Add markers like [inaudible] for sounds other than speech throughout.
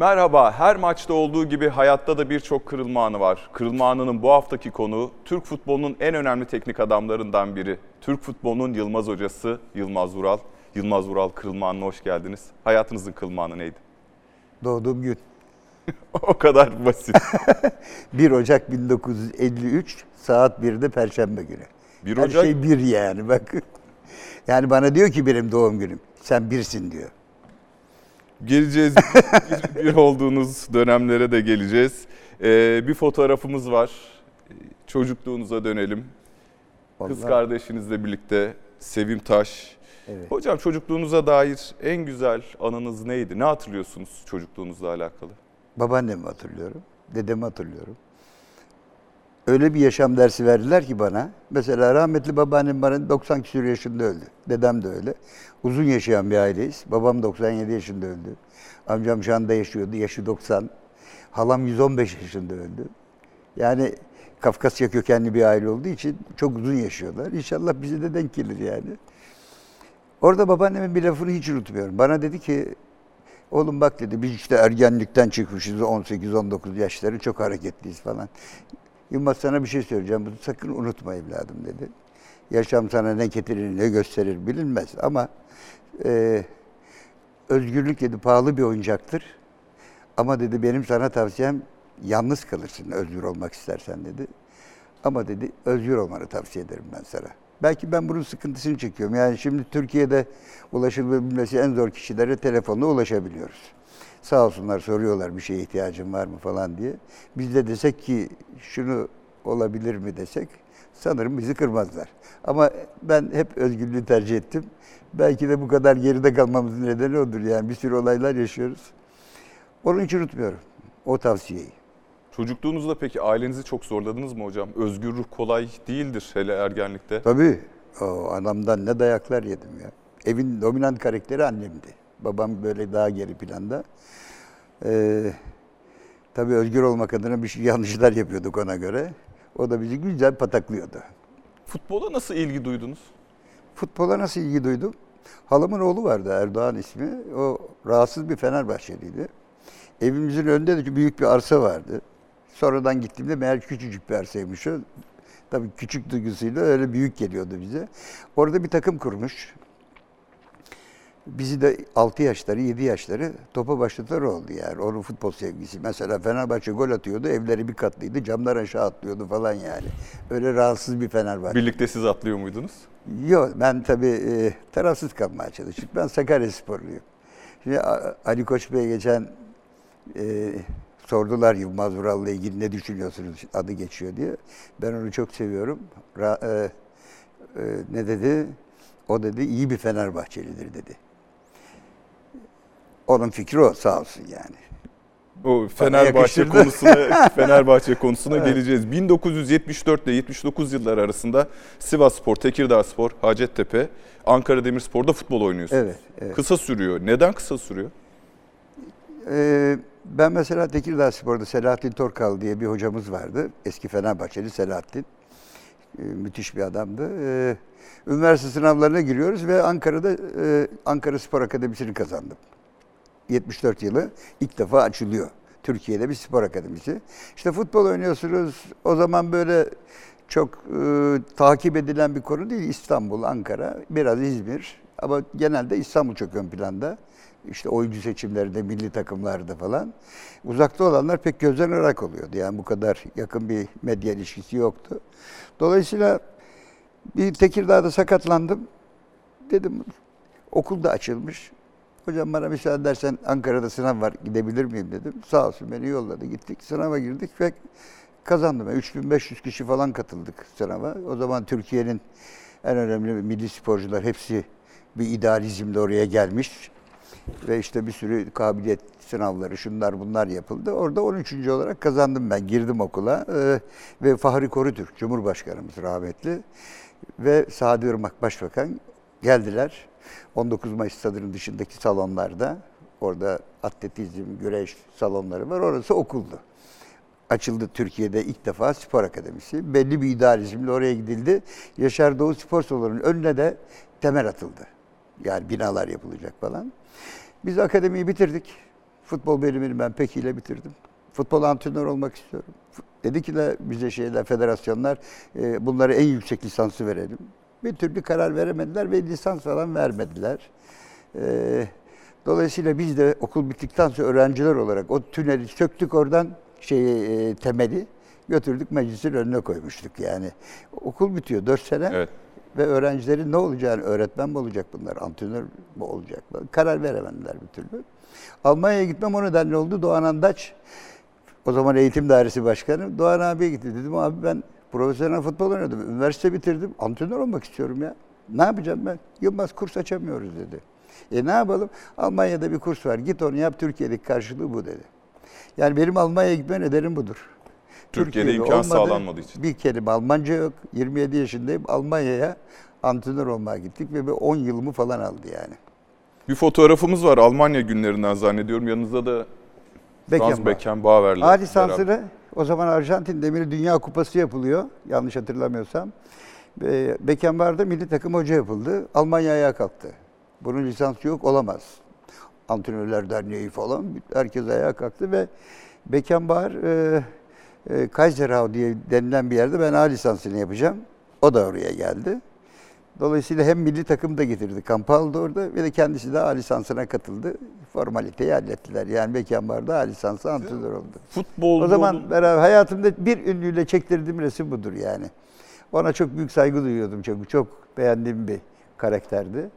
Merhaba, her maçta olduğu gibi hayatta da birçok kırılma anı var. Kırılma anının bu haftaki konu Türk futbolunun en önemli teknik adamlarından biri. Türk futbolunun Yılmaz hocası Yılmaz Vural. Yılmaz Vural kırılma anına hoş geldiniz. Hayatınızın kırılma anı neydi? Doğduğum gün. [laughs] o kadar basit. [laughs] 1 Ocak 1953 saat 1'de Perşembe günü. 1 Her Ocak şey bir yani bak. Yani bana diyor ki benim doğum günüm. Sen birsin diyor. Geleceğiz. bir, [laughs] bir olduğunuz dönemlere de geleceğiz. Ee, bir fotoğrafımız var. Çocukluğunuza dönelim. Kız Vallahi- kardeşinizle birlikte Sevim Taş. Evet. Hocam çocukluğunuza dair en güzel anınız neydi? Ne hatırlıyorsunuz çocukluğunuzla alakalı? Babaannemi hatırlıyorum. Dedemi hatırlıyorum. Öyle bir yaşam dersi verdiler ki bana. Mesela rahmetli babaannem bana 90 küsur yaşında öldü. Dedem de öyle. Uzun yaşayan bir aileyiz. Babam 97 yaşında öldü. Amcam şu anda yaşıyordu. Yaşı 90. Halam 115 yaşında öldü. Yani Kafkasya kökenli bir aile olduğu için çok uzun yaşıyorlar. İnşallah bize de denk gelir yani. Orada babaannemin bir lafını hiç unutmuyorum. Bana dedi ki Oğlum bak dedi biz işte ergenlikten çıkmışız 18-19 yaşları çok hareketliyiz falan. Yılmaz sana bir şey söyleyeceğim bunu sakın unutma evladım dedi. Yaşam sana ne getirir ne gösterir bilinmez ama e, özgürlük dedi pahalı bir oyuncaktır. Ama dedi benim sana tavsiyem yalnız kalırsın özgür olmak istersen dedi. Ama dedi özgür olmanı tavsiye ederim ben sana. Belki ben bunun sıkıntısını çekiyorum. Yani şimdi Türkiye'de ulaşılabilmesi en zor kişilere telefonla ulaşabiliyoruz. Sağ olsunlar soruyorlar bir şeye ihtiyacın var mı falan diye. Biz de desek ki şunu olabilir mi desek sanırım bizi kırmazlar. Ama ben hep özgürlüğü tercih ettim. Belki de bu kadar geride kalmamızın nedeni odur. Yani bir sürü olaylar yaşıyoruz. Onun için unutmuyorum o tavsiyeyi. Çocukluğunuzda peki ailenizi çok zorladınız mı hocam? Özgür ruh kolay değildir hele ergenlikte. Tabii. O adamdan ne dayaklar yedim ya. Evin dominant karakteri annemdi. Babam böyle daha geri planda. Ee, tabii özgür olmak adına bir şey [laughs] yanlışlar yapıyorduk ona göre. O da bizi güzel pataklıyordu. Futbola nasıl ilgi duydunuz? Futbola nasıl ilgi duydum? Halamın oğlu vardı Erdoğan ismi. O rahatsız bir Fenerbahçeliydi. Evimizin önünde de büyük bir arsa vardı. Sonradan gittiğimde meğer küçücük bir arsaymış o. Tabii küçük duygusuyla öyle büyük geliyordu bize. Orada bir takım kurmuş. Bizi de 6 yaşları, 7 yaşları topa başlatır oldu yani. Onun futbol sevgisi. Mesela Fenerbahçe gol atıyordu, evleri bir katlıydı, camlar aşağı atlıyordu falan yani. Öyle rahatsız bir Fenerbahçe. Birlikte siz atlıyor muydunuz? Yok ben tabii e, tarafsız kalmaya çalıştık. Ben Sakarya sporluyum. Şimdi Ali Koç Bey geçen e, sordular Yılmaz Vural'la ilgili ne düşünüyorsunuz adı geçiyor diye. Ben onu çok seviyorum. Ra- e, e, ne dedi? O dedi iyi bir Fenerbahçelidir dedi. Onun fikri o sağ olsun yani. O [laughs] Fenerbahçe konusuna Fenerbahçe konusuna geleceğiz. 1974 ile 79 yıllar arasında Sivasspor, Tekirdağspor, Hacettepe, Ankara Demirspor'da futbol oynuyorsunuz. Evet, evet. Kısa sürüyor. Neden kısa sürüyor? Ee, ben mesela Tekirdağ Spor'da Selahattin Torkal diye bir hocamız vardı. Eski Fenerbahçeli Selahattin. Ee, müthiş bir adamdı. Ee, üniversite sınavlarına giriyoruz ve Ankara'da e, Ankara Spor Akademisi'ni kazandım. 74 yılı ilk defa açılıyor. Türkiye'de bir spor akademisi. İşte futbol oynuyorsunuz. O zaman böyle çok e, takip edilen bir konu değil. İstanbul, Ankara, biraz İzmir. Ama genelde İstanbul çok ön planda. İşte oyuncu seçimlerinde, milli takımlarda falan. Uzakta olanlar pek gözden ırak oluyordu. Yani bu kadar yakın bir medya ilişkisi yoktu. Dolayısıyla bir Tekirdağ'da sakatlandım. Dedim okul da açılmış. Hocam bana müsaade edersen Ankara'da sınav var gidebilir miyim dedim. Sağ olsun beni yolladı gittik sınava girdik ve kazandım. Yani 3500 kişi falan katıldık sınava. O zaman Türkiye'nin en önemli milli sporcular hepsi bir idealizmle oraya gelmiş. Ve işte bir sürü kabiliyet sınavları, şunlar bunlar yapıldı. Orada 13. olarak kazandım ben. Girdim okula. Ee, ve Fahri Korutürk, Cumhurbaşkanımız rahmetli. Ve Sadi Irmak Başbakan geldiler. 19 Mayıs stadının dışındaki salonlarda. Orada atletizm, güreş salonları var. Orası okuldu. Açıldı Türkiye'de ilk defa spor akademisi. Belli bir idealizmle oraya gidildi. Yaşar Doğu Spor Salonu'nun önüne de temel atıldı. Yani binalar yapılacak falan. Biz akademiyi bitirdik. Futbol bölümünü ben pek ile bitirdim. Futbol antrenör olmak istiyorum. Dedi ki de bize şeyler, federasyonlar e, bunlara en yüksek lisansı verelim. Bir türlü karar veremediler ve lisans falan vermediler. E, dolayısıyla biz de okul bittikten sonra öğrenciler olarak o tüneli söktük oradan şeyi e, temeli götürdük meclisin önüne koymuştuk yani. Okul bitiyor 4 sene Evet. ve öğrencilerin ne olacağını öğretmen mi olacak bunlar, antrenör mü olacak? Karar veremediler bir türlü. Almanya'ya gitmem o nedenle oldu. Doğan Andaç, o zaman eğitim dairesi başkanı. Doğan abiye gitti. Dedim abi ben profesyonel futbol oynadım. Üniversite bitirdim. Antrenör olmak istiyorum ya. Ne yapacağım ben? Yılmaz kurs açamıyoruz dedi. E ne yapalım? Almanya'da bir kurs var. Git onu yap. Türkiye'deki karşılığı bu dedi. Yani benim Almanya'ya gitme nedenim budur. Türkiye'de imkan olmadı. sağlanmadığı için. Bir kelime Almanca yok. 27 yaşındayım. Almanya'ya antrenör olmaya gittik ve bir 10 yılımı falan aldı yani. Bir fotoğrafımız var Almanya günlerinden zannediyorum. Yanınızda da Franz Beckenbauer. Beckenbauer'le A beraber. lisansını o zaman Arjantin Demiri Dünya Kupası yapılıyor. Yanlış hatırlamıyorsam. Ve Beckenbauer'da milli takım hoca yapıldı. Almanya ayağa kalktı. Bunun lisansı yok olamaz. Antrenörler Derneği falan herkes ayağa kalktı ve Beckenbauer e, e, Kaiserau diye denilen bir yerde ben A lisansını yapacağım. O da oraya geldi. Dolayısıyla hem milli takım da getirdi. Kamp aldı orada ve de kendisi de A lisansına katıldı. Formaliteyi hallettiler. Yani Beckenbauer da A lisansı antrenör oldu. Futbol O zaman beraber hayatımda bir ünlüyle çektirdiğim resim budur yani. Ona çok büyük saygı duyuyordum çünkü çok beğendiğim bir karakterdi.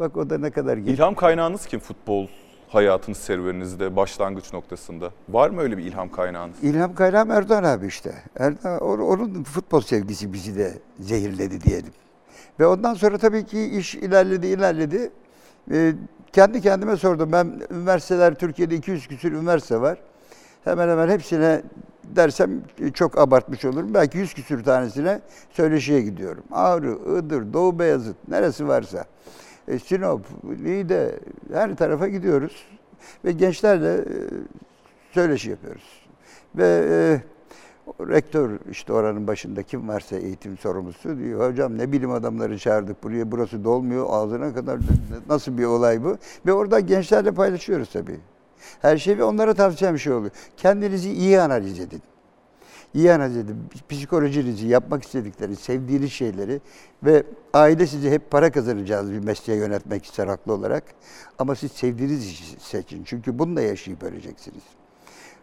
Bak o da ne kadar genç. ilham kaynağınız kim futbol hayatınız serüveninizde başlangıç noktasında? Var mı öyle bir ilham kaynağınız? İlham kaynağım Erdoğan abi işte. Erdoğan, onun futbol sevgisi bizi de zehirledi diyelim. Ve ondan sonra tabii ki iş ilerledi, ilerledi. Ee, kendi kendime sordum. Ben üniversiteler, Türkiye'de 200 küsür üniversite var. Hemen hemen hepsine dersem çok abartmış olurum. Belki 100 küsür tanesine söyleşiye gidiyorum. Ağrı, Iğdır, Doğu Beyazıt, neresi varsa. E, Sinop, Niğde, her tarafa gidiyoruz. Ve gençlerle e, söyleşi yapıyoruz. Ve e, rektör işte oranın başında kim varsa eğitim sorumlusu diyor. Hocam ne bilim adamları çağırdık buraya burası dolmuyor ağzına kadar nasıl bir olay bu? Ve orada gençlerle paylaşıyoruz tabii. Her şey ve onlara tavsiyem şey oluyor. Kendinizi iyi analiz edin. İyi analiz edin. Psikolojinizi, yapmak istedikleri, sevdiğiniz şeyleri ve aile sizi hep para kazanacağınız bir mesleğe yönetmek ister haklı olarak. Ama siz sevdiğiniz işi seçin. Çünkü bununla yaşayıp öleceksiniz.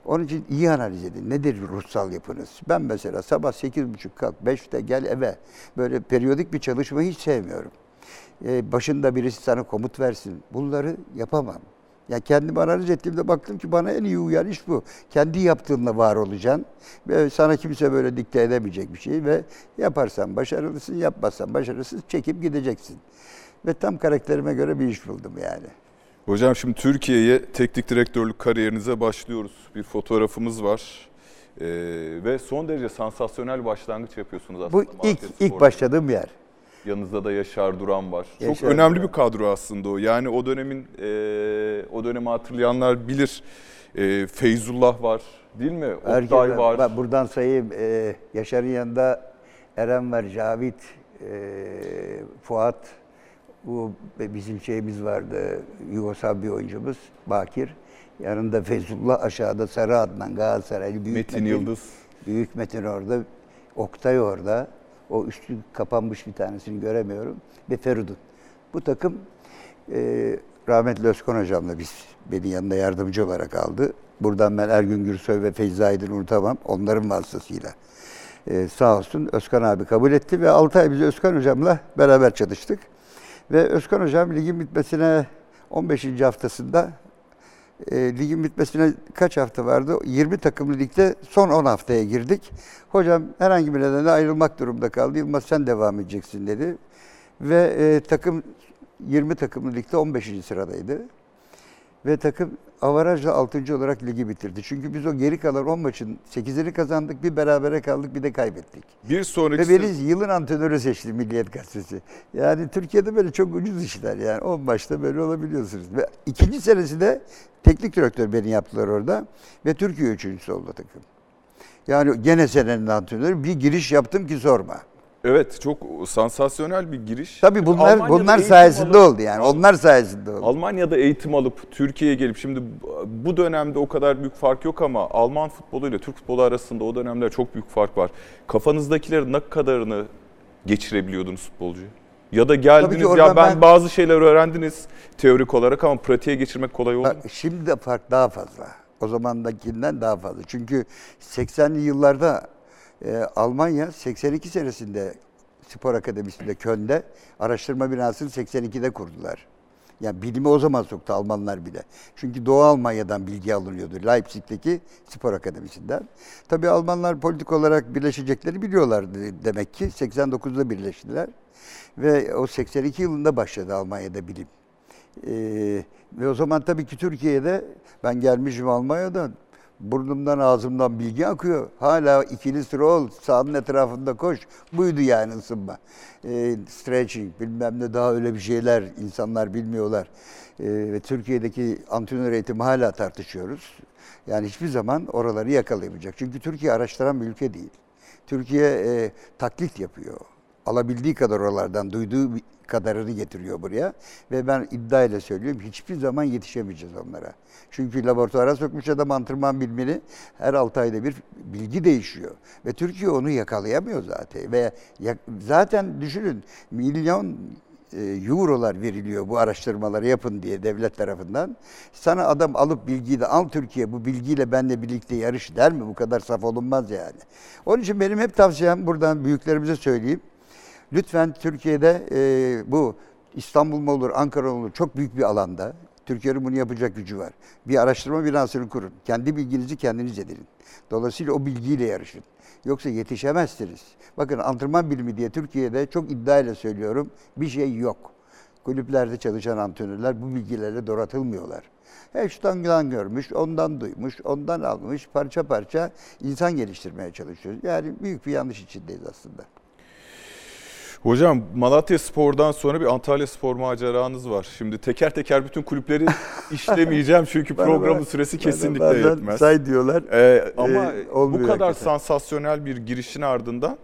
Onun için iyi analiz edin. Nedir ruhsal yapınız? Ben mesela sabah 8.30 kalk, 5'te gel eve. Böyle periyodik bir çalışmayı hiç sevmiyorum. Ee, başında birisi sana komut versin. Bunları yapamam. Ya kendimi analiz ettiğimde baktım ki bana en iyi uyan iş bu. Kendi yaptığınla var olacaksın. Ve sana kimse böyle dikte edemeyecek bir şey. Ve yaparsan başarılısın, yapmazsan başarısız çekip gideceksin. Ve tam karakterime göre bir iş buldum yani. Hocam şimdi Türkiye'ye teknik direktörlük kariyerinize başlıyoruz. Bir fotoğrafımız var. Ee, ve son derece sansasyonel başlangıç yapıyorsunuz aslında. Bu ilk ilk başladığım yer. Yanınızda da Yaşar Duran var. Çok Yaşar önemli Duran. bir kadro aslında o. Yani o dönemin e, o dönemi hatırlayanlar bilir. E, Feyzullah var, değil mi? Herkes Oktay var. Bak buradan sayayım. Ee, Yaşar'ın yanında Eren var, Cavit, ee, Fuat. Bu bizim şeyimiz vardı. Yugoslav bir oyuncumuz Bakir. Yanında Feyzullah aşağıda Sarı Adnan Galatasaraylı Büyük Metin Yıldız. Büyük Metin orada. Oktay orada. O üstü kapanmış bir tanesini göremiyorum. Ve Feridun. Bu takım e, rahmetli Özkan hocamla biz beni yanında yardımcı olarak aldı. Buradan ben Ergün Gürsoy ve Feyzi Aydın'ı unutamam. Onların vasıtasıyla. E, sağ olsun Özkan abi kabul etti ve 6 ay biz Özkan hocamla beraber çalıştık. Ve Özkan hocam ligin bitmesine 15. haftasında e, ligin bitmesine kaç hafta vardı? 20 takımlı ligde son 10 haftaya girdik. Hocam herhangi bir nedenle ayrılmak durumunda kaldı. Yılmaz sen devam edeceksin dedi. Ve e, takım 20 takımlı ligde 15. sıradaydı. Ve takım avarajla 6. olarak ligi bitirdi. Çünkü biz o geri kalan 10 maçın 8'ini kazandık, bir berabere kaldık, bir de kaybettik. Bir sonraki Ve beni yılın antrenörü seçti Milliyet Gazetesi. Yani Türkiye'de böyle çok ucuz işler yani. 10 maçta böyle olabiliyorsunuz. Ve ikinci senesinde teknik direktör beni yaptılar orada. Ve Türkiye üçüncüsü oldu takım. Yani gene senenin antrenörü bir giriş yaptım ki sorma. Evet çok sansasyonel bir giriş. Tabii bunlar Almanya'da bunlar sayesinde alıp- oldu yani. Onlar sayesinde oldu. Almanya'da eğitim alıp Türkiye'ye gelip şimdi bu dönemde o kadar büyük fark yok ama Alman futbolu ile Türk futbolu arasında o dönemde çok büyük fark var. Kafanızdakilerin ne kadarını geçirebiliyordunuz futbolcuyu? Ya da geldiniz ya ben, ben- bazı şeyler öğrendiniz teorik olarak ama pratiğe geçirmek kolay oldu. Bak, şimdi de fark daha fazla. O zamandakinden daha fazla. Çünkü 80'li yıllarda e, Almanya 82 senesinde spor akademisinde Köln'de araştırma binasını 82'de kurdular. Yani bilimi o zaman soktu Almanlar bile. Çünkü Doğu Almanya'dan bilgi alınıyordu. Leipzig'teki spor akademisinden. Tabii Almanlar politik olarak birleşecekleri biliyorlardı demek ki. 89'da birleştiler. Ve o 82 yılında başladı Almanya'da bilim. Ee, ve o zaman tabii ki Türkiye'de ben gelmişim Almanya'dan burnumdan ağzımdan bilgi akıyor. Hala ikili sıra ol, sahanın etrafında koş. Buydu yani ısınma. Ee, stretching bilmem ne daha öyle bir şeyler insanlar bilmiyorlar. Ee, ve Türkiye'deki antrenör eğitimi hala tartışıyoruz. Yani hiçbir zaman oraları yakalayamayacak. Çünkü Türkiye araştıran bir ülke değil. Türkiye e, taklit yapıyor. Alabildiği kadar oralardan duyduğu kadarını getiriyor buraya. Ve ben iddia ile söylüyorum hiçbir zaman yetişemeyeceğiz onlara. Çünkü laboratuvara sokmuş adam antrenman bilmini her 6 ayda bir bilgi değişiyor. Ve Türkiye onu yakalayamıyor zaten. Ve zaten düşünün milyon e, eurolar veriliyor bu araştırmaları yapın diye devlet tarafından. Sana adam alıp bilgiyi de al Türkiye bu bilgiyle benle birlikte yarış der mi? Bu kadar saf olunmaz yani. Onun için benim hep tavsiyem buradan büyüklerimize söyleyeyim. Lütfen Türkiye'de e, bu İstanbul mu olur, Ankara mı olur çok büyük bir alanda. Türkiye'nin bunu yapacak gücü var. Bir araştırma binasını kurun. Kendi bilginizi kendiniz edinin. Dolayısıyla o bilgiyle yarışın. Yoksa yetişemezsiniz. Bakın antrenman bilimi diye Türkiye'de çok iddiayla söylüyorum bir şey yok. Kulüplerde çalışan antrenörler bu bilgilerle donatılmıyorlar. Hashtag'dan görmüş, ondan duymuş, ondan almış, parça parça insan geliştirmeye çalışıyoruz. Yani büyük bir yanlış içindeyiz aslında. Hocam Malatya Spor'dan sonra bir Antalya Spor maceranız var. Şimdi teker teker bütün kulüpleri [laughs] işlemeyeceğim çünkü [laughs] Bana programın bak- süresi bana kesinlikle bazen yetmez. Say diyorlar. Ee, ama Ee, bu kadar hakikaten. sansasyonel bir girişin ardından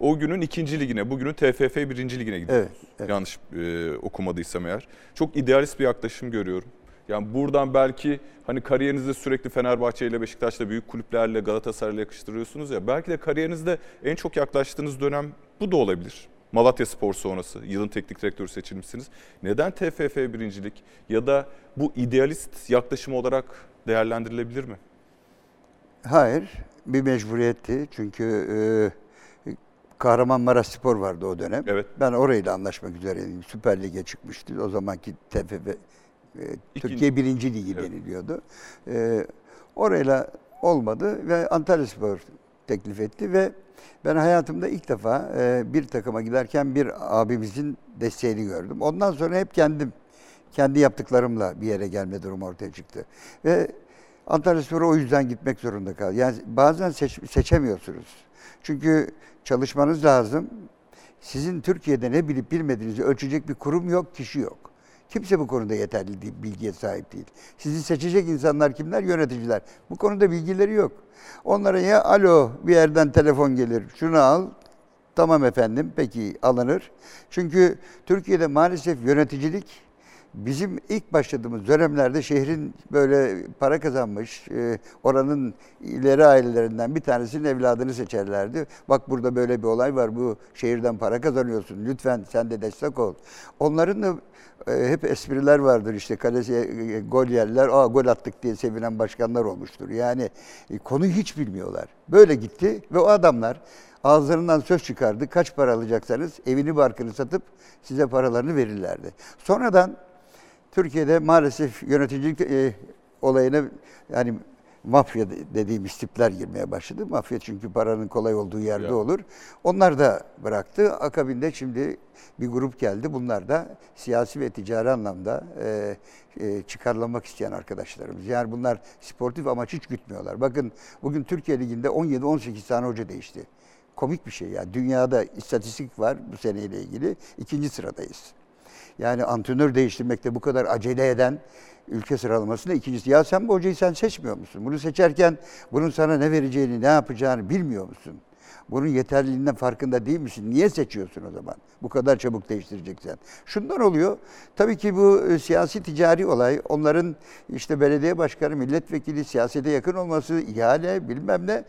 o günün ikinci ligine, bugünün TFF birinci ligine gidiyoruz. Evet, evet. Yanlış e, okumadıysam eğer. Çok idealist bir yaklaşım görüyorum. Yani buradan belki hani kariyerinizde sürekli Fenerbahçe ile Beşiktaş'la büyük kulüplerle Galatasaray'la yakıştırıyorsunuz ya. Belki de kariyerinizde en çok yaklaştığınız dönem bu da olabilir. Malatya Spor sonrası yılın teknik direktörü seçilmişsiniz. Neden TFF birincilik ya da bu idealist yaklaşım olarak değerlendirilebilir mi? Hayır, bir mecburiyetti. Çünkü e, Kahramanmaraş Spor vardı o dönem. Evet. Ben orayla anlaşmak üzereydim. Süper Lig'e çıkmıştı. O zamanki TFF, e, Türkiye Birinci Ligi Evet. deniliyordu. E, orayla olmadı ve Antalya Spor teklif etti ve ben hayatımda ilk defa e, bir takıma giderken bir abimizin desteğini gördüm. Ondan sonra hep kendim, kendi yaptıklarımla bir yere gelme durumu ortaya çıktı. Ve Antalya Spor'a o yüzden gitmek zorunda kaldı. Yani bazen seç- seçemiyorsunuz. Çünkü çalışmanız lazım. Sizin Türkiye'de ne bilip bilmediğinizi ölçecek bir kurum yok, kişi yok. Kimse bu konuda yeterli değil, bilgiye sahip değil. Sizi seçecek insanlar kimler? Yöneticiler. Bu konuda bilgileri yok. Onlara ya alo bir yerden telefon gelir, şunu al, tamam efendim peki alınır. Çünkü Türkiye'de maalesef yöneticilik Bizim ilk başladığımız dönemlerde şehrin böyle para kazanmış, e, oranın ileri ailelerinden bir tanesinin evladını seçerlerdi. Bak burada böyle bir olay var, bu şehirden para kazanıyorsun, lütfen sen de destek ol. Onların da e, hep espriler vardır işte kalesi e, gol yerler, aa gol attık diye sevinen başkanlar olmuştur. Yani e, konuyu hiç bilmiyorlar. Böyle gitti ve o adamlar ağızlarından söz çıkardı. Kaç para alacaksanız evini barkını satıp size paralarını verirlerdi. Sonradan Türkiye'de maalesef yöneticilik e, olayına yani mafya de- dediğimiz tipler girmeye başladı. Mafya çünkü paranın kolay olduğu yerde Ya. olur. Onlar da bıraktı. Akabinde şimdi bir grup geldi. Bunlar da siyasi ve ticari anlamda e, e, çıkarlamak isteyen arkadaşlarımız. Yani bunlar sportif amaç hiç gütmüyorlar. Bakın bugün Türkiye Ligi'nde 17-18 tane hoca değişti. Komik bir şey ya. Dünyada istatistik var bu seneyle ilgili. ikinci sıradayız. Yani antrenör değiştirmekte bu kadar acele eden ülke sıralamasında ikincisi. Ya sen bu hocayı sen seçmiyor musun? Bunu seçerken bunun sana ne vereceğini, ne yapacağını bilmiyor musun? Bunun yeterliliğinden farkında değil misin? Niye seçiyorsun o zaman? Bu kadar çabuk değiştireceksen. Şundan oluyor. Tabii ki bu e, siyasi ticari olay, onların işte belediye başkanı, milletvekili, siyasete yakın olması, ihale bilmem ne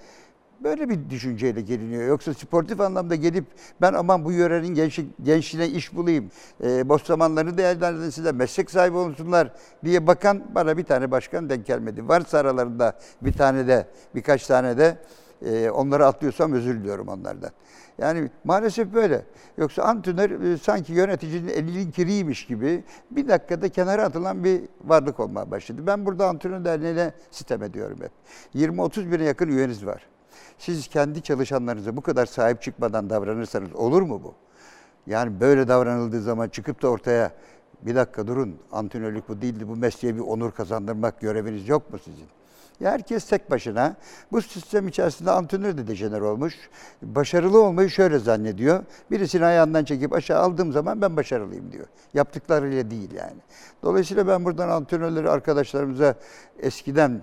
böyle bir düşünceyle geliniyor. Yoksa sportif anlamda gelip ben aman bu yörenin gençlik, gençliğine iş bulayım, e, boş zamanlarını değerlendirsinler, meslek sahibi olsunlar diye bakan bana bir tane başkan denk gelmedi. Varsa aralarında bir tane de, birkaç tane de e, onları atlıyorsam özür diliyorum onlardan. Yani maalesef böyle. Yoksa antrenör e, sanki yöneticinin elinin kiriymiş gibi bir dakikada kenara atılan bir varlık olmaya başladı. Ben burada antrenör derneğine sitem ediyorum hep. 20-30 bine yakın üyeniz var. Siz kendi çalışanlarınıza bu kadar sahip çıkmadan davranırsanız olur mu bu? Yani böyle davranıldığı zaman çıkıp da ortaya bir dakika durun antrenörlük bu değildi bu mesleğe bir onur kazandırmak göreviniz yok mu sizin? Ya herkes tek başına bu sistem içerisinde antrenör de dejener olmuş. Başarılı olmayı şöyle zannediyor. Birisini ayağından çekip aşağı aldığım zaman ben başarılıyım diyor. Yaptıklarıyla değil yani. Dolayısıyla ben buradan antrenörleri arkadaşlarımıza eskiden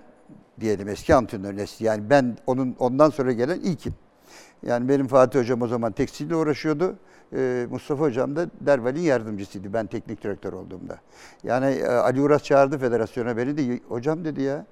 diyelim eski antrenör nesli yani ben onun ondan sonra gelen ilkim. Yani benim Fatih Hocam o zaman tekstille uğraşıyordu. Ee, Mustafa Hocam da Derval'in yardımcısıydı ben teknik direktör olduğumda. Yani e, Ali Uras çağırdı federasyona beni de hocam dedi ya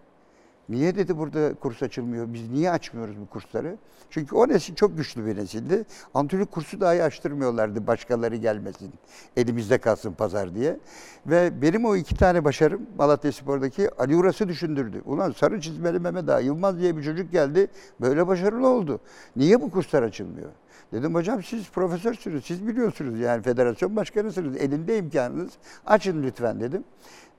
Niye dedi burada kurs açılmıyor? Biz niye açmıyoruz bu kursları? Çünkü o nesil çok güçlü bir nesildi. Antrenörlük kursu dahi açtırmıyorlardı başkaları gelmesin. Elimizde kalsın pazar diye. Ve benim o iki tane başarım Malatya Spor'daki Ali Uras'ı düşündürdü. Ulan sarı çizmeli Mehmet Ağa Yılmaz diye bir çocuk geldi. Böyle başarılı oldu. Niye bu kurslar açılmıyor? Dedim hocam siz profesörsünüz, siz biliyorsunuz yani federasyon başkanısınız, elinde imkanınız. Açın lütfen dedim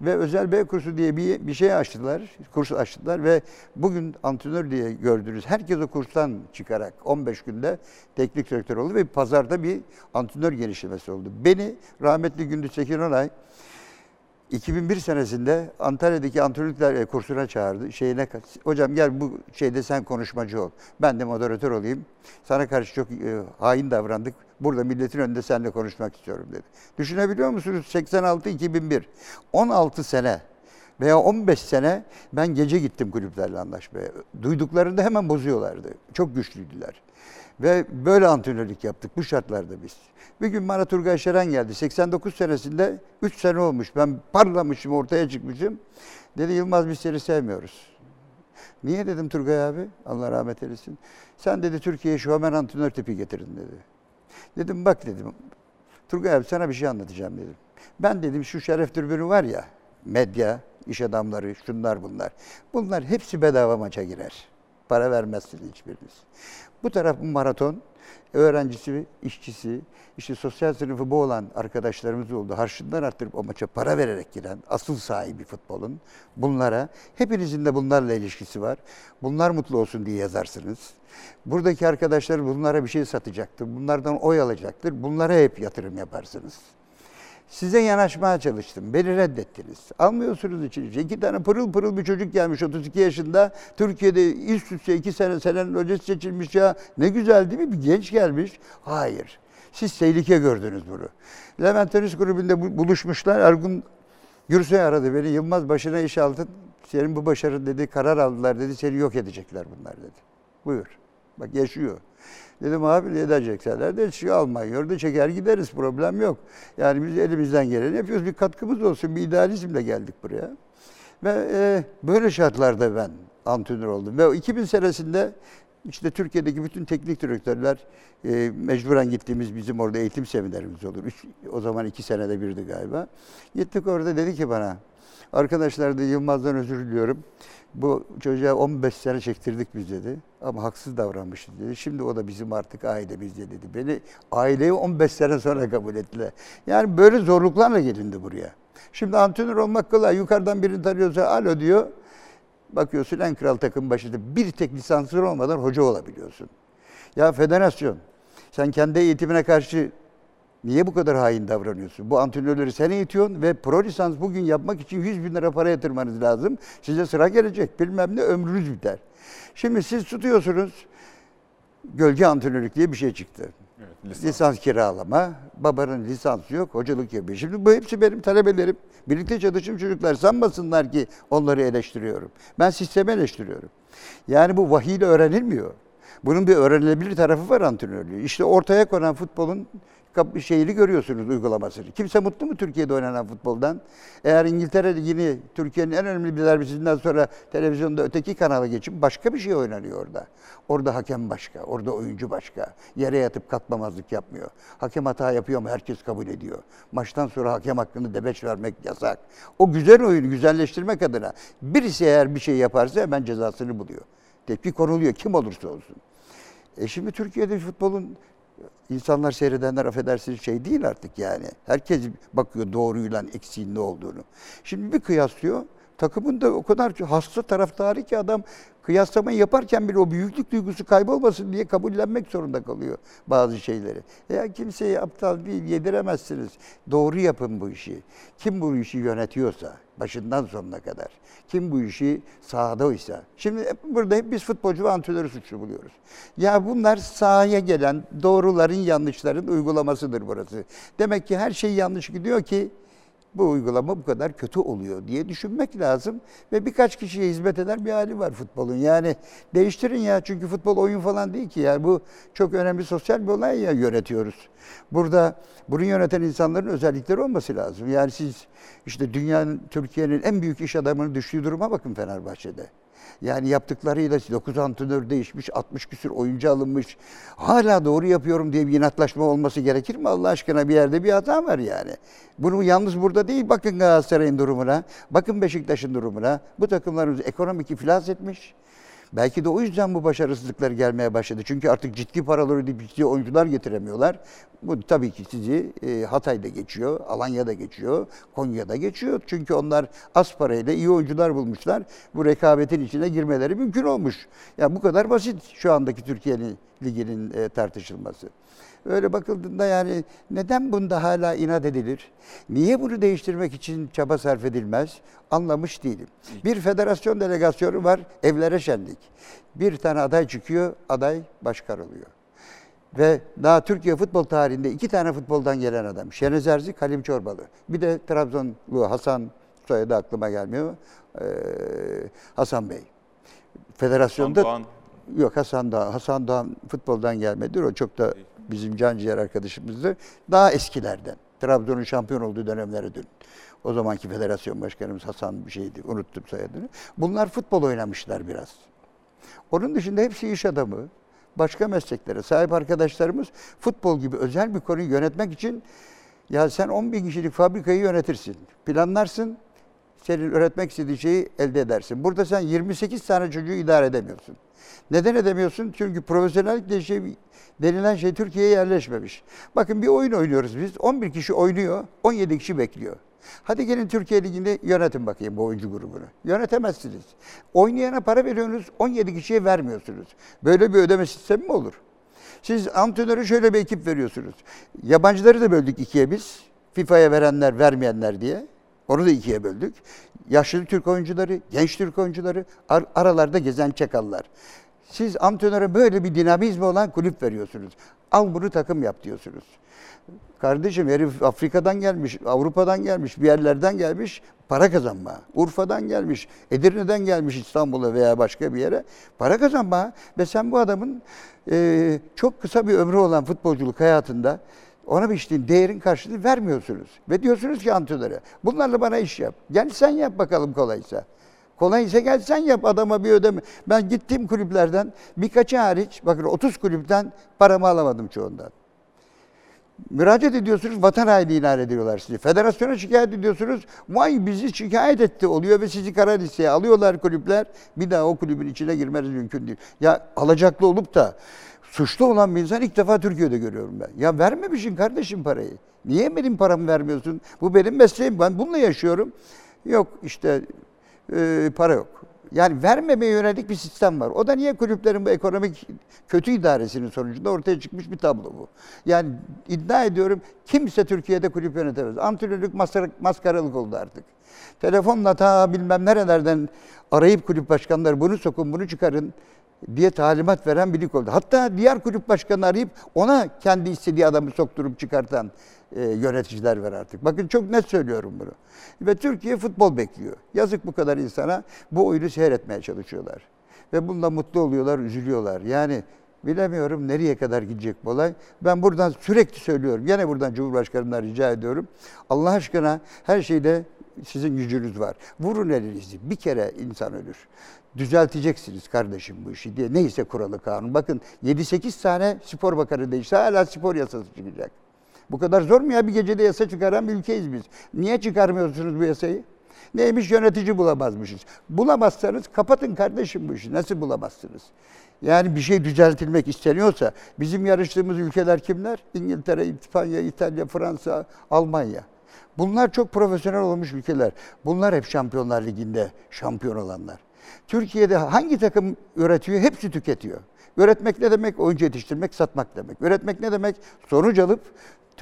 ve özel B kursu diye bir, bir şey açtılar, kurs açtılar ve bugün antrenör diye gördünüz. Herkes o kurstan çıkarak 15 günde teknik direktör oldu ve pazarda bir antrenör genişlemesi oldu. Beni rahmetli Gündüz Tekin Onay 2001 senesinde Antalya'daki antrenörlükler kursuna çağırdı. Şeyine hocam gel bu şeyde sen konuşmacı ol. Ben de moderatör olayım. Sana karşı çok e, hain davrandık. Burada milletin önünde seninle konuşmak istiyorum dedi. Düşünebiliyor musunuz? 86-2001. 16 sene veya 15 sene ben gece gittim kulüplerle anlaşmaya. Duyduklarında hemen bozuyorlardı. Çok güçlüydüler. Ve böyle antrenörlük yaptık bu şartlarda biz. Bir gün bana Turgay Şeren geldi. 89 senesinde 3 sene olmuş. Ben parlamışım, ortaya çıkmışım. Dedi Yılmaz biz seni sevmiyoruz. Niye dedim Turgay abi? Allah rahmet eylesin. Sen dedi Türkiye'ye şu hemen antrenör tipi getirdin dedi. Dedim bak dedim. Turgay abi sana bir şey anlatacağım dedim. Ben dedim şu şeref tribünü var ya, medya, iş adamları, şunlar bunlar. Bunlar hepsi bedava maça girer. Para vermezsiniz hiçbiriniz. Bu taraf maraton, öğrencisi, işçisi, işte sosyal sınıfı bu olan arkadaşlarımız oldu. Harçlığından arttırıp o maça para vererek giren asıl sahibi futbolun bunlara, hepinizin de bunlarla ilişkisi var. Bunlar mutlu olsun diye yazarsınız. Buradaki arkadaşlar bunlara bir şey satacaktır. Bunlardan oy alacaktır. Bunlara hep yatırım yaparsınız. Size yanaşmaya çalıştım. Beni reddettiniz. Almıyorsunuz içinize. İki tane pırıl pırıl bir çocuk gelmiş 32 yaşında. Türkiye'de üst üste iki sene senenin öncesi seçilmiş ya. Ne güzel değil mi? Bir genç gelmiş. Hayır. Siz tehlike gördünüz bunu. Levent Tenis Kulübü'nde buluşmuşlar. Ergun Gürsoy aradı beni. Yılmaz başına iş aldın. Senin bu başarın dedi karar aldılar dedi. Seni yok edecekler bunlar dedi. Buyur. Bak yaşıyor. Dedim abi ne edecekler de şu Almanya'da çeker gideriz problem yok. Yani biz elimizden geleni yapıyoruz. Bir katkımız olsun. Bir idealizmle geldik buraya. Ve e, böyle şartlarda ben antrenör oldum. Ve 2000 senesinde işte Türkiye'deki bütün teknik direktörler e, mecburen gittiğimiz bizim orada eğitim seminerimiz olur. Üç, o zaman iki senede birdi galiba. Gittik orada dedi ki bana arkadaşlar da Yılmaz'dan özür diliyorum. Bu çocuğa 15 sene çektirdik biz dedi. Ama haksız davranmışız dedi. Şimdi o da bizim artık ailemiz dedi. Beni aileyi 15 sene sonra kabul ettiler. Yani böyle zorluklarla gelindi buraya. Şimdi antrenör olmak kolay. Yukarıdan birini tanıyorsa alo diyor. Bakıyorsun en kral takım başında bir tek lisansın olmadan hoca olabiliyorsun. Ya federasyon sen kendi eğitimine karşı Niye bu kadar hain davranıyorsun? Bu antrenörleri sen eğitiyorsun ve pro lisans bugün yapmak için 100 bin lira para yatırmanız lazım. Size sıra gelecek bilmem ne ömrünüz biter. Şimdi siz tutuyorsunuz gölge antrenörlük diye bir şey çıktı. Evet, lisans. lisans kiralama, babanın lisansı yok, hocalık yapıyor. Şimdi bu hepsi benim talebelerim. Birlikte çalıştığım çocuklar sanmasınlar ki onları eleştiriyorum. Ben sistemi eleştiriyorum. Yani bu vahiyle öğrenilmiyor. Bunun bir öğrenilebilir tarafı var antrenörlüğü. İşte ortaya konan futbolun şeyini görüyorsunuz uygulamasını. Kimse mutlu mu Türkiye'de oynanan futboldan? Eğer İngiltere Ligi'ni Türkiye'nin en önemli bir derbisinden sonra televizyonda öteki kanala geçip başka bir şey oynanıyor orada. Orada hakem başka, orada oyuncu başka. Yere yatıp katmamazlık yapmıyor. Hakem hata yapıyor ama herkes kabul ediyor. Maçtan sonra hakem hakkını debeç vermek yasak. O güzel oyunu güzelleştirmek adına birisi eğer bir şey yaparsa hemen cezasını buluyor. Tepki konuluyor kim olursa olsun. E şimdi Türkiye'de futbolun insanlar seyredenler affedersiniz şey değil artık yani. Herkes bakıyor doğruyla eksiğin ne olduğunu. Şimdi bir kıyaslıyor. Takımın da o kadar hasta taraftarı ki adam kıyaslamayı yaparken bile o büyüklük duygusu kaybolmasın diye kabullenmek zorunda kalıyor bazı şeyleri. Ya kimseyi aptal değil yediremezsiniz. Doğru yapın bu işi. Kim bu işi yönetiyorsa başından sonuna kadar. Kim bu işi sahadaysa. Şimdi hep- burada hep biz futbolcu ve antrenörü suçlu buluyoruz. Ya bunlar sahaya gelen doğruların yanlışların uygulamasıdır burası. Demek ki her şey yanlış gidiyor ki bu uygulama bu kadar kötü oluyor diye düşünmek lazım. Ve birkaç kişiye hizmet eder bir hali var futbolun. Yani değiştirin ya çünkü futbol oyun falan değil ki ya. Bu çok önemli sosyal bir olay ya yönetiyoruz. Burada bunu yöneten insanların özellikleri olması lazım. Yani siz işte dünyanın, Türkiye'nin en büyük iş adamının düştüğü duruma bakın Fenerbahçe'de. Yani yaptıklarıyla 9 antrenör değişmiş, 60 küsür oyuncu alınmış. Hala doğru yapıyorum diye bir inatlaşma olması gerekir mi? Allah aşkına bir yerde bir hata var yani. Bunu yalnız burada değil. Bakın Galatasaray'ın durumuna, bakın Beşiktaş'ın durumuna. Bu takımlarımız ekonomik iflas etmiş. Belki de o yüzden bu başarısızlıklar gelmeye başladı. Çünkü artık ciddi paraları ödeyip ciddi oyuncular getiremiyorlar. Bu tabii ki sizi e, Hatay'da geçiyor, Alanya'da geçiyor, Konya'da geçiyor. Çünkü onlar az parayla iyi oyuncular bulmuşlar. Bu rekabetin içine girmeleri mümkün olmuş. Ya bu kadar basit şu andaki Türkiye Ligi'nin e, tartışılması. Öyle bakıldığında yani neden bunda hala inat edilir? Niye bunu değiştirmek için çaba sarf edilmez? Anlamış değilim. Bir federasyon delegasyonu var, evlere şenlik. Bir tane aday çıkıyor, aday başkan oluyor. Ve daha Türkiye futbol tarihinde iki tane futboldan gelen adam. Şenez Erzik, Halim Çorbalı. Bir de Trabzonlu Hasan, soyadı aklıma gelmiyor. Ee, Hasan Bey. Federasyonda... Doğan. Yok Hasan Doğan. Hasan Doğan futboldan gelmedidir. O çok da bizim canciğer arkadaşımızdı. Daha eskilerden. Trabzon'un şampiyon olduğu dönemlere dön. O zamanki federasyon başkanımız Hasan bir şeydi. Unuttum soyadını. Bunlar futbol oynamışlar biraz. Onun dışında hepsi iş adamı. Başka mesleklere sahip arkadaşlarımız futbol gibi özel bir konuyu yönetmek için ya sen 10 bin kişilik fabrikayı yönetirsin. Planlarsın. Senin üretmek istediğin şeyi elde edersin. Burada sen 28 tane çocuğu idare edemiyorsun. Neden edemiyorsun? Çünkü profesyonellik de şey, denilen şey Türkiye'ye yerleşmemiş. Bakın bir oyun oynuyoruz biz. 11 kişi oynuyor, 17 kişi bekliyor. Hadi gelin Türkiye Ligi'nde yönetin bakayım bu oyuncu grubunu. Yönetemezsiniz. Oynayana para veriyorsunuz, 17 kişiye vermiyorsunuz. Böyle bir ödeme sistemi mi olur? Siz antrenöre şöyle bir ekip veriyorsunuz. Yabancıları da böldük ikiye biz. FIFA'ya verenler, vermeyenler diye. Onu da ikiye böldük. Yaşlı Türk oyuncuları, genç Türk oyuncuları, ar- aralarda gezen çakallar. Siz antrenöre böyle bir dinamizmi olan kulüp veriyorsunuz. Al bunu takım yap diyorsunuz. Kardeşim herif Afrika'dan gelmiş, Avrupa'dan gelmiş, bir yerlerden gelmiş para kazanma. Urfa'dan gelmiş, Edirne'den gelmiş İstanbul'a veya başka bir yere para kazanma. Ve sen bu adamın e, çok kısa bir ömrü olan futbolculuk hayatında ona biçtiğin değerin karşılığını vermiyorsunuz. Ve diyorsunuz ki antrenöre bunlarla bana iş yap. Gel sen yap bakalım kolaysa. Kolaysa gel sen yap adama bir ödeme. Ben gittiğim kulüplerden birkaçı hariç bakın 30 kulüpten paramı alamadım çoğundan. Müracaat ediyorsunuz, vatan haini ilan ediyorlar sizi. Federasyona şikayet ediyorsunuz, vay bizi şikayet etti oluyor ve sizi kara alıyorlar kulüpler. Bir daha o kulübün içine girmeniz mümkün değil. Ya alacaklı olup da suçlu olan bir insan ilk defa Türkiye'de görüyorum ben. Ya vermemişsin kardeşim parayı. Niye benim paramı vermiyorsun? Bu benim mesleğim, ben bununla yaşıyorum. Yok işte e, para yok. Yani vermemeye yönelik bir sistem var. O da niye kulüplerin bu ekonomik kötü idaresinin sonucunda ortaya çıkmış bir tablo bu. Yani iddia ediyorum kimse Türkiye'de kulüp yönetemez. Antrenörlük maskara- maskaralık oldu artık. Telefonla ta bilmem nerelerden arayıp kulüp başkanları bunu sokun bunu çıkarın diye talimat veren bir lig oldu. Hatta diğer kulüp başkanı arayıp ona kendi istediği adamı sokturup çıkartan e, yöneticiler var artık. Bakın çok net söylüyorum bunu. Ve Türkiye futbol bekliyor. Yazık bu kadar insana bu oyunu seyretmeye çalışıyorlar. Ve bununla mutlu oluyorlar, üzülüyorlar. Yani Bilemiyorum nereye kadar gidecek bu olay. Ben buradan sürekli söylüyorum. Gene buradan Cumhurbaşkanı'na rica ediyorum. Allah aşkına her şeyde sizin gücünüz var. Vurun elinizi. Bir kere insan ölür. Düzelteceksiniz kardeşim bu işi diye. Neyse kuralı kanun. Bakın 7-8 tane spor bakanı değişse hala spor yasası çıkacak. Bu kadar zor mu ya? Bir gecede yasa çıkaran bir ülkeyiz biz. Niye çıkarmıyorsunuz bu yasayı? Neymiş yönetici bulamazmışız. Bulamazsanız kapatın kardeşim bu işi. Nasıl bulamazsınız? Yani bir şey düzeltilmek isteniyorsa bizim yarıştığımız ülkeler kimler? İngiltere, İspanya, İtalya, Fransa, Almanya. Bunlar çok profesyonel olmuş ülkeler. Bunlar hep Şampiyonlar Ligi'nde şampiyon olanlar. Türkiye'de hangi takım üretiyor? Hepsi tüketiyor. Üretmek ne demek? Oyuncu yetiştirmek, satmak demek. Üretmek ne demek? Sonuç alıp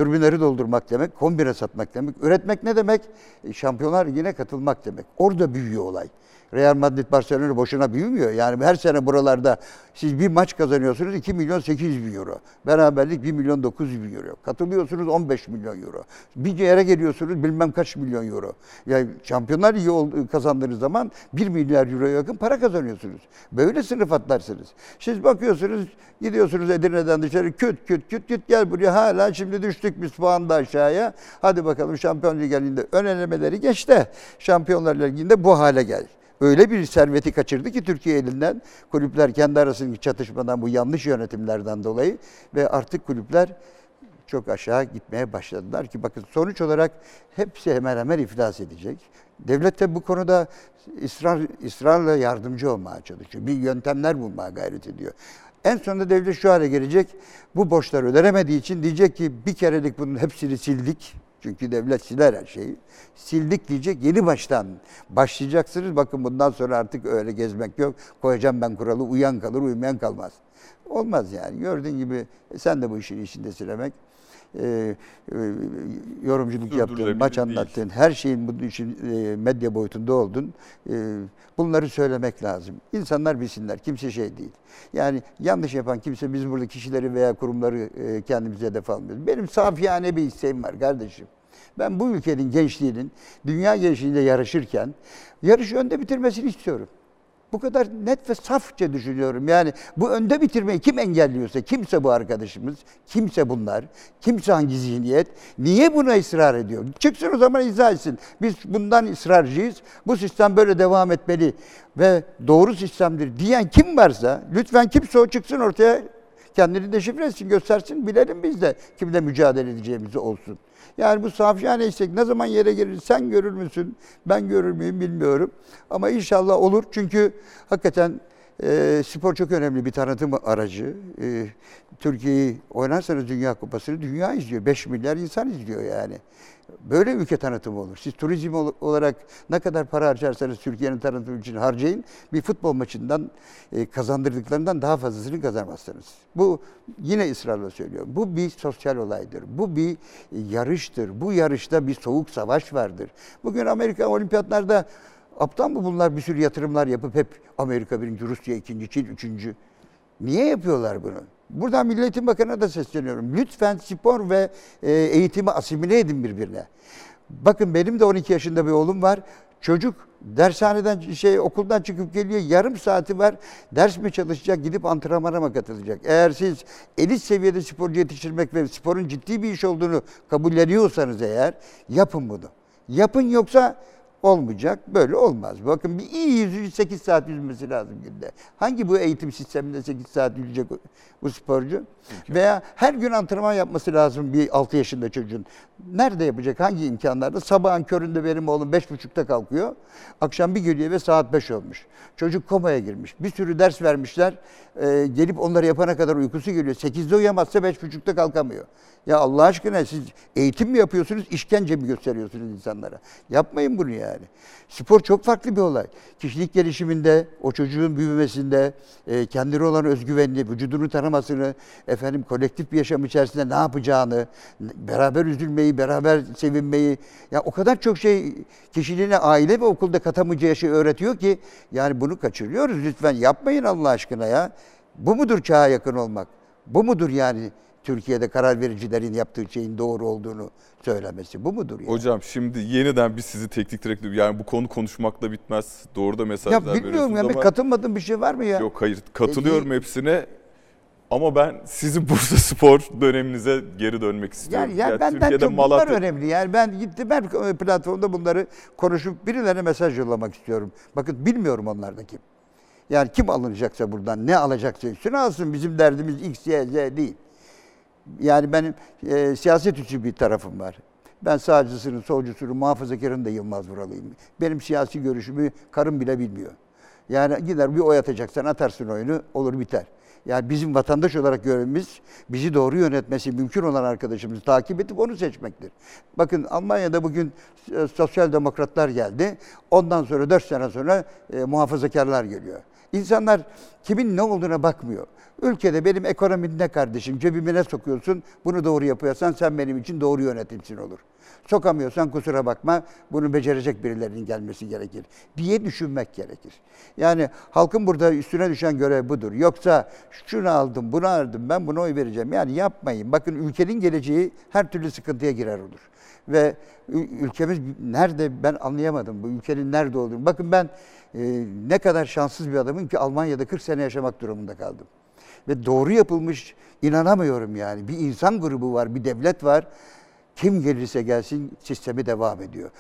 türbinleri doldurmak demek, kombine satmak demek. Üretmek ne demek? E, Şampiyonlar Ligi'ne katılmak demek. Orada büyüyor olay. Real Madrid, Barcelona boşuna büyümüyor. Yani her sene buralarda siz bir maç kazanıyorsunuz 2 milyon 800 bin euro. Beraberlik 1 milyon 900 bin euro. Katılıyorsunuz 15 milyon euro. Bir yere geliyorsunuz bilmem kaç milyon euro. Yani Şampiyonlar ol- kazandığınız zaman 1 milyar euroya yakın para kazanıyorsunuz. Böyle sınıf atlarsınız. Siz bakıyorsunuz gidiyorsunuz Edirne'den dışarı küt küt küt küt gel buraya hala şimdi düştük biz puan da aşağıya. Hadi bakalım Şampiyon Ligi'nde ön elemeleri geç de Şampiyonlar Ligi'nde bu hale gel. Öyle bir serveti kaçırdı ki Türkiye elinden kulüpler kendi arasındaki çatışmadan bu yanlış yönetimlerden dolayı ve artık kulüpler çok aşağı gitmeye başladılar ki bakın sonuç olarak hepsi hemen hemen iflas edecek. Devlet de bu konuda ısrar, ısrarla yardımcı olmaya çalışıyor. Bir yöntemler bulmaya gayret ediyor. En sonunda devlet şu hale gelecek. Bu borçlar ödenemediği için diyecek ki bir kerelik bunun hepsini sildik. Çünkü devlet siler her şeyi. Sildik diyecek yeni baştan başlayacaksınız. Bakın bundan sonra artık öyle gezmek yok. Koyacağım ben kuralı uyan kalır uyumayan kalmaz. Olmaz yani. Gördüğün gibi e, sen de bu işin içindesin demek. Ee, e, yorumculuk yaptın, Sürdürülebilir maç değil. anlattın, her şeyin bunun için e, medya boyutunda oldun. E, bunları söylemek lazım. İnsanlar bilsinler. Kimse şey değil. Yani yanlış yapan kimse biz burada kişileri veya kurumları e, kendimize hedef almıyoruz. Benim safiyane bir isteğim var kardeşim. Ben bu ülkenin gençliğinin dünya gençliğiyle yarışırken yarışı önde bitirmesini istiyorum. Bu kadar net ve safça düşünüyorum. Yani bu önde bitirmeyi kim engelliyorsa, kimse bu arkadaşımız, kimse bunlar, kimse hangi zihniyet, niye buna ısrar ediyor? Çıksın o zaman izah etsin. Biz bundan ısrarcıyız, bu sistem böyle devam etmeli ve doğru sistemdir diyen kim varsa, lütfen kimse o çıksın ortaya kendini deşifre etsin, göstersin, bilelim biz de kimle mücadele edeceğimizi olsun. Yani bu safiyane istek ne zaman yere gelir sen görür müsün, ben görür müyüm bilmiyorum. Ama inşallah olur çünkü hakikaten e, spor çok önemli bir tanıtım aracı. E, Türkiye'yi oynarsanız Dünya Kupası'nı dünya izliyor. 5 milyar insan izliyor yani. Böyle ülke tanıtımı olur. Siz turizm ol- olarak ne kadar para harcarsanız Türkiye'nin tanıtımı için harcayın. Bir futbol maçından e, kazandırdıklarından daha fazlasını kazanmazsınız. Bu yine ısrarla söylüyorum. Bu bir sosyal olaydır. Bu bir yarıştır. Bu yarışta bir soğuk savaş vardır. Bugün Amerika olimpiyatlarda aptal mı bunlar bir sürü yatırımlar yapıp hep Amerika birinci, Rusya ikinci, Çin üçüncü. Niye yapıyorlar bunu? Buradan Milli Eğitim Bakanı'na da sesleniyorum. Lütfen spor ve e, eğitimi asimile edin birbirine. Bakın benim de 12 yaşında bir oğlum var. Çocuk dershaneden şey okuldan çıkıp geliyor yarım saati var. Ders mi çalışacak gidip antrenmana mı katılacak? Eğer siz elit seviyede sporcu yetiştirmek ve sporun ciddi bir iş olduğunu kabulleniyorsanız eğer yapın bunu. Yapın yoksa olmayacak. Böyle olmaz. Bakın bir iyi yüzücü 8 saat yüzmesi lazım günde. Hangi bu eğitim sisteminde 8 saat yüzecek bu sporcu? Veya her gün antrenman yapması lazım bir 6 yaşında çocuğun. Nerede yapacak? Hangi imkanlarda? Sabahın köründe benim oğlum 5.30'da kalkıyor. Akşam bir geliyor ve saat 5 olmuş. Çocuk komaya girmiş. Bir sürü ders vermişler. Ee, gelip onları yapana kadar uykusu geliyor. 8'de uyamazsa 5.30'da kalkamıyor. Ya Allah aşkına siz eğitim mi yapıyorsunuz, işkence mi gösteriyorsunuz insanlara? Yapmayın bunu yani. Spor çok farklı bir olay. Kişilik gelişiminde, o çocuğun büyümesinde, e, kendine olan özgüvenini, vücudunu tanımasını, efendim kolektif bir yaşam içerisinde ne yapacağını, beraber üzülmeyi, beraber sevinmeyi, ya o kadar çok şey kişiliğine aile ve okulda katamayacağı şey öğretiyor ki yani bunu kaçırıyoruz. Lütfen yapmayın Allah aşkına ya. Bu mudur çağa yakın olmak? Bu mudur yani Türkiye'de karar vericilerin yaptığı şeyin doğru olduğunu söylemesi? Bu mudur yani? Hocam şimdi yeniden biz sizi teknik direktör yani bu konu konuşmakla bitmez. Doğru da mesajlar ya bilmiyorum yani ama katılmadığım bir şey var mı ya? yok hayır katılıyorum hepsine. Ama ben sizin [laughs] Bursa Spor döneminize geri dönmek istiyorum. Yani, yani benden çok Malatya- bunlar önemli. Yani ben gittim her platformda bunları konuşup birilerine mesaj yollamak istiyorum. Bakın bilmiyorum onlar da kim. Yani kim alınacaksa buradan, ne alacaksa üstüne alsın. Bizim derdimiz X, Y, Z değil. Yani benim e, siyaset içi bir tarafım var. Ben sağcısının, solcusunun, muhafazakarın da Yılmaz Vuralıyım. Benim siyasi görüşümü karım bile bilmiyor. Yani gider bir oy atacaksan atarsın oyunu, olur biter. Yani bizim vatandaş olarak görevimiz bizi doğru yönetmesi mümkün olan arkadaşımızı takip edip onu seçmektir. Bakın Almanya'da bugün e, sosyal demokratlar geldi. Ondan sonra 4 sene sonra e, muhafazakarlar geliyor. İnsanlar kimin ne olduğuna bakmıyor. Ülkede benim ekonomim ne kardeşim, cebime ne sokuyorsun, bunu doğru yapıyorsan sen benim için doğru yönetimsin olur. Sokamıyorsan kusura bakma, bunu becerecek birilerinin gelmesi gerekir diye düşünmek gerekir. Yani halkın burada üstüne düşen görev budur. Yoksa şunu aldım, bunu aldım, ben buna oy vereceğim. Yani yapmayın. Bakın ülkenin geleceği her türlü sıkıntıya girer olur. Ve ül- ülkemiz nerede ben anlayamadım bu ülkenin nerede olduğunu. Bakın ben e, ne kadar şanssız bir adamım ki Almanya'da 40 sene yaşamak durumunda kaldım. Ve doğru yapılmış inanamıyorum yani. Bir insan grubu var, bir devlet var. Kim gelirse gelsin sistemi devam ediyor.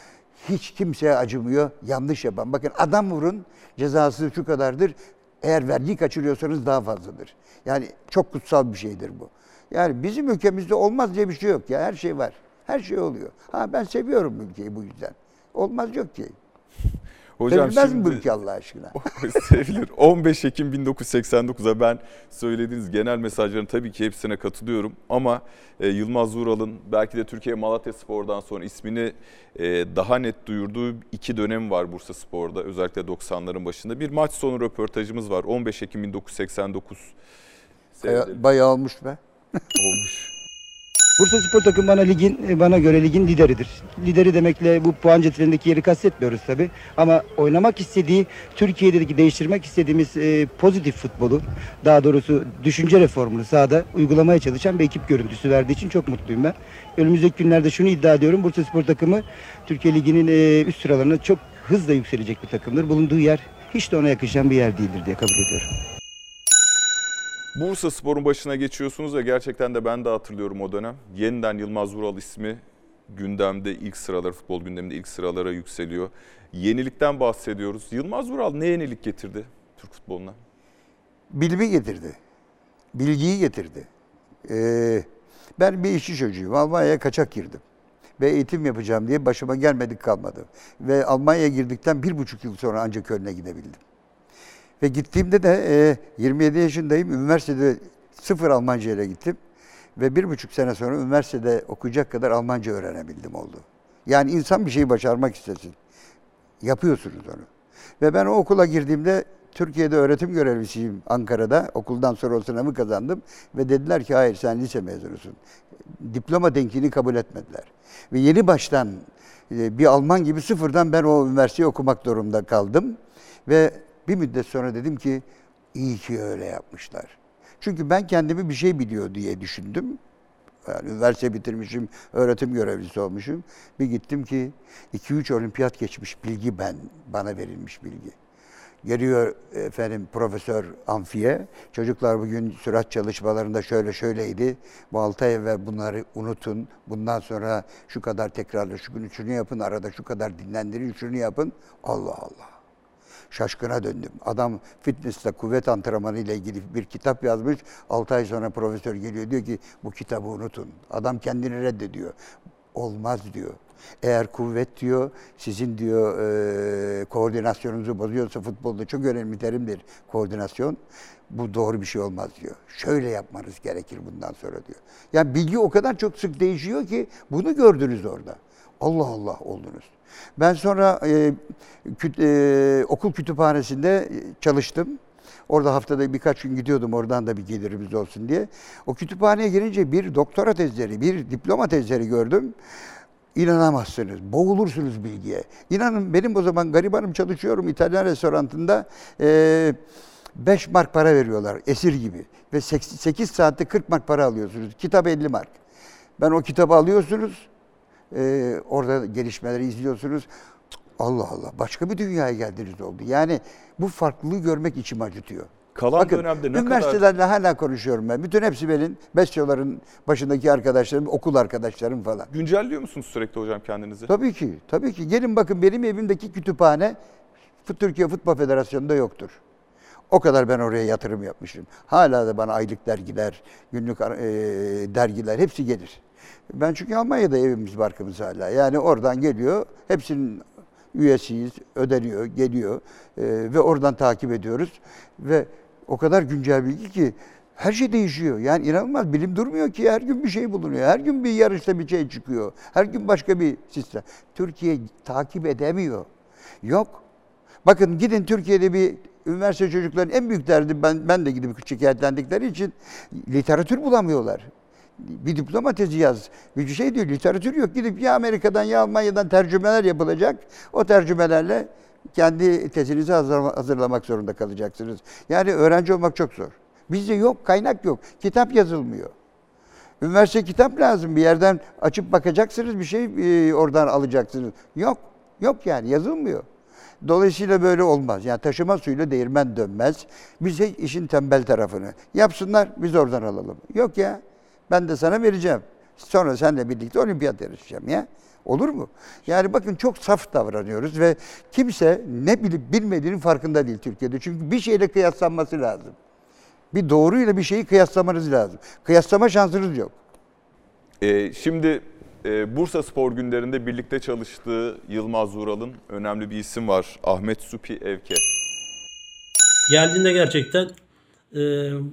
Hiç kimseye acımıyor, yanlış yapan. Bakın adam vurun, cezası şu kadardır. Eğer vergi kaçırıyorsanız daha fazladır. Yani çok kutsal bir şeydir bu. Yani bizim ülkemizde olmaz diye bir şey yok ya. Her şey var. Her şey oluyor. Ha ben seviyorum ülkeyi bu yüzden. Olmaz yok ki. Hocam Sevilmez mi bu şimdi ülke Allah aşkına? [laughs] sevilir. 15 Ekim 1989'a ben söylediğiniz genel mesajların tabii ki hepsine katılıyorum. Ama e, Yılmaz Vural'ın belki de Türkiye Malatya Spor'dan sonra ismini e, daha net duyurduğu iki dönem var Bursa Spor'da. Özellikle 90'ların başında. Bir maç sonu röportajımız var. 15 Ekim 1989. Baya- Sevgili- Bayağı olmuş be. olmuş. Bursa Spor takım bana ligin bana göre ligin lideridir. Lideri demekle bu puan cetvelindeki yeri kastetmiyoruz tabi. Ama oynamak istediği, Türkiye'deki değiştirmek istediğimiz e, pozitif futbolu, daha doğrusu düşünce reformunu sahada uygulamaya çalışan bir ekip görüntüsü verdiği için çok mutluyum ben. Önümüzdeki günlerde şunu iddia ediyorum. Bursa Spor takımı Türkiye Ligi'nin e, üst sıralarına çok hızla yükselecek bir takımdır. Bulunduğu yer hiç de ona yakışan bir yer değildir diye kabul ediyorum. Bursa Spor'un başına geçiyorsunuz ve gerçekten de ben de hatırlıyorum o dönem. Yeniden Yılmaz Vural ismi gündemde ilk sıralara, futbol gündeminde ilk sıralara yükseliyor. Yenilikten bahsediyoruz. Yılmaz Vural ne yenilik getirdi Türk futboluna? bilimi getirdi. Bilgiyi getirdi. Ee, ben bir işçi çocuğuyum. Almanya'ya kaçak girdim. Ve eğitim yapacağım diye başıma gelmedik kalmadı. Ve Almanya'ya girdikten bir buçuk yıl sonra ancak Köln'e gidebildim. Ve gittiğimde de e, 27 yaşındayım. Üniversitede sıfır Almanca ile gittim. Ve bir buçuk sene sonra üniversitede okuyacak kadar Almanca öğrenebildim oldu. Yani insan bir şeyi başarmak istesin. Yapıyorsunuz onu. Ve ben o okula girdiğimde Türkiye'de öğretim görevlisiyim Ankara'da. Okuldan sonra o sınavı kazandım. Ve dediler ki hayır sen lise mezunusun. Diploma denkini kabul etmediler. Ve yeni baştan e, bir Alman gibi sıfırdan ben o üniversiteyi okumak durumunda kaldım. Ve bir müddet sonra dedim ki iyi ki öyle yapmışlar. Çünkü ben kendimi bir şey biliyor diye düşündüm. Yani üniversite bitirmişim, öğretim görevlisi olmuşum. Bir gittim ki 2-3 olimpiyat geçmiş bilgi ben, bana verilmiş bilgi. Geliyor efendim profesör amfiye. Çocuklar bugün sürat çalışmalarında şöyle şöyleydi. Bu altı ay evvel bunları unutun. Bundan sonra şu kadar tekrarla, şu gün şunu yapın, arada şu kadar dinlendirin, şunu yapın. Allah Allah. Şaşkına döndüm. Adam fitness'te kuvvet antrenmanı ile ilgili bir kitap yazmış. 6 ay sonra profesör geliyor diyor ki bu kitabı unutun. Adam kendini reddediyor. Olmaz diyor. Eğer kuvvet diyor sizin diyor e, koordinasyonunuzu bozuyorsa futbolda çok önemli terimdir koordinasyon. Bu doğru bir şey olmaz diyor. Şöyle yapmanız gerekir bundan sonra diyor. Yani bilgi o kadar çok sık değişiyor ki bunu gördünüz orada. Allah Allah oldunuz. Ben sonra e, küt- e, okul kütüphanesinde çalıştım. Orada haftada birkaç gün gidiyordum oradan da bir gelirimiz olsun diye. O kütüphaneye girince bir doktora tezleri, bir diploma tezleri gördüm. İnanamazsınız, boğulursunuz bilgiye. İnanın benim o zaman garibanım çalışıyorum İtalyan restoranında. E, 5 mark para veriyorlar esir gibi. Ve 8 saatte 40 mark para alıyorsunuz. Kitap 50 mark. Ben o kitabı alıyorsunuz. Ee, orada gelişmeleri izliyorsunuz. Allah Allah başka bir dünyaya geldiniz oldu. Yani bu farklılığı görmek içimi acıtıyor. Kalan Bakın dönemde ne kadar üniversitelerle hala konuşuyorum ben. Bütün hepsi benim besyoların başındaki arkadaşlarım, okul arkadaşlarım falan. güncelliyor musunuz sürekli hocam kendinizi? Tabii ki, tabii ki. Gelin bakın benim evimdeki kütüphane Türkiye Futbol Federasyonu'nda yoktur. O kadar ben oraya yatırım yapmışım. Hala da bana aylık dergiler, günlük eee, dergiler hepsi gelir. Ben çünkü Almanya'da evimiz barkımız hala. Yani oradan geliyor. Hepsinin üyesiyiz, ödeniyor, geliyor Eee, ve oradan takip ediyoruz. Ve o kadar güncel bilgi ki her şey değişiyor. Yani inanılmaz bilim durmuyor ki her gün bir şey bulunuyor. Her gün bir yarışta bir şey çıkıyor. Her gün başka bir sistem. Türkiye takip edemiyor. Yok. Bakın gidin Türkiye'de bir üniversite çocukların en büyük derdi ben, ben de gidip şikayetlendikleri için literatür bulamıyorlar. Bir diploma tezi yaz. Bir şey diyor literatür yok. Gidip ya Amerika'dan ya Almanya'dan tercümeler yapılacak. O tercümelerle kendi tezinizi hazırlama- hazırlamak zorunda kalacaksınız. Yani öğrenci olmak çok zor. Bizde yok, kaynak yok. Kitap yazılmıyor. Üniversite kitap lazım. Bir yerden açıp bakacaksınız, bir şey e, oradan alacaksınız. Yok, yok yani yazılmıyor. Dolayısıyla böyle olmaz. Yani taşıma suyuyla değirmen dönmez. Bize işin tembel tarafını yapsınlar, biz oradan alalım. Yok ya, ben de sana vereceğim. Sonra seninle birlikte olimpiyat yarışacağım ya. Olur mu? Yani bakın çok saf davranıyoruz ve kimse ne bilip bilmediğinin farkında değil Türkiye'de. Çünkü bir şeyle kıyaslanması lazım. Bir doğruyla bir şeyi kıyaslamanız lazım. Kıyaslama şansınız yok. Ee, şimdi e, Bursa Spor günlerinde birlikte çalıştığı Yılmaz Vural'ın önemli bir isim var. Ahmet Supi Evke. Geldiğinde gerçekten e,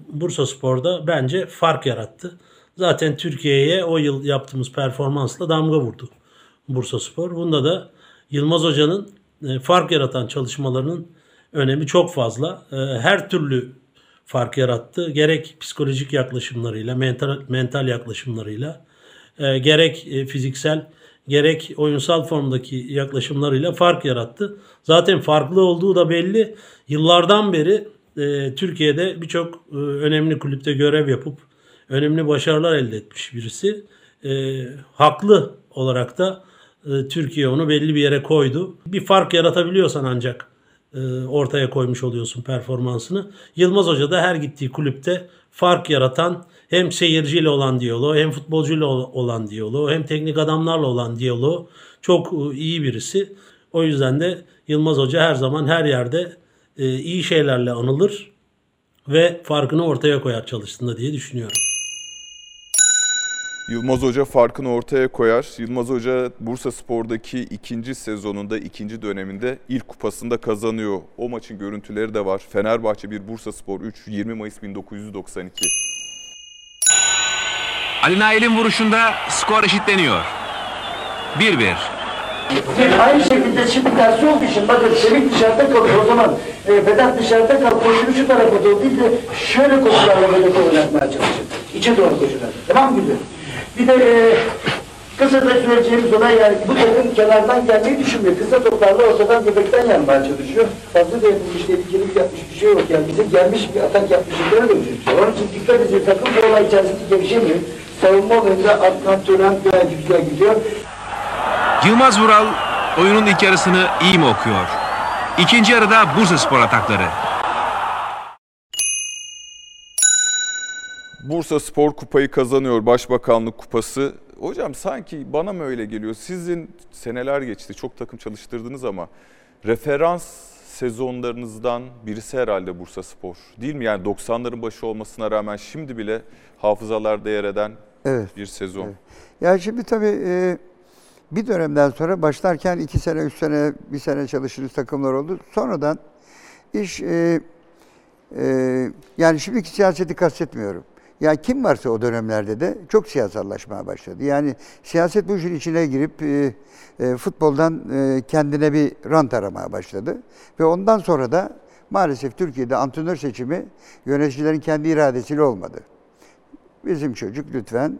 Bursa Spor'da bence fark yarattı. Zaten Türkiye'ye o yıl yaptığımız performansla damga vurdu Bursa Spor. Bunda da Yılmaz Hoca'nın e, fark yaratan çalışmalarının önemi çok fazla. E, her türlü fark yarattı. Gerek psikolojik yaklaşımlarıyla, mental, mental yaklaşımlarıyla, e, gerek fiziksel, gerek oyunsal formdaki yaklaşımlarıyla fark yarattı. Zaten farklı olduğu da belli. Yıllardan beri Türkiye'de birçok önemli kulüpte görev yapıp önemli başarılar elde etmiş birisi. E, haklı olarak da e, Türkiye onu belli bir yere koydu. Bir fark yaratabiliyorsan ancak e, ortaya koymuş oluyorsun performansını. Yılmaz Hoca da her gittiği kulüpte fark yaratan hem seyirciyle olan diyaloğu hem futbolcuyla ol- olan diyaloğu hem teknik adamlarla olan diyaloğu çok e, iyi birisi. O yüzden de Yılmaz Hoca her zaman her yerde e, iyi şeylerle anılır ve farkını ortaya koyar çalıştığında diye düşünüyorum. Yılmaz Hoca farkını ortaya koyar. Yılmaz Hoca Bursa Spor'daki ikinci sezonunda, ikinci döneminde ilk kupasında kazanıyor. O maçın görüntüleri de var. Fenerbahçe 1, Bursa Spor 3, 20 Mayıs 1992. Ali Nail'in vuruşunda skor eşitleniyor. 1-1. Aynı şekilde şimdi tersi olduğu için bakın Semih dışarıda kalır o zaman e, Vedat dışarıda kal koşunu şu tarafa doğru değil de şöyle koşularla Vedat'ı oynatmaya çalışır. İçe doğru koşular. Tamam mı güzel? Bir de e, kısa da söyleyeceğimiz olay yani bu takım kenardan gelmeyi düşünmüyor. Kısa toplarla ortadan göbekten yanmaya çalışıyor. Fazla da yapılmış tehlikeli yapmış bir şey yok. Yani bize gelmiş bir atak. Böyle bir şey. Onun için dikkat edin takım bu olay içerisinde gevşemiyor. Savunma oyunda Adnan Tören gayet güzel gidiyor. Yılmaz Vural oyunun ilk yarısını iyi mi okuyor? İkinci yarıda Bursa Spor atakları. Bursa Spor kupayı kazanıyor. Başbakanlık kupası. Hocam sanki bana mı öyle geliyor? Sizin seneler geçti. Çok takım çalıştırdınız ama referans sezonlarınızdan birisi herhalde Bursa Spor. Değil mi? Yani 90'ların başı olmasına rağmen şimdi bile hafızalarda yer eden Evet. bir sezon. Evet. Ya şimdi tabii e, bir dönemden sonra başlarken iki sene, üç sene, bir sene çalıştığınız takımlar oldu. Sonradan iş e, e, yani şimdiki siyaseti kastetmiyorum. Ya kim varsa o dönemlerde de çok siyasallaşmaya başladı. Yani siyaset bu işin içine girip e, e, futboldan e, kendine bir rant aramaya başladı. Ve ondan sonra da maalesef Türkiye'de antrenör seçimi yöneticilerin kendi iradesiyle olmadı. Bizim çocuk lütfen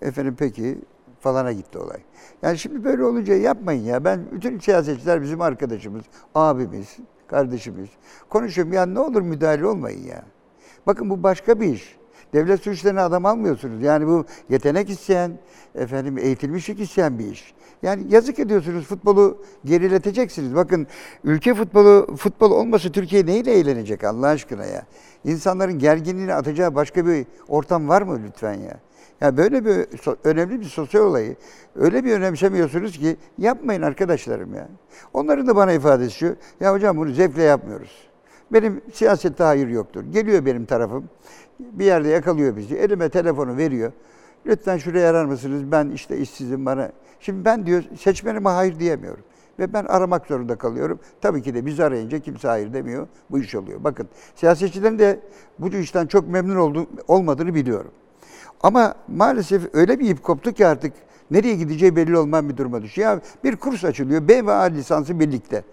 efendim peki falana gitti olay. Yani şimdi böyle olunca yapmayın ya. Ben bütün siyasetçiler bizim arkadaşımız, abimiz, kardeşimiz. Konuşuyorum ya ne olur müdahale olmayın ya. Bakın bu başka bir iş. Devlet su işlerine adam almıyorsunuz. Yani bu yetenek isteyen, efendim eğitilmişlik isteyen bir iş. Yani yazık ediyorsunuz futbolu gerileteceksiniz. Bakın ülke futbolu futbol olmasa Türkiye neyle eğlenecek Allah aşkına ya? İnsanların gerginliğini atacağı başka bir ortam var mı lütfen ya? Ya böyle bir önemli bir sosyal olayı öyle bir önemsemiyorsunuz ki yapmayın arkadaşlarım ya. Onların da bana ifadesi şu. Ya hocam bunu zevkle yapmıyoruz. Benim siyasette hayır yoktur. Geliyor benim tarafım. Bir yerde yakalıyor bizi. Elime telefonu veriyor. Lütfen şuraya arar mısınız? Ben işte işsizim bana. Şimdi ben diyor seçmenime hayır diyemiyorum. Ve ben aramak zorunda kalıyorum. Tabii ki de biz arayınca kimse hayır demiyor. Bu iş oluyor. Bakın siyasetçilerin de bu işten çok memnun olduğu, olmadığını biliyorum. Ama maalesef öyle bir ip koptu ki artık nereye gideceği belli olmayan bir duruma düşüyor. Ya bir kurs açılıyor. B ve A lisansı birlikte.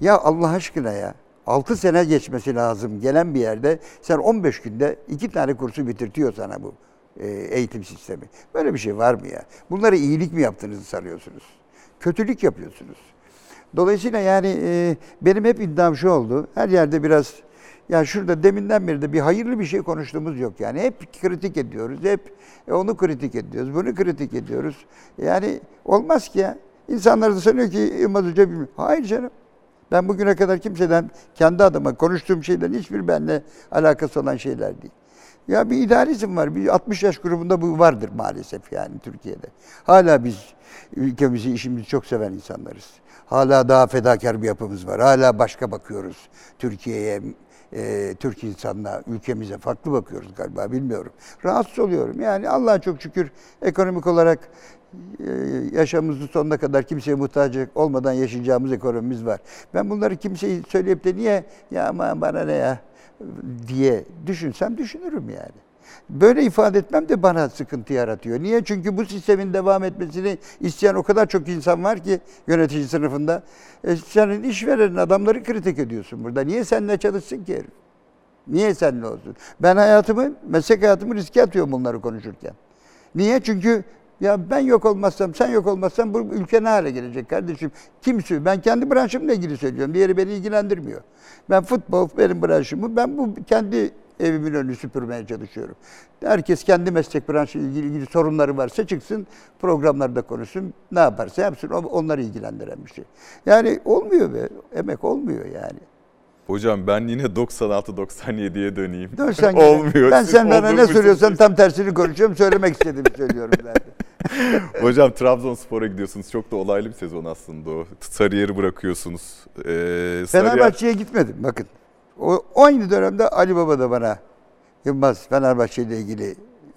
Ya Allah aşkına ya. 6 sene geçmesi lazım gelen bir yerde sen 15 günde iki tane kursu bitirtiyor sana bu e, eğitim sistemi. Böyle bir şey var mı ya? Bunları iyilik mi yaptığınızı sanıyorsunuz? Kötülük yapıyorsunuz. Dolayısıyla yani e, benim hep iddiam şu oldu. Her yerde biraz ya şurada deminden beri de bir hayırlı bir şey konuştuğumuz yok yani. Hep kritik ediyoruz. Hep e, onu kritik ediyoruz. Bunu kritik ediyoruz. Yani olmaz ki ya. İnsanlar da sanıyor ki Yılmaz Hoca bilmiyor. Hayır canım. Ben bugüne kadar kimseden kendi adıma konuştuğum şeylerin hiçbir benimle alakası olan şeyler değil. Ya bir idealizm var. Bir 60 yaş grubunda bu vardır maalesef yani Türkiye'de. Hala biz ülkemizi, işimizi çok seven insanlarız. Hala daha fedakar bir yapımız var. Hala başka bakıyoruz Türkiye'ye, e, Türk insanına, ülkemize farklı bakıyoruz galiba bilmiyorum. Rahatsız oluyorum. Yani Allah'a çok şükür ekonomik olarak yaşamımızın sonuna kadar kimseye muhtaç olmadan yaşayacağımız ekonomimiz var. Ben bunları kimseyi söyleyip de niye ya aman bana ne ya diye düşünsem düşünürüm yani. Böyle ifade etmem de bana sıkıntı yaratıyor. Niye? Çünkü bu sistemin devam etmesini isteyen o kadar çok insan var ki yönetici sınıfında. E, senin işverenin adamları kritik ediyorsun burada. Niye seninle çalışsın ki herif? Niye seninle olsun? Ben hayatımı, meslek hayatımı riske atıyorum bunları konuşurken. Niye? Çünkü ya ben yok olmazsam, sen yok olmazsan bu ülke ne hale gelecek kardeşim? Kimse, ben kendi branşımla ilgili söylüyorum. Diğeri beni ilgilendirmiyor. Ben futbol benim branşımı, ben bu kendi evimin önünü süpürmeye çalışıyorum. Herkes kendi meslek branşı ilgili, ilgili sorunları varsa çıksın, programlarda konuşsun, ne yaparsa yapsın, onları ilgilendiren bir şey. Yani olmuyor be, emek olmuyor yani. Hocam ben yine 96-97'ye döneyim. Dön sen [laughs] gene. Olmuyor. Ben Siz sen bana ne olduğunuz söylüyorsan tam tersini konuşuyorum, söylemek istediğimi söylüyorum ben de. [laughs] Hocam Trabzonspor'a gidiyorsunuz. Çok da olaylı bir sezon aslında o. Sarıyer'i bırakıyorsunuz. Ee, Sarıyer- Fenerbahçe'ye gitmedim bakın. O, o aynı dönemde Ali Baba da bana Yılmaz Fenerbahçe ile ilgili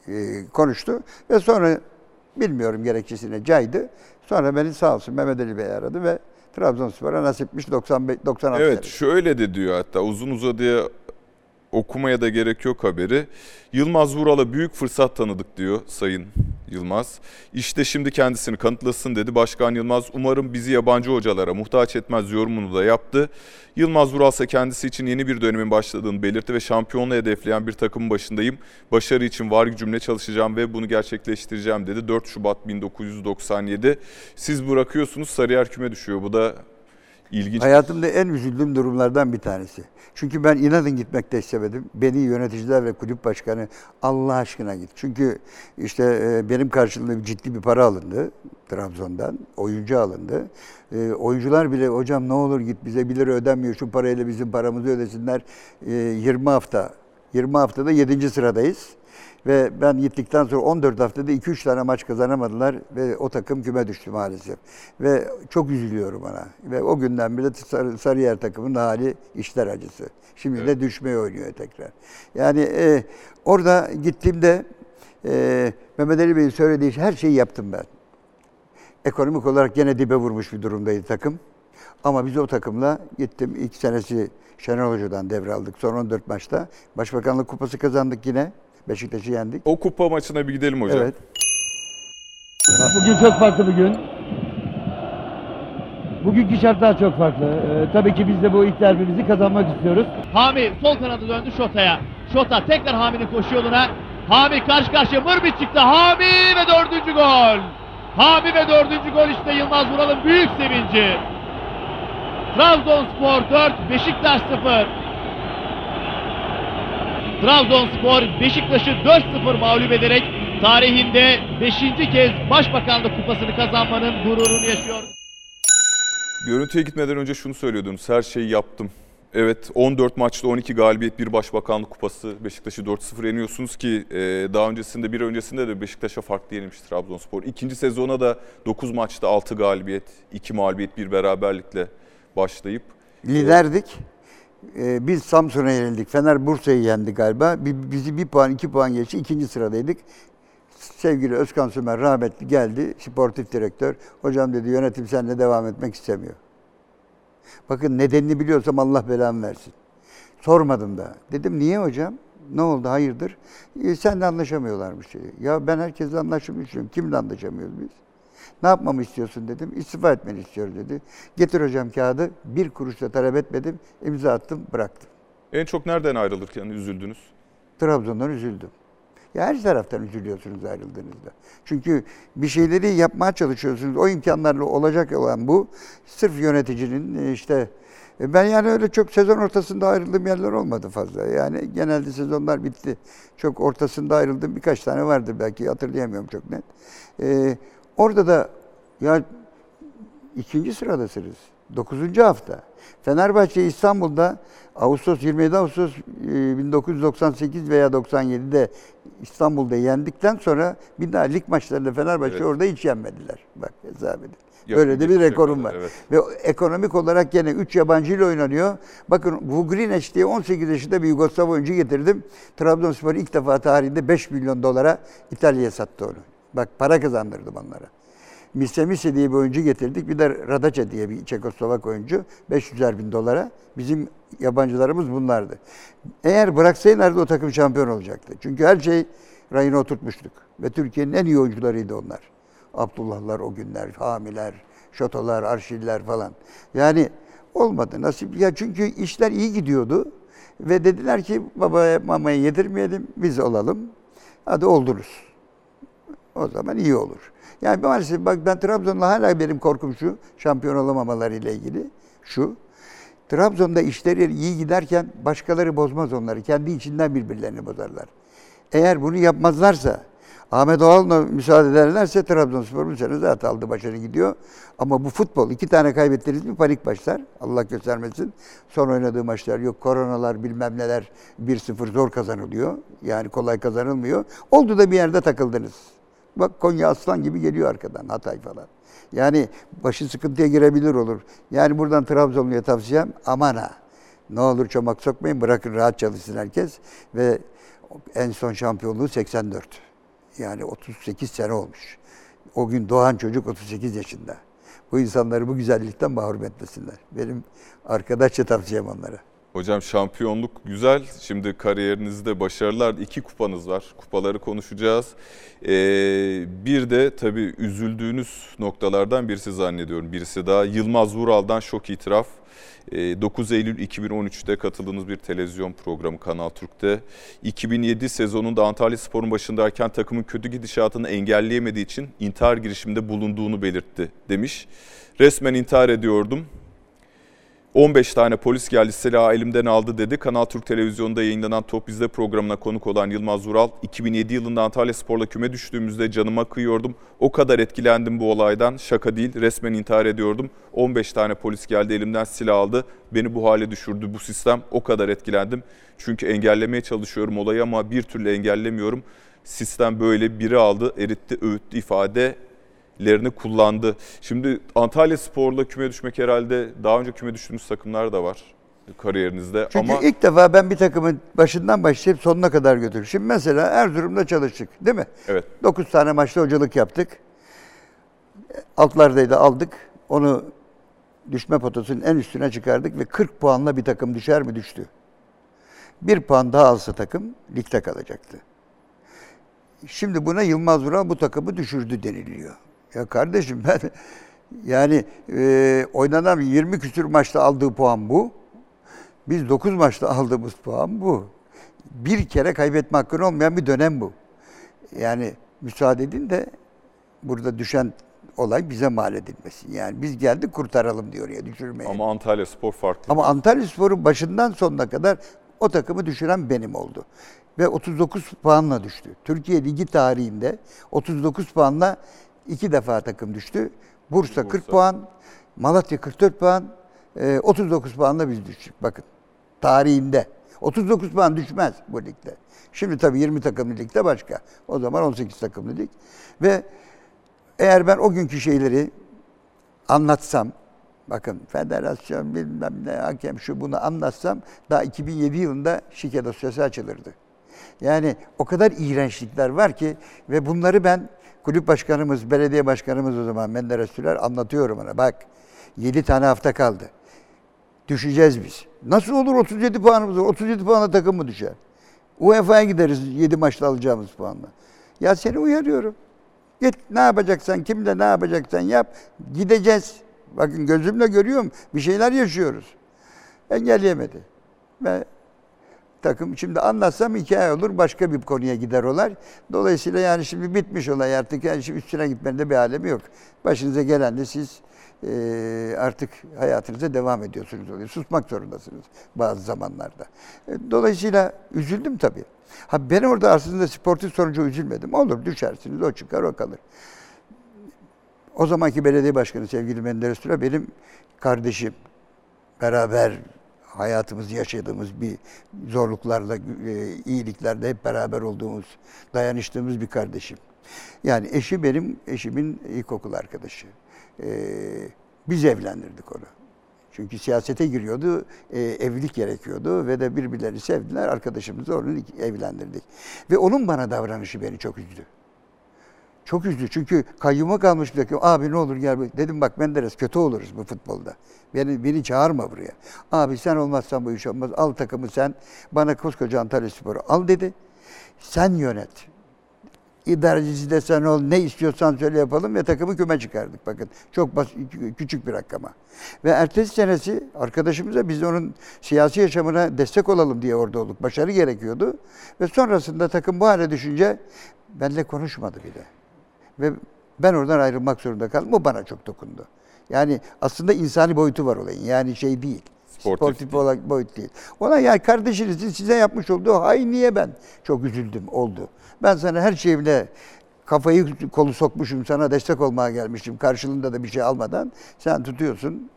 e, konuştu ve sonra bilmiyorum gerekçesine caydı. Sonra beni sağ olsun Mehmet Ali Bey aradı ve Trabzonspor'a nasipmiş 95 96 Evet şöyle de diyor hatta uzun uzadıya okumaya da gerek yok haberi. Yılmaz Vural'a büyük fırsat tanıdık diyor Sayın Yılmaz. İşte şimdi kendisini kanıtlasın dedi. Başkan Yılmaz umarım bizi yabancı hocalara muhtaç etmez yorumunu da yaptı. Yılmaz Vural ise kendisi için yeni bir dönemin başladığını belirtti ve şampiyonluğu hedefleyen bir takımın başındayım. Başarı için var gücümle çalışacağım ve bunu gerçekleştireceğim dedi. 4 Şubat 1997. Siz bırakıyorsunuz Sarıyer küme düşüyor. Bu da ilginç. Hayatımda en üzüldüğüm durumlardan bir tanesi. Çünkü ben inadın gitmek de istemedim. Beni yöneticiler ve kulüp başkanı Allah aşkına git. Çünkü işte e, benim karşılığında ciddi bir para alındı Trabzon'dan. Oyuncu alındı. E, oyuncular bile hocam ne olur git bize 1 lira ödenmiyor şu parayla bizim paramızı ödesinler. E, 20 hafta 20 haftada 7. sıradayız. Ve ben gittikten sonra 14 haftada 2-3 tane maç kazanamadılar ve o takım küme düştü maalesef. Ve çok üzülüyorum ona. Ve o günden beri Sarı, Sarıyer takımının hali işler acısı. Şimdi de düşmeye oynuyor tekrar. Yani e, orada gittiğimde e, Mehmet Ali Bey'in söylediği her şeyi yaptım ben. Ekonomik olarak gene dibe vurmuş bir durumdaydı takım. Ama biz o takımla gittim ilk senesi Şenol Hoca'dan devraldık. Son 14 maçta. Başbakanlık kupası kazandık yine. Beşiktaş'ı yendik. O kupa maçına bir gidelim hocam. Evet. Bugün çok farklı bir gün. Bugünkü şartlar çok farklı. Ee, tabii ki biz de bu ilk derbimizi kazanmak istiyoruz. Hami sol kanadı döndü Şota'ya. Şota tekrar Hami'nin koşu yoluna. Hami karşı karşıya Mırbit çıktı. Hami ve dördüncü gol. Hami ve dördüncü gol işte Yılmaz Vural'ın büyük sevinci. Trabzonspor 4, Beşiktaş 0. Trabzonspor Beşiktaş'ı 4-0 mağlup ederek tarihinde 5. kez Başbakanlık Kupası'nı kazanmanın gururunu yaşıyor. Görüntüye gitmeden önce şunu söylüyordunuz. Her şeyi yaptım. Evet 14 maçta 12 galibiyet bir başbakanlık kupası Beşiktaş'ı 4-0 yeniyorsunuz ki e, daha öncesinde bir öncesinde de Beşiktaş'a farklı yenilmiş Trabzonspor. İkinci sezona da 9 maçta 6 galibiyet, 2 mağlubiyet bir beraberlikle başlayıp Liderdik. Ee, biz Samsun'a yenildik. Fener Bursa'yı yendi galiba. Bi- Bizi bir puan, iki puan geçti. ikinci sıradaydık. Sevgili Özkan Sümer rahmetli geldi. Sportif direktör. Hocam dedi yönetim seninle devam etmek istemiyor. Bakın nedenini biliyorsam Allah belamı versin. Sormadım da. Dedim niye hocam? Ne oldu hayırdır? E, seninle anlaşamıyorlarmış dedi. Ya ben herkesle anlaşmayı. Kimle anlaşamıyoruz biz? Ne yapmamı istiyorsun dedim. İstifa etmeni istiyorum dedi. Getir hocam kağıdı. Bir kuruş da talep etmedim. İmza attım, bıraktım. en çok nereden ayrılırken üzüldünüz? Trabzon'dan üzüldüm. Ya her taraftan üzülüyorsunuz ayrıldığınızda. Çünkü bir şeyleri yapmaya çalışıyorsunuz. O imkanlarla olacak olan bu. Sırf yöneticinin e, işte e, ben yani öyle çok sezon ortasında ayrıldığım yerler olmadı fazla. Yani genelde sezonlar bitti. Çok ortasında ayrıldım. Birkaç tane vardır belki hatırlayamıyorum çok net. Ee, orada da ya ikinci sıradasınız. Dokuzuncu hafta. Fenerbahçe İstanbul'da Ağustos 27 Ağustos e, 1998 veya 97'de İstanbul'da yendikten sonra bir daha lig maçlarında Fenerbahçe Evet. orada hiç yenmediler. Bak hesap edin. Böyle de bir rekorum var. evet. Ve ekonomik olarak gene 3 yabancı ile oynanıyor. Bakın Vugrinec diye 18 yaşında bir Yugoslav oyuncu getirdim. Trabzonspor ilk defa tarihinde 5 milyon dolara İtalya'ya sattı onu. Bak para kazandırdım onlara. Misemise diye bir oyuncu getirdik. Bir de Radaça diye bir Çekoslovak oyuncu. 500'er bin dolara. Bizim yabancılarımız bunlardı. Eğer bıraksaylardı o takım şampiyon olacaktı. Çünkü her şey rayına oturtmuştuk. Ve Türkiye'nin en iyi oyuncularıydı onlar. Abdullahlar o günler, Hamiler, Şotolar, Arşiller falan. Yani olmadı nasip. Ya çünkü işler iyi gidiyordu. Ve dediler ki babaya mamaya yedirmeyelim biz olalım. Hadi olduruz. O zaman iyi olur. Yani maalesef bak ben Trabzon'la hala benim korkum şu, şampiyon olamamaları ile ilgili şu. Trabzon'da işleri iyi giderken başkaları bozmaz onları. Kendi içinden birbirlerini bozarlar. Eğer bunu yapmazlarsa, Ahmet Oğal'la müsaade ederlerse Trabzonspor bu sene zaten aldı başarı gidiyor. Ama bu futbol iki tane kaybettiniz mi panik başlar. Allah göstermesin. Son oynadığı maçlar yok koronalar bilmem neler 1-0 zor kazanılıyor. Yani kolay kazanılmıyor. Oldu da bir yerde takıldınız. Bak Konya aslan gibi geliyor arkadan Hatay falan. Yani başı sıkıntıya girebilir olur. Yani buradan Trabzonlu'ya tavsiyem aman ha. Ne olur çomak sokmayın bırakın rahat çalışsın herkes. Ve en son şampiyonluğu 84. Yani 38 sene olmuş. O gün doğan çocuk 38 yaşında. Bu insanları bu güzellikten mahrum etmesinler. Benim arkadaşça tavsiyem onlara. Hocam şampiyonluk güzel. Şimdi kariyerinizde başarılar. iki kupanız var. Kupaları konuşacağız. Ee, bir de tabii üzüldüğünüz noktalardan birisi zannediyorum. Birisi daha Yılmaz Vural'dan şok itiraf. Ee, 9 Eylül 2013'te katıldığınız bir televizyon programı Kanal Türk'te. 2007 sezonunda Antalya Spor'un başındayken takımın kötü gidişatını engelleyemediği için intihar girişiminde bulunduğunu belirtti demiş. Resmen intihar ediyordum. 15 tane polis geldi silahı elimden aldı dedi. Kanal Türk Televizyonu'nda yayınlanan Top Bizde programına konuk olan Yılmaz Vural, 2007 yılında Antalya Spor'la küme düştüğümüzde canıma kıyıyordum. O kadar etkilendim bu olaydan. Şaka değil, resmen intihar ediyordum. 15 tane polis geldi elimden silah aldı. Beni bu hale düşürdü bu sistem. O kadar etkilendim. Çünkü engellemeye çalışıyorum olayı ama bir türlü engellemiyorum. Sistem böyle biri aldı, eritti, öğüttü ifade lerini kullandı. Şimdi Antalya Spor'la küme düşmek herhalde daha önce küme düştüğünüz takımlar da var kariyerinizde Çünkü ama ilk defa ben bir takımın başından başlayıp sonuna kadar götürdüm. Şimdi mesela Erzurum'da çalıştık değil mi? evet 9 tane maçta hocalık yaptık. Altlardaydı aldık. Onu düşme potasının en üstüne çıkardık ve 40 puanla bir takım düşer mi düştü. Bir puan daha alsa takım ligde kalacaktı. Şimdi buna Yılmaz Vural bu takımı düşürdü deniliyor. Ya kardeşim ben [laughs] yani e, oynanan 20 küsür maçta aldığı puan bu. Biz 9 maçta aldığımız puan bu. Bir kere kaybetme hakkın olmayan bir dönem bu. Yani müsaade edin de burada düşen olay bize mal edilmesin. Yani biz geldik kurtaralım diyor ya düşürmeye. Ama, ama Antalya Spor farklı. Antalya Spor'un başından sonuna kadar o takımı düşüren benim oldu. Ve 39 puanla düştü. Türkiye Ligi tarihinde 39 puanla iki defa takım düştü. Bursa, 40 puan, Malatya 44 puan, e, 39 puanla biz düştük. Bakın tarihinde. 39 puan düşmez bu ligde. Şimdi tabii 20 takımlı ligde başka. O zaman 18 takımlı lig. Ve eğer ben o günkü şeyleri anlatsam, bakın federasyon bilmem ne hakem şu bunu anlatsam daha 2007 yılında şike dosyası açılırdı. Yani o kadar iğrençlikler var ki ve bunları ben kulüp başkanımız, belediye başkanımız o zaman Menderes Sürer anlatıyorum ona. Bak 7 tane hafta kaldı. Düşeceğiz biz. Nasıl olur 37 puanımız var? 37 puanla takım mı düşer? UEFA'ya gideriz 7 maçta alacağımız puanla. Ya seni uyarıyorum. Git ne yapacaksan, kimle ne yapacaksan yap. Gideceğiz. Bakın gözümle görüyorum. Bir şeyler yaşıyoruz. Engelleyemedi. Ve takım şimdi anlatsam hikaye olur. Başka bir konuya gider olay. Dolayısıyla yani şimdi bitmiş olay artık. Yani şimdi üstüne gitmenin de bir alemi yok. Başınıza gelen de siz eee, artık hayatınıza devam ediyorsunuz oluyor. Susmak zorundasınız bazı zamanlarda. E, Dolayısıyla üzüldüm tabii. Ha ben orada aslında sportif sonucu üzülmedim. Olur düşersiniz o çıkar o kalır. O zamanki belediye başkanı sevgili Menderes Süre benim kardeşim. Beraber hayatımızı yaşadığımız bir zorluklarla, e, iyiliklerde hep beraber olduğumuz, dayanıştığımız bir kardeşim. Yani eşi benim eşimin ilkokul arkadaşı. Ee, biz evlendirdik onu. Çünkü siyasete giriyordu, e, evlilik gerekiyordu ve de birbirlerini sevdiler. Arkadaşımızı onu evlendirdik. Ve onun bana davranışı beni çok üzdü. Çok üzdü çünkü kayyuma kalmış bir takım. Abi ne olur gel. Dedim bak Menderes kötü oluruz bu futbolda. Beni, beni çağırma buraya. Abi sen olmazsan bu iş olmaz. Al takımı sen. Bana koskoca Antalya Sporu al dedi. Sen yönet. İdarecisi de sen ol. Ne istiyorsan söyle yapalım ve takımı küme çıkardık. Bakın çok bas, küçük bir rakama. Ve ertesi senesi arkadaşımıza biz onun siyasi yaşamına destek olalım diye orada olduk. Başarı gerekiyordu. Ve sonrasında takım bu hale düşünce benimle konuşmadı bile. Ve ben oradan ayrılmak zorunda kaldım. Bu bana çok dokundu. Yani aslında insani boyutu var olayın. Yani şey değil. Sportif Sportif, değil. olarak boyut değil. Ona yani kardeşinizin size yapmış olduğu hay niye ben çok üzüldüm oldu. Ben sana her şeyimle kafayı kolu sokmuşum sana destek olmaya gelmişim. Karşılığında da bir şey almadan sen tutuyorsun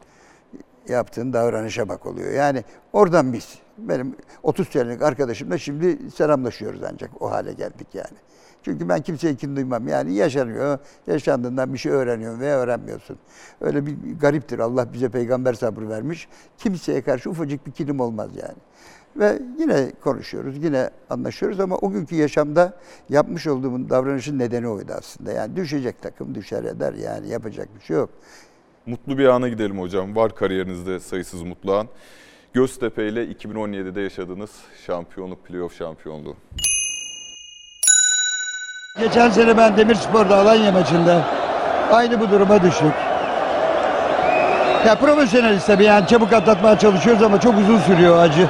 yaptığın davranışa bak oluyor. Yani oradan biz benim 30 senelik arkadaşımla şimdi selamlaşıyoruz ancak o hale geldik yani. Çünkü ben kimseye kin duymam. Yani yaşanıyor, yaşandığından bir şey öğreniyorsun veya öğrenmiyorsun. Öyle bir gariptir. Allah bize peygamber sabrı vermiş. Kimseye karşı ufacık bir kinim olmaz yani. Ve yine konuşuyoruz, yine anlaşıyoruz ama o günkü yaşamda yapmış olduğum davranışın nedeni oydu aslında. Yani düşecek takım düşer eder yani yapacak bir şey yok. Mutlu bir ana gidelim hocam. Var kariyerinizde sayısız mutlu an. Göztepe ile 2017'de yaşadığınız şampiyonluk, playoff şampiyonluğu. Geçen sene ben Demirspor'da Alanya maçında aynı bu duruma düştük. Ya profesyoneliz tabii yani çabuk atlatmaya çalışıyoruz ama çok uzun sürüyor acı.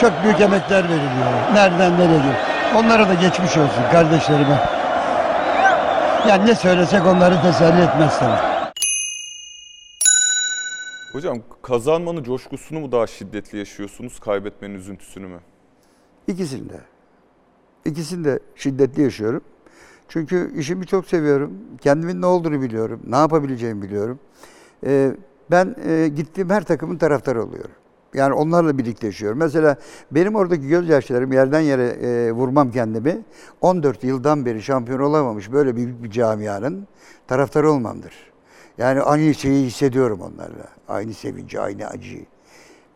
Çok büyük emekler veriliyor. Nereden nereye. Onlara da geçmiş olsun kardeşlerime. Yani ne söylesek onları teselli etmez tabii. Hocam kazanmanın coşkusunu mu daha şiddetli yaşıyorsunuz, kaybetmenin üzüntüsünü mü? İkisini de. İkisini de şiddetli yaşıyorum. Çünkü işimi çok seviyorum. Kendimin ne olduğunu biliyorum. Ne yapabileceğimi biliyorum. Ee, ben e, gittiğim her takımın taraftarı oluyorum. Yani onlarla birlikte yaşıyorum. Mesela benim oradaki gözyaşlarım yerden yere e, vurmam kendimi. 14 yıldan beri şampiyon olamamış böyle büyük bir camianın taraftarı olmamdır. Yani aynı şeyi hissediyorum onlarla. Aynı sevinci, aynı acıyı.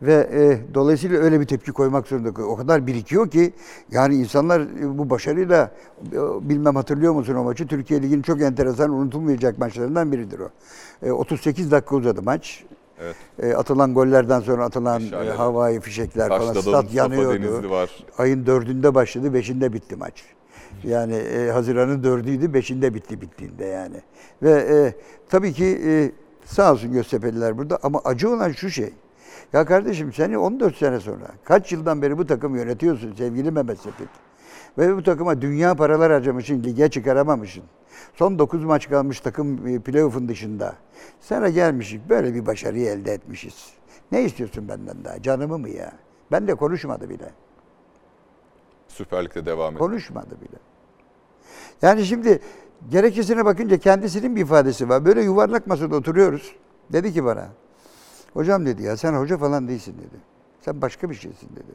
Ve e, dolayısıyla öyle bir tepki koymak zorunda. O kadar birikiyor ki yani insanlar e, bu başarıyla e, bilmem hatırlıyor musun o maçı? Türkiye Ligi'nin çok enteresan unutulmayacak maçlarından biridir o. E, 38 dakika uzadı maç. Evet. E, atılan gollerden sonra atılan e, havai fişekler falan stat Mustafa yanıyordu. Var. Ayın dördünde başladı, beşinde bitti maç. Yani e, Haziran'ın dördüydü, beşinde bitti bittiğinde yani. Ve e, tabii ki e, sağ olsun Göztepe'liler burada ama acı olan şu şey. Ya kardeşim seni 14 sene sonra kaç yıldan beri bu takımı yönetiyorsun sevgili Mehmet Sepet. Ve bu takıma dünya paralar harcamışsın, lige çıkaramamışsın. Son 9 maç kalmış takım e, playoff'un dışında. Sana gelmişik böyle bir başarıyı elde etmişiz. Ne istiyorsun benden daha? Canımı mı ya? Ben de konuşmadı bile. Süper Lig'de devam ediyor. Konuşmadı bile. Yani şimdi gerekçesine bakınca kendisinin bir ifadesi var. Böyle yuvarlak masada oturuyoruz. Dedi ki bana, hocam dedi ya sen hoca falan değilsin dedi. Sen başka bir şeysin dedi.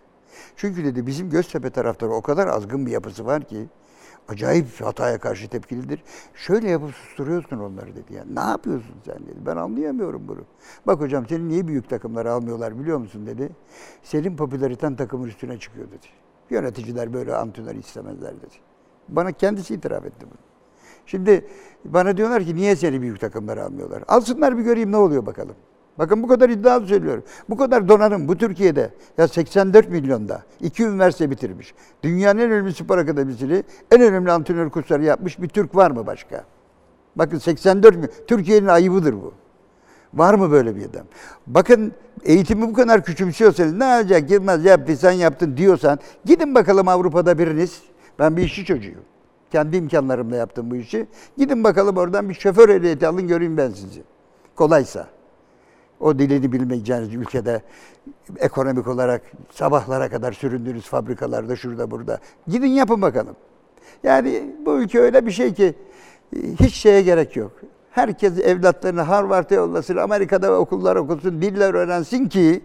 Çünkü dedi bizim Göztepe taraftarı o kadar azgın bir yapısı var ki acayip hataya karşı tepkilidir. Şöyle yapıp susturuyorsun onları dedi ya. Ne yapıyorsun sen dedi. Ben anlayamıyorum bunu. Bak hocam seni niye büyük takımları almıyorlar biliyor musun dedi. Senin popülariten takımın üstüne çıkıyor dedi. Yöneticiler böyle antrenör istemezler dedi. Bana kendisi itiraf etti bunu. Şimdi bana diyorlar ki niye seni büyük takımları almıyorlar? Alsınlar bir göreyim ne oluyor bakalım. Bakın bu kadar iddialı söylüyorum. Bu kadar donanım bu Türkiye'de ya 84 milyonda iki üniversite bitirmiş. Dünyanın en önemli spor akademisini en önemli antrenör kursları yapmış bir Türk var mı başka? Bakın 84 milyon. Türkiye'nin ayıbıdır bu. Var mı böyle bir adam? Bakın eğitimi bu kadar küçümsüyorsanız ne olacak Yılmaz yaptı sen yaptın diyorsan gidin bakalım Avrupa'da biriniz. Ben bir işçi çocuğuyum. Kendi imkanlarımla yaptım bu işi. Gidin bakalım oradan bir şoför ehliyeti alın göreyim ben sizi. Kolaysa. O dilini bilmeyeceğiniz ülkede ekonomik olarak sabahlara kadar süründüğünüz fabrikalarda şurada burada. Gidin yapın bakalım. Yani bu ülke öyle bir şey ki hiç şeye gerek yok. Herkes evlatlarını Harvard'a yollasın, Amerika'da okullar okusun, diller öğrensin ki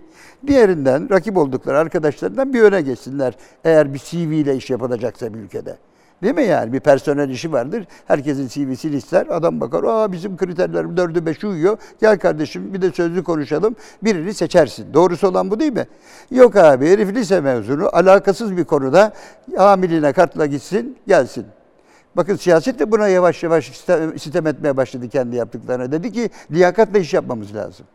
diğerinden, rakip oldukları arkadaşlarından bir öne geçsinler. Eğer bir CV ile iş yapılacaksa bir ülkede. Değil mi yani? Bir personel işi vardır. Herkesin CV'sini ister. Adam bakar, aa bizim kriterlerim dördü beşi uyuyor. Gel kardeşim bir de sözlü konuşalım. Birini seçersin. Doğrusu olan bu değil mi? Yok abi herif lise mezunu. Alakasız bir konuda hamiline kartla gitsin, gelsin. Bakın siyaset de buna yavaş yavaş sitem etmeye başladı kendi yaptıklarına. Dedi ki liyakatla iş yapmamız lazım.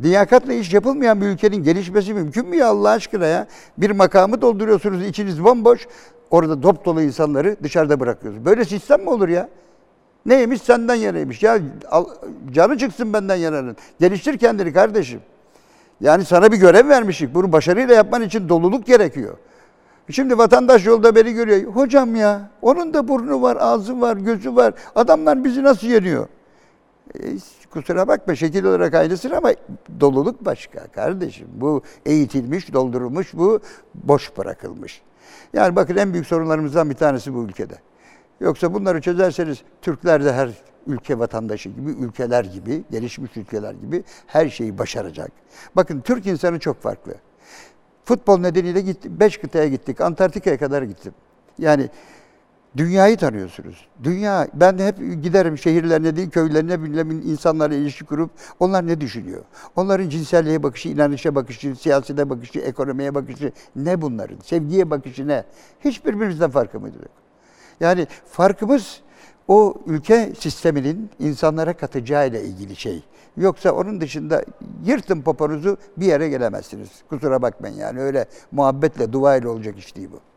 Liyakatla iş yapılmayan bir ülkenin gelişmesi mümkün mü ya Allah aşkına ya? Bir makamı dolduruyorsunuz, içiniz bomboş. Orada dop dolu insanları dışarıda bırakıyorsunuz. Böyle sistem mi olur ya? Neymiş senden yanaymış. Ya al- canı çıksın benden yananın. Geliştir kendini kardeşim. Yani sana bir görev vermişik. Bunu başarıyla yapman için doluluk gerekiyor. Şimdi vatandaş yolda beni görüyor. Hocam ya onun da burnu var, ağzı var, gözü var. Adamlar bizi nasıl yeniyor? E, kusura bakma şekil olarak aynısın ama doluluk başka kardeşim. Bu eğitilmiş, doldurulmuş, bu boş bırakılmış. Yani bakın en büyük sorunlarımızdan bir tanesi bu ülkede. Yoksa bunları çözerseniz Türkler de her ülke vatandaşı gibi, ülkeler gibi, gelişmiş ülkeler gibi her şeyi başaracak. Bakın Türk insanı çok farklı. Futbol nedeniyle gittim, beş kıtaya gittik, Antarktika'ya kadar gittim. Yani dünyayı tanıyorsunuz. Dünya, ben hep giderim şehirlerine değil, köylerine, bilmem insanlarla ilişki kurup onlar ne düşünüyor? Onların cinselliğe bakışı, inanışa bakışı, siyasete bakışı, ekonomiye bakışı ne bunların? Sevgiye bakışı ne? Hiçbirbirimizden farkımız yok. Yani farkımız o ülke sisteminin insanlara katacağı ile ilgili şey. Yoksa onun dışında yırtın poponuzu bir yere gelemezsiniz. Kusura bakmayın yani öyle muhabbetle, duayla olacak iş değil bu.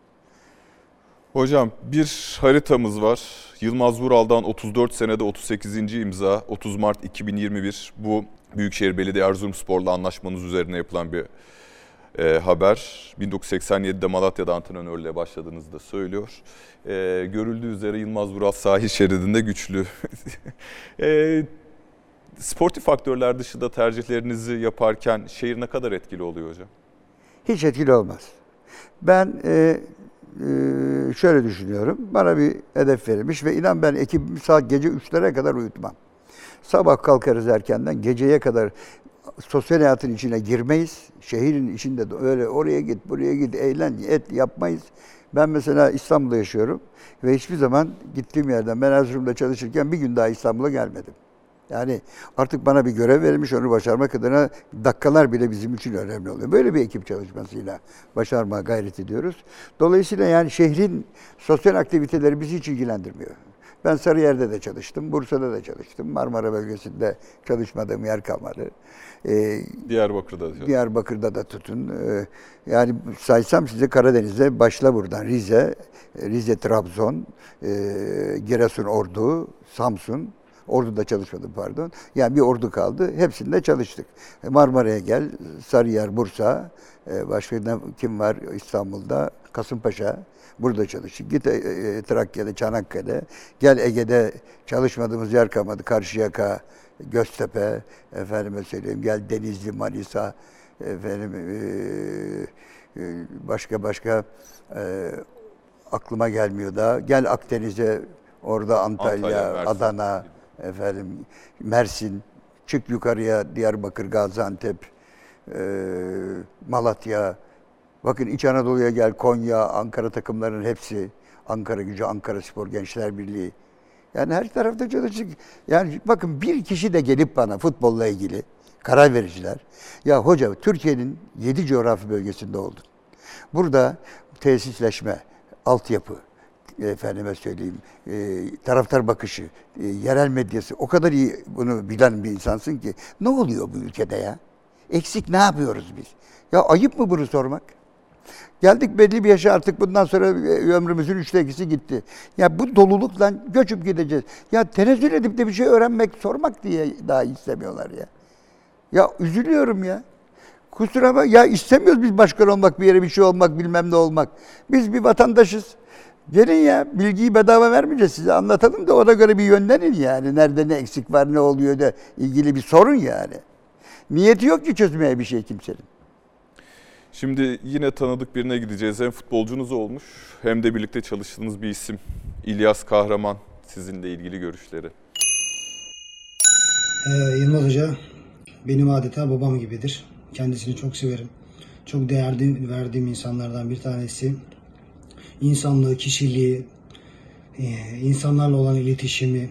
Hocam bir haritamız var. Yılmaz Vural'dan 34 senede 38. imza 30 Mart 2021. Bu Büyükşehir Belediye Erzurumspor'la anlaşmanız üzerine yapılan bir e, haber. 1987'de Malatya'da antrenörlüğe başladığınızı da söylüyor. E, görüldüğü üzere Yılmaz Vural sahil şeridinde güçlü. [laughs] e, sportif faktörler dışında tercihlerinizi yaparken şehir ne kadar etkili oluyor hocam? Hiç etkili olmaz. Ben e, şöyle düşünüyorum. Bana bir hedef verilmiş ve inan ben ekibimi saat gece 3'lere kadar uyutmam. Sabah kalkarız erkenden geceye kadar sosyal hayatın içine girmeyiz. Şehrin içinde de öyle oraya git, buraya git, eğlen, et yapmayız. Ben mesela İstanbul'da yaşıyorum ve hiçbir zaman gittiğim yerden ben Erzurum'da çalışırken bir gün daha İstanbul'a gelmedim. Yani artık bana bir görev verilmiş, onu başarmak adına dakikalar bile bizim için önemli oluyor. Böyle bir ekip çalışmasıyla başarmaya gayret ediyoruz. Dolayısıyla yani şehrin sosyal aktiviteleri bizi hiç ilgilendirmiyor. Ben Sarıyer'de de çalıştım, Bursa'da da çalıştım. Marmara bölgesinde çalışmadığım yer kalmadı. Ee, Diyarbakır'da hocam. Diyarbakır'da da tutun. Ee, yani saysam size Karadeniz'de başla buradan Rize, Rize, Trabzon, e, Giresun, Ordu, Samsun. Ordu'da çalışmadım pardon. Yani bir ordu kaldı. Hepsinde çalıştık. E, Marmara'ya gel, Sarıyer, Bursa, e, başka kim var İstanbul'da? Kasımpaşa. Burada çalıştık. Git e, Trakya'da, Çanakkale. Gel Ege'de çalışmadığımız yer kalmadı. Karşıyaka, Göztepe, efendime söyleyeyim. Gel Denizli, Manisa, efendim e, e, başka başka e, aklıma gelmiyor da. Gel Akdeniz'e orada Antalya, Antalya. Adana, efendim Mersin, çık yukarıya Diyarbakır, Gaziantep, e, Malatya. Bakın İç Anadolu'ya gel Konya, Ankara takımlarının hepsi. Ankara Gücü, Ankara Spor, Gençler Birliği. Yani her tarafta çalıştık. Yani bakın bir kişi de gelip bana futbolla ilgili karar vericiler. Ya hoca Türkiye'nin 7 coğrafi bölgesinde oldun. Burada tesisleşme, altyapı, efendime söyleyeyim, e, taraftar bakışı, e, yerel medyası o kadar iyi bunu bilen bir insansın ki ne oluyor bu ülkede ya? Eksik ne yapıyoruz biz? Ya ayıp mı bunu sormak? Geldik belli bir yaşa artık bundan sonra e, ömrümüzün üçte ikisi gitti. Ya bu dolulukla göçüp gideceğiz. Ya tenezzül edip de bir şey öğrenmek, sormak diye daha istemiyorlar ya. Ya üzülüyorum ya. Kusura bak ya istemiyoruz biz başkan olmak, bir yere bir şey olmak, bilmem ne olmak. Biz bir vatandaşız. Gelin ya bilgiyi bedava vermeyeceğiz size anlatalım da ona göre bir yönlenin yani. Nerede ne eksik var ne oluyor da ilgili bir sorun yani. Niyeti yok ki çözmeye bir şey kimsenin. Şimdi yine tanıdık birine gideceğiz. Hem futbolcunuz olmuş hem de birlikte çalıştığınız bir isim. İlyas Kahraman sizinle ilgili görüşleri. Ee, Yılmaz Hoca benim adeta babam gibidir. Kendisini çok severim. Çok değer verdiğim insanlardan bir tanesi. İnsanlığı, kişiliği, e, insanlarla olan iletişimi,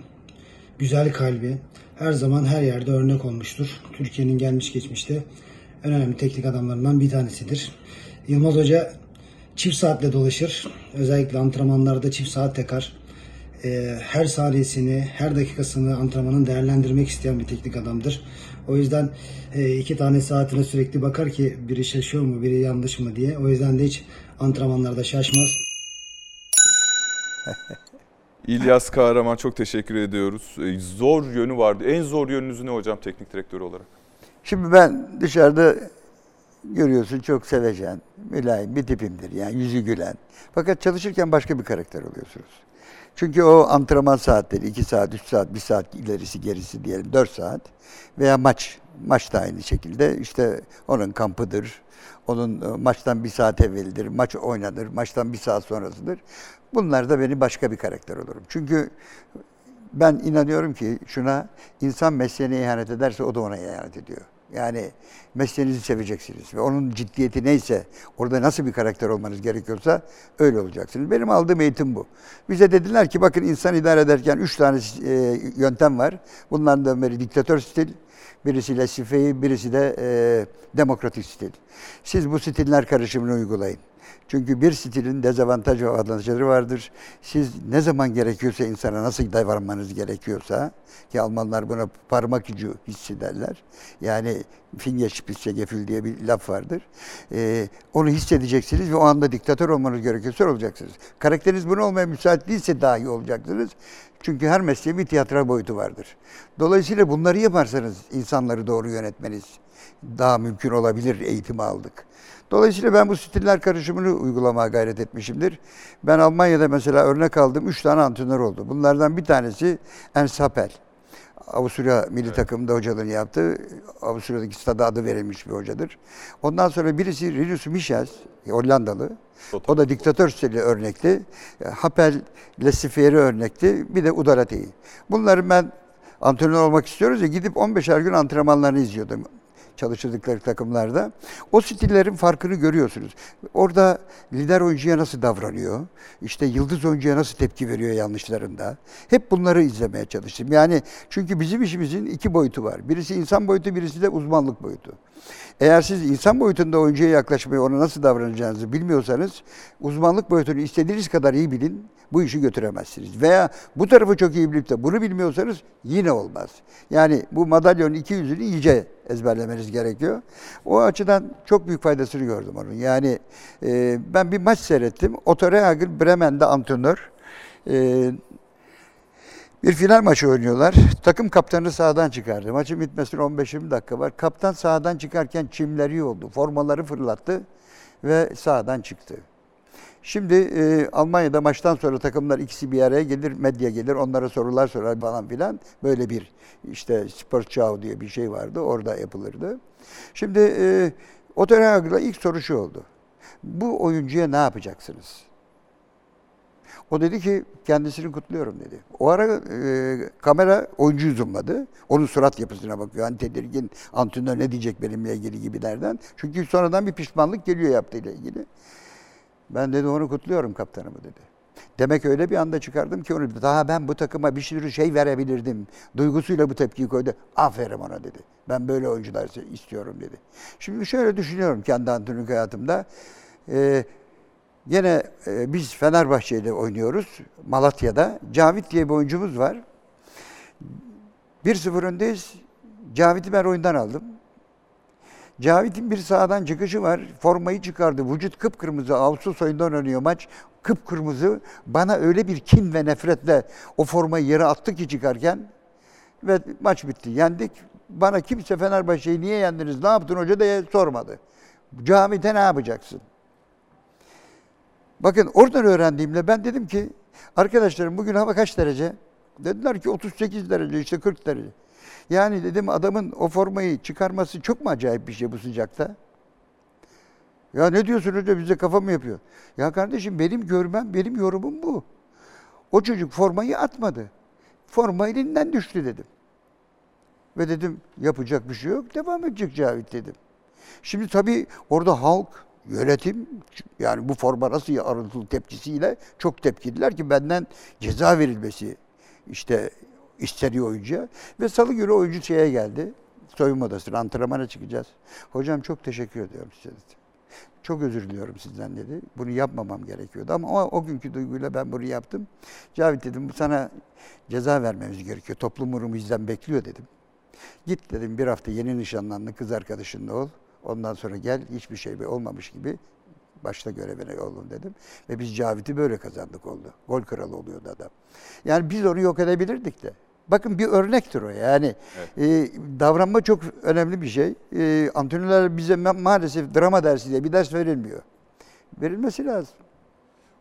güzel kalbi her zaman her yerde örnek olmuştur. Türkiye'nin gelmiş geçmişte en önemli teknik adamlarından bir tanesidir. Yılmaz Hoca çift saatle dolaşır. Özellikle antrenmanlarda çift saat takar. Ee, her saniyesini, her dakikasını antrenmanın değerlendirmek isteyen bir teknik adamdır. O yüzden e, iki tane saatine sürekli bakar ki biri şaşıyor mu, biri yanlış mı diye. O yüzden de hiç antrenmanlarda şaşmaz. [laughs] İlyas Kahraman çok teşekkür ediyoruz. Ee, Zor yönü vardı. En zor yönünüz ne hocam teknik direktör olarak? Şimdi ben dışarıda görüyorsun çok sevecen, mülayim bir tipimdir. Yani yüzü gülen. Fakat çalışırken başka bir karakter oluyorsunuz. Çünkü o antrenman saatleri 2 saat, 3 saat, 1 saat ilerisi gerisi diyelim 4 saat veya maç. Maç da aynı şekilde işte onun kampıdır. Onun e, maçtan bir saat evvelidir. Maç oynanır. Maçtan bir saat sonrasıdır. Bunlar da beni başka bir karakter olurum. Çünkü ben inanıyorum ki şuna insan mesleğine ihanet ederse o da ona ihanet ediyor. Yani mesleğinizi seveceksiniz ve onun ciddiyeti neyse orada nasıl bir karakter olmanız gerekiyorsa öyle olacaksınız. Benim aldığım eğitim bu. Bize dediler ki bakın insan idare ederken üç tane e, yöntem var. Bunlardan biri diktatör stil, birisi laissez birisi de e, demokratik stil. Siz bu stiller karışımını uygulayın. Çünkü bir stilin dezavantaj ve avantajları vardır. Siz ne zaman gerekiyorsa insana nasıl davranmanız gerekiyorsa ki Almanlar buna parmak ucu hissederler. Yani Fingerspitze diye bir laf vardır. Ee, onu hissedeceksiniz ve o anda diktatör olmanız gerekiyorsa olacaksınız. Karakteriniz bunu olmaya müsait değilse dahi olacaksınız. Çünkü her mesleğin bir tiyatro boyutu vardır. Dolayısıyla bunları yaparsanız insanları doğru yönetmeniz daha mümkün olabilir eğitimi aldık. Dolayısıyla ben bu stiller karışımını uygulamaya gayret etmişimdir. Ben Almanya'da mesela örnek aldım. Üç tane antrenör oldu. Bunlardan bir tanesi Ernst Happel. Avusturya milli evet. takımında hocalığını yaptı. Avusturya'daki stada adı verilmiş bir hocadır. Ondan sonra birisi Rinus Michels, Hollandalı. O da diktatör stili örnekti. Happel, Lesifieri örnekti. Bir de Udarate'yi. Bunları ben antrenör olmak istiyoruz ya gidip 15'er gün antrenmanlarını izliyordum çalıştırdıkları takımlarda. O stillerin farkını görüyorsunuz. Orada lider oyuncuya nasıl davranıyor? İşte yıldız oyuncuya nasıl tepki veriyor yanlışlarında? Hep bunları izlemeye çalıştım. Yani çünkü bizim işimizin iki boyutu var. Birisi insan boyutu, birisi de uzmanlık boyutu. Eğer siz insan boyutunda oyuncuya yaklaşmayı, ona nasıl davranacağınızı bilmiyorsanız uzmanlık boyutunu istediğiniz kadar iyi bilin, bu işi götüremezsiniz. Veya bu tarafı çok iyi bilip de bunu bilmiyorsanız yine olmaz. Yani bu madalyonun iki yüzünü iyice ezberlemeniz gerekiyor. O açıdan çok büyük faydasını gördüm onun. Yani e, ben bir maç seyrettim. Otto Rehagel Bremen'de antrenör. E, bir final maçı oynuyorlar. Takım kaptanı sahadan çıkardı. Maçın bitmesine 15-20 dakika var. Kaptan sahadan çıkarken çimleri oldu. Formaları fırlattı ve sahadan çıktı. Şimdi e, Almanya'da maçtan sonra takımlar ikisi bir araya gelir, medya gelir, onlara sorular sorar falan filan. Böyle bir işte spor çağı diye bir şey vardı, orada yapılırdı. Şimdi e, Oteragla ilk soru şu oldu. Bu oyuncuya ne yapacaksınız? O dedi ki kendisini kutluyorum dedi. O ara e, kamera oyuncuyu zoomladı. Onun surat yapısına bakıyor. Hani tedirgin antrenör ne diyecek benimle ilgili gibilerden. Çünkü sonradan bir pişmanlık geliyor yaptığıyla ilgili. Ben dedi onu kutluyorum kaptanımı dedi. Demek öyle bir anda çıkardım ki onu daha ben bu takıma bir sürü şey verebilirdim. Duygusuyla bu tepkiyi koydu. Aferin ona dedi. Ben böyle oyuncular istiyorum dedi. Şimdi şöyle düşünüyorum kendi antrenörlük hayatımda. Ee, Yine e, biz Fenerbahçe ile oynuyoruz Malatya'da. Cavit diye bir oyuncumuz var. 1-0 öndeyiz. Cavit'i ben oyundan aldım. Cavit'in bir sahadan çıkışı var. Formayı çıkardı. Vücut kıpkırmızı. Ağustos ayından oynuyor maç. Kıpkırmızı. Bana öyle bir kin ve nefretle o formayı yere attı ki çıkarken. Ve maç bitti. Yendik. Bana kimse Fenerbahçe'yi niye yendiniz, ne yaptın hoca diye sormadı. Cavit'e ne yapacaksın? Bakın oradan öğrendiğimle ben dedim ki arkadaşlarım bugün hava kaç derece? Dediler ki 38 derece işte 40 derece. Yani dedim adamın o formayı çıkarması çok mu acayip bir şey bu sıcakta? Ya ne diyorsun hoca bize kafa mı yapıyor? Ya kardeşim benim görmem, benim yorumum bu. O çocuk formayı atmadı. Forma elinden düştü dedim. Ve dedim yapacak bir şey yok, devam edecek Cavit dedim. Şimdi tabii orada halk, yönetim yani bu forma nasıl arıntılı tepkisiyle çok tepkililer ki benden ceza verilmesi işte isteniyor oyuncuya. Ve salı günü oyuncu şeye geldi. Soyunma odasına antrenmana çıkacağız. Hocam çok teşekkür ediyorum size dedi. Çok özür diliyorum sizden dedi. Bunu yapmamam gerekiyordu ama o, o günkü duyguyla ben bunu yaptım. Cavit dedim bu sana ceza vermemiz gerekiyor. Toplum bunu bizden bekliyor dedim. Git dedim bir hafta yeni nişanlandın kız arkadaşınla ol. Ondan sonra gel hiçbir şey olmamış gibi başta görevine yollun dedim. Ve biz Cavit'i böyle kazandık oldu. Gol kralı oluyordu adam. Yani biz onu yok edebilirdik de. Bakın bir örnektir o yani. Evet. E, davranma çok önemli bir şey. E, antrenörler bize ma- maalesef drama dersi diye bir ders verilmiyor. Verilmesi lazım.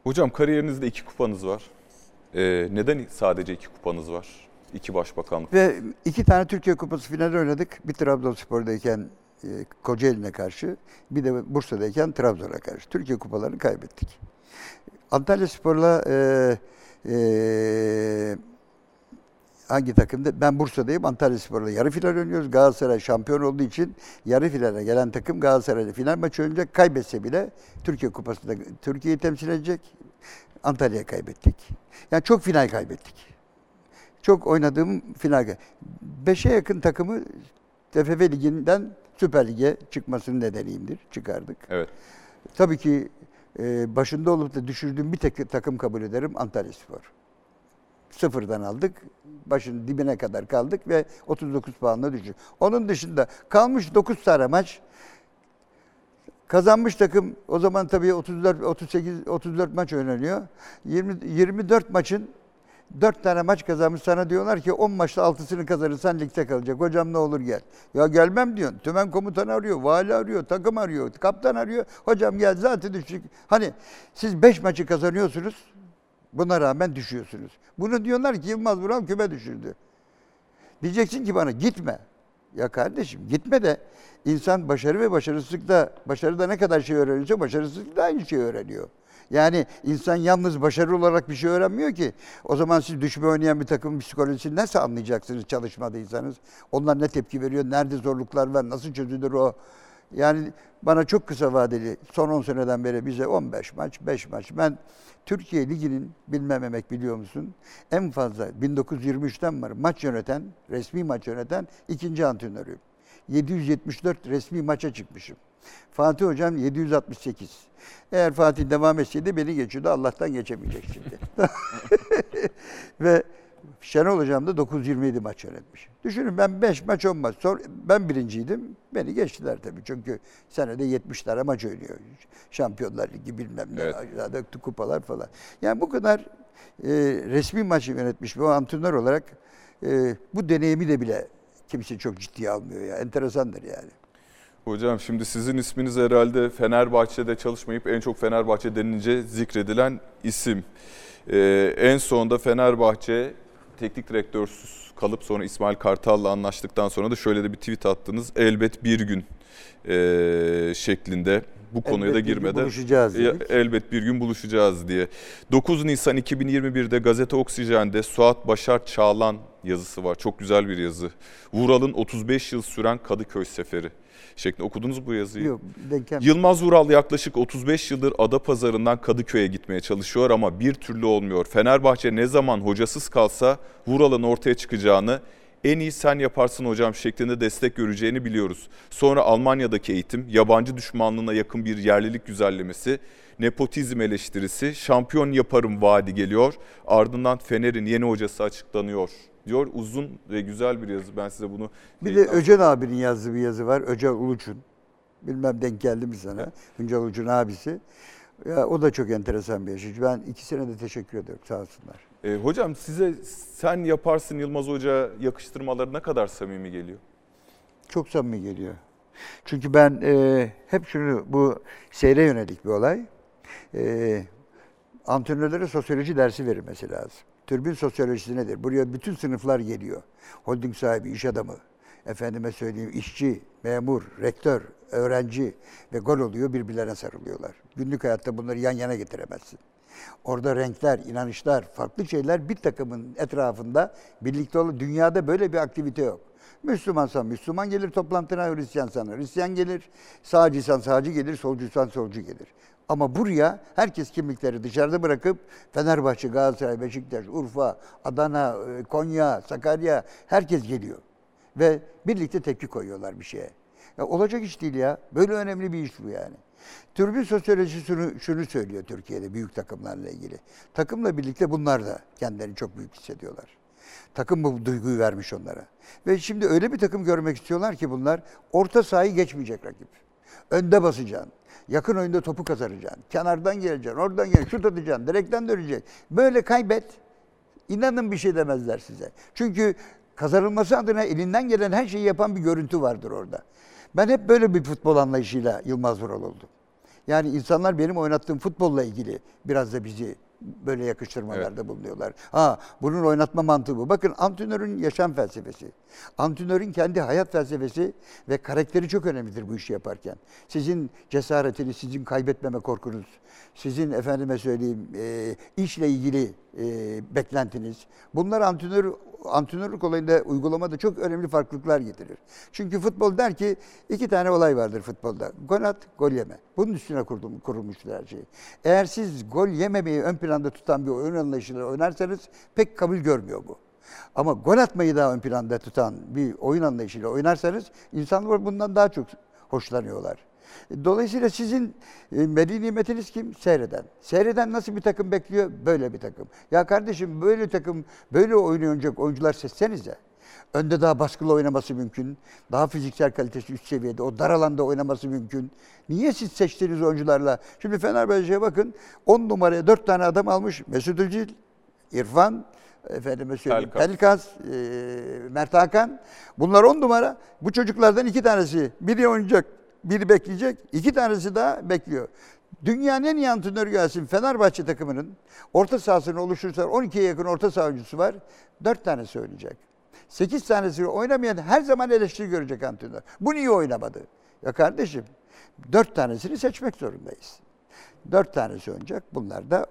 Hocam kariyerinizde iki kupanız var. E, neden sadece iki kupanız var? İki başbakanlık. Ve iki tane Türkiye Kupası finali oynadık. Bir Trabzonspor'dayken Kocaeli'ne karşı, bir de Bursa'dayken Trabzon'a karşı. Türkiye kupalarını kaybettik. Antalya Spor'la e, e, hangi takımda? Ben Bursa'dayım. Antalya Spor'la yarı final oynuyoruz. Galatasaray şampiyon olduğu için yarı finale gelen takım Galatasaray'la final maçı oynayacak. Kaybetse bile Türkiye Kupası'nda Türkiye'yi temsil edecek. Antalya'ya kaybettik. Yani çok final kaybettik. Çok oynadığım final. Beşe yakın takımı TFF Ligi'nden Süper Lig'e çıkmasının nedeniyimdir. Çıkardık. Evet. Tabii ki e, başında olup da düşürdüğüm bir tek takım kabul ederim Antalya Spor. Sıfırdan aldık. Başın dibine kadar kaldık ve 39 puanla düştük. Onun dışında kalmış 9 tane maç. Kazanmış takım o zaman tabii 34 38 34 maç oynanıyor. 20 24 maçın 4 tane maç kazanmış sana diyorlar ki 10 maçta 6'sını kazanırsan ligde kalacak. Hocam ne olur gel. Ya gelmem diyorsun. Tümen komutanı arıyor, vali arıyor, takım arıyor, kaptan arıyor. Hocam gel zaten düştük. Hani siz 5 maçı kazanıyorsunuz. Buna rağmen düşüyorsunuz. Bunu diyorlar ki Yılmaz Vural küme düşürdü. Diyeceksin ki bana gitme. Ya kardeşim gitme de insan başarı ve başarısızlıkta, başarıda ne kadar şey öğreniyorsa başarısızlıkta aynı şeyi öğreniyor. Yani insan yalnız başarılı olarak bir şey öğrenmiyor ki. O zaman siz düşme oynayan bir takımın psikolojisini nasıl anlayacaksınız çalışmadıysanız? Onlar ne tepki veriyor, nerede zorluklar var, nasıl çözülür o? Yani bana çok kısa vadeli son 10 seneden beri bize 15 maç, 5 maç. Ben Türkiye Ligi'nin bilmememek biliyor musun? En fazla 1923'ten var maç yöneten, resmi maç yöneten ikinci antrenörüyüm. 774 resmi maça çıkmışım. Fatih Hocam 768. Eğer Fatih devam etseydi beni geçiyordu. Allah'tan geçemeyecek şimdi. [laughs] Ve Şenol Hocam da 927 maç yönetmiş. Düşünün ben 5 maç 10 maç. Sonra ben birinciydim. Beni geçtiler tabii. Çünkü senede 70 tane maç oynuyor. Şampiyonlar Ligi bilmem ne. Evet. Kupalar falan. Yani bu kadar e, resmi maç yönetmiş bir antrenör olarak e, bu deneyimi de bile kimse çok ciddiye almıyor ya. Enteresandır yani. Hocam şimdi sizin isminiz herhalde Fenerbahçe'de çalışmayıp en çok Fenerbahçe denince zikredilen isim. Ee, en sonunda Fenerbahçe teknik direktörsüz kalıp sonra İsmail Kartal'la anlaştıktan sonra da şöyle de bir tweet attınız. Elbet bir gün e, şeklinde bu konuya da bir gün girmeden buluşacağız dedik. elbet bir gün buluşacağız diye. 9 Nisan 2021'de Gazete Oksijen'de Suat Başar Çağlan yazısı var. Çok güzel bir yazı. Vural'ın 35 yıl süren Kadıköy seferi şeklinde okudunuz bu yazıyı? Yok denk gelmedi. Yılmaz Vural yaklaşık 35 yıldır Adapazarı'ndan Kadıköy'e gitmeye çalışıyor ama bir türlü olmuyor. Fenerbahçe ne zaman hocasız kalsa Vural'ın ortaya çıkacağını en iyi sen yaparsın hocam şeklinde destek göreceğini biliyoruz. Sonra Almanya'daki eğitim, yabancı düşmanlığına yakın bir yerlilik güzellemesi, nepotizm eleştirisi, şampiyon yaparım vaadi geliyor. Ardından Fener'in yeni hocası açıklanıyor diyor. Uzun ve güzel bir yazı. Ben size bunu Bir de Öcan abinin yazdığı bir yazı var. Öcan Uluç'un. Bilmem denk geldi mi sana? Hüncal Uluç'un abisi. Ya, o da çok enteresan bir yaşayıcı. Ben ikisine de teşekkür ediyorum. Sağ olsunlar. E, hocam size sen yaparsın Yılmaz Hoca yakıştırmaları ne kadar samimi geliyor? Çok samimi geliyor. Çünkü ben e, hep şunu, bu seyre yönelik bir olay. E, antrenörlere sosyoloji dersi verilmesi lazım. Türbün sosyolojisi nedir? Buraya bütün sınıflar geliyor. Holding sahibi, iş adamı, efendime söyleyeyim işçi, memur, rektör, öğrenci ve gol oluyor birbirlerine sarılıyorlar. Günlük hayatta bunları yan yana getiremezsin. Orada renkler, inanışlar, farklı şeyler bir takımın etrafında birlikte olur. Dünyada böyle bir aktivite yok. Müslümansan Müslüman gelir toplantına, Hristiyansan Hristiyan gelir, sağcıysan sağcı gelir, solcuysan solcu gelir. Ama buraya herkes kimlikleri dışarıda bırakıp Fenerbahçe, Galatasaray, Beşiktaş, Urfa, Adana, e, Konya, Sakarya herkes geliyor. Ve birlikte tepki koyuyorlar bir şeye. Ya olacak iş değil ya. Böyle önemli bir iş bu yani. Türbün sosyolojisi şunu, şunu söylüyor Türkiye'de büyük takımlarla ilgili. Takımla birlikte bunlar da kendilerini çok büyük hissediyorlar. Takım bu duyguyu vermiş onlara. Ve şimdi öyle bir takım görmek istiyorlar ki bunlar orta sahayı geçmeyecek rakip. Önde basacaksın. Yakın oyunda topu kazanacaksın. Kenardan geleceksin, oradan geleceksin, şut atacaksın, direkten dönecek. Böyle kaybet. İnanın bir şey demezler size. Çünkü kazanılması adına elinden gelen her şeyi yapan bir görüntü vardır orada. Ben hep böyle bir futbol anlayışıyla Yılmaz Vural oldum. Yani insanlar benim oynattığım futbolla ilgili biraz da bizi böyle yakıştırmalarda bulunuyorlar. Ha bunun oynatma mantığı bu. Bakın antrenörün yaşam felsefesi, antrenörün kendi hayat felsefesi ve karakteri çok önemlidir bu işi yaparken. Sizin cesaretiniz, sizin kaybetmeme korkunuz, sizin efendime söyleyeyim e, işle ilgili e, beklentiniz. Bunlar antrenör antrenörlük olayında uygulamada çok önemli farklılıklar getirir. Çünkü futbol der ki iki tane olay vardır futbolda. Gol at, gol yeme. Bunun üstüne kurdum, kurulmuştur her şey. Eğer siz gol yememeyi ön planda tutan bir oyun anlayışıyla oynarsanız pek kabul görmüyor bu. Ama gol atmayı daha ön planda tutan bir oyun anlayışıyla oynarsanız insanlar bundan daha çok hoşlanıyorlar. Dolayısıyla sizin e, medeni nimetiniz kim? Seyreden. Seyreden nasıl bir takım bekliyor? Böyle bir takım. Ya kardeşim böyle takım, böyle oynayacak oyuncular seçsenize. Önde daha baskılı oynaması mümkün. Daha fiziksel kalitesi üst seviyede. O dar alanda oynaması mümkün. Niye siz seçtiğiniz oyuncularla? Şimdi Fenerbahçe'ye bakın. 10 numaraya 4 tane adam almış. Mesut Özil, İrfan, efendime söyleyeyim, Pelkas. Pelkas, e, Mert Hakan. Bunlar 10 numara. Bu çocuklardan iki tanesi biri oynayacak, biri bekleyecek. iki tanesi daha bekliyor. Dünyanın en iyi antrenörü gelsin Fenerbahçe takımının orta sahasını oluşturursa 12'ye yakın orta saha oyuncusu var. 4 tanesi oynayacak. 8 tanesi oynamayan her zaman eleştiri görecek antrenör. Bu niye oynamadı? Ya kardeşim 4 tanesini seçmek zorundayız. Dört tanesi oynayacak. Bunlar da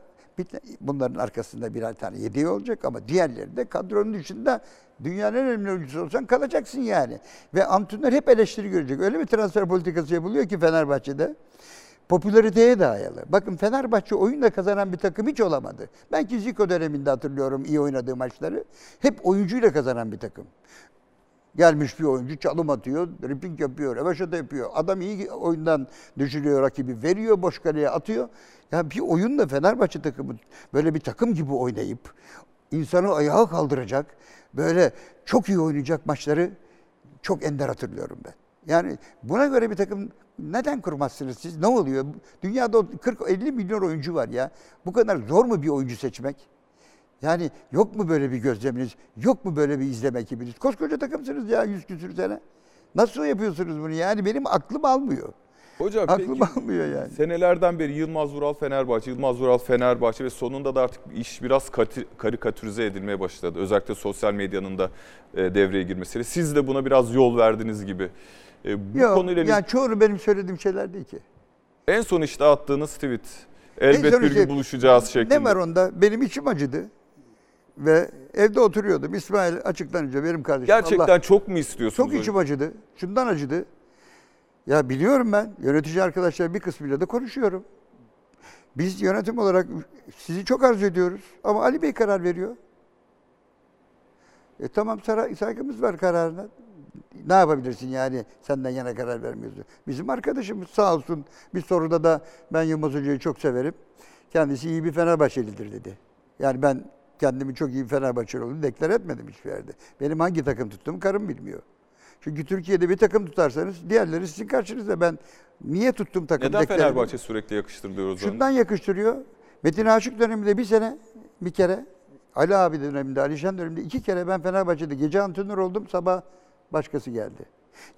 bunların arkasında birer tane yediği olacak ama diğerleri de kadronun dışında dünyanın en önemli oyuncusu olsan kalacaksın yani. Ve antrenör hep eleştiri görecek. Öyle bir transfer politikası yapılıyor ki Fenerbahçe'de popülariteye dayalı. Bakın Fenerbahçe oyunla kazanan bir takım hiç olamadı. Ben ki Zico döneminde hatırlıyorum iyi oynadığı maçları. Hep oyuncuyla kazanan bir takım. Gelmiş bir oyuncu çalım atıyor, dribbling yapıyor, röveşata yapıyor. Adam iyi oyundan düşürüyor rakibi, veriyor boş kaleye atıyor. Ya bir oyunla Fenerbahçe takımı böyle bir takım gibi oynayıp insanı ayağa kaldıracak, böyle çok iyi oynayacak maçları çok ender hatırlıyorum ben. Yani buna göre bir takım neden kurmazsınız siz? Ne oluyor? Dünyada 40-50 milyon oyuncu var ya. Bu kadar zor mu bir oyuncu seçmek? Yani yok mu böyle bir gözleminiz? Yok mu böyle bir izleme ekibiniz? Koskoca takımsınız ya yüz küsür sene. Nasıl yapıyorsunuz bunu? Yani benim aklım almıyor. Hocam Aklım peki almıyor yani. senelerden beri Yılmaz Vural Fenerbahçe, Yılmaz Vural Fenerbahçe ve sonunda da artık iş biraz karikatürize edilmeye başladı. Özellikle sosyal medyanın da e, devreye girmesiyle. Siz de buna biraz yol verdiniz gibi. E, bu Yok, konuyla yani çoğunu benim söylediğim şeyler değil ki. En son işte attığınız tweet. Elbet bir gün buluşacağız şeklinde. Ne var onda? Benim içim acıdı. Ve evde oturuyordum. İsmail açıklanınca benim kardeşim. Gerçekten Allah- çok mu istiyorsunuz? çok hocam? içim acıdı. Şundan acıdı. Ya biliyorum ben. Yönetici arkadaşlar bir kısmıyla da konuşuyorum. Biz yönetim olarak sizi çok arzu ediyoruz. Ama Ali Bey karar veriyor. E tamam saygımız var kararına. Ne yapabilirsin yani senden yana karar vermiyorsun. Bizim arkadaşımız sağ olsun bir soruda da ben Yılmaz Hoca'yı çok severim. Kendisi iyi bir Fenerbahçelidir dedi. Yani ben kendimi çok iyi bir Fenerbahçeli olduğumu deklar etmedim hiçbir yerde. Benim hangi takım tuttuğumu karım bilmiyor. Çünkü Türkiye'de bir takım tutarsanız diğerleri sizin karşınızda. Ben niye tuttum takım Neden deklarını- Fenerbahçe sürekli yakıştırılıyoruz onu? Şundan yakıştırıyor. Metin Aşık döneminde bir sene bir kere, Ali abi döneminde, Alişan döneminde iki kere ben Fenerbahçe'de gece antrenör oldum, sabah başkası geldi.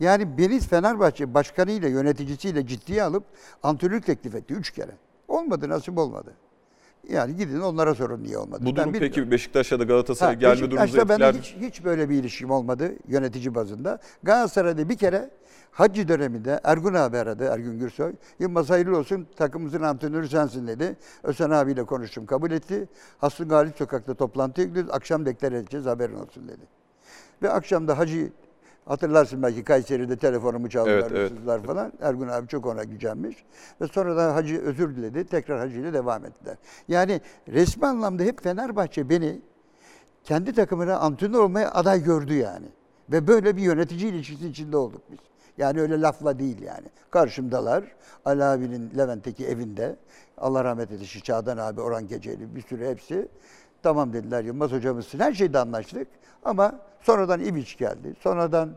Yani beni Fenerbahçe başkanıyla, yöneticisiyle ciddiye alıp antrenörlük teklif etti üç kere. Olmadı, nasip olmadı. Yani gidin onlara sorun niye olmadı. Bu Ben durum bilmiyorum. peki Beşiktaş ya da Galatasaray Ha, gelme durumu Beşiktaş'ta benim etkiler mi? hiç, hiç böyle bir ilişkim olmadı yönetici bazında. Galatasaray'da bir kere Hacı döneminde Ergun abi aradı, Ergun Gürsoy. Yılmaz hayırlı olsun takımımızın antrenörü sensin dedi. Ösen abiyle konuştum, kabul etti. Hasım Galip Sokak'ta toplantıya gidiyoruz. Akşam deklar edeceğiz, haberin olsun dedi. Ve akşam da Hacı Hatırlarsın belki Kayseri'de telefonumu çaldılar, Evet, evet. hırsızlar falan. Ergun abi çok ona gücenmiş. Ve sonra da Hacı özür diledi. Tekrar Hacı ile devam ettiler. Yani resmi anlamda hep Fenerbahçe beni kendi takımına antrenör olmaya aday gördü yani. Ve böyle bir yönetici ilişkisi içinde olduk biz. Yani öyle lafla değil yani. Karşımdalar. Ali abinin Levent'teki evinde. Allah rahmet eylesin Çağdan abi, Orhan Geceli bir sürü hepsi. Tamam dediler Yılmaz hocamızsın. Her şeyde anlaştık. Ama sonradan İbiç geldi. Sonradan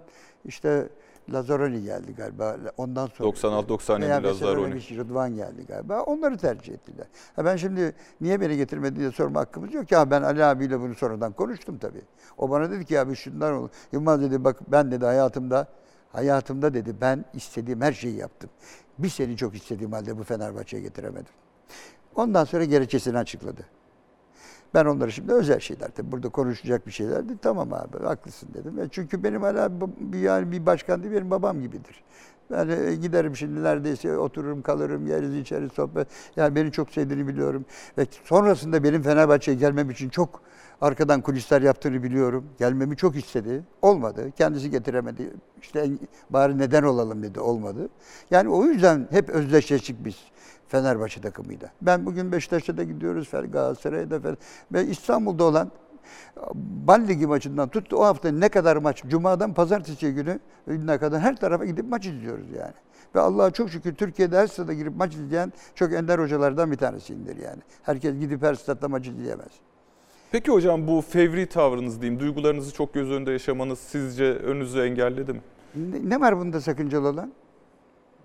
işte Lazzaroni geldi galiba. Ondan sonra 96-97 veya Lazzaroni. Veselovic, Rıdvan geldi galiba. Onları tercih ettiler. Ha ben şimdi niye beni getirmedi diye sorma hakkımız yok ki. Ha ben Ali abiyle bunu sonradan konuştum tabii. O bana dedi ki abi şundan olur. Yılmaz dedi bak ben dedi hayatımda hayatımda dedi ben istediğim her şeyi yaptım. Bir seni çok istediğim halde bu Fenerbahçe'ye getiremedim. Ondan sonra gerekçesini açıkladı. Ben onları şimdi özel şeyler tabii burada konuşacak bir şeylerdi. Tamam abi haklısın dedim. E çünkü benim hala bir yani bir başkan değil benim babam gibidir. Ben giderim şimdi neredeyse otururum kalırım yeriz içeriz sohbet. Yani beni çok sevdiğini biliyorum. Ve sonrasında benim Fenerbahçe'ye gelmem için çok arkadan kulisler yaptığını biliyorum. Gelmemi çok istedi. Olmadı. Kendisi getiremedi. İşte bari neden olalım dedi. Olmadı. Yani o yüzden hep özdeşleştik biz. Fenerbahçe takımıyla. Ben bugün Beşiktaş'a da gidiyoruz, Fel- Galatasaray'a da Fel- ve İstanbul'da olan Bal Ligi maçından tut o hafta ne kadar maç, Cuma'dan Pazartesi günü ne kadar her tarafa gidip maç izliyoruz yani. Ve Allah'a çok şükür Türkiye'de her stada girip maç izleyen çok ender hocalardan bir tanesiyimdir yani. Herkes gidip her statta maç izleyemez. Peki hocam bu fevri tavrınız diyeyim, duygularınızı çok göz önünde yaşamanız sizce önünüzü engelledi mi? Ne, ne var bunda sakıncalı olan?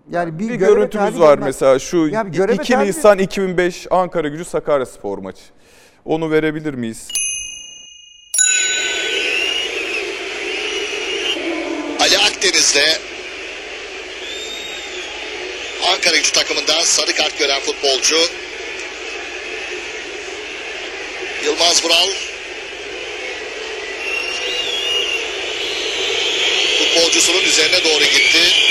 Yani Bir, göreve görüntümüz var olmak- mesela şu Ya bir göreve 2 tabi- Nisan 2005 Ankara Gücü Sakaryaspor maçı. Onu verebilir miyiz? Ali Akdeniz'le Ankara gücü takımından sarı kart gören futbolcu Yılmaz Vural futbolcusunun üzerine doğru gitti.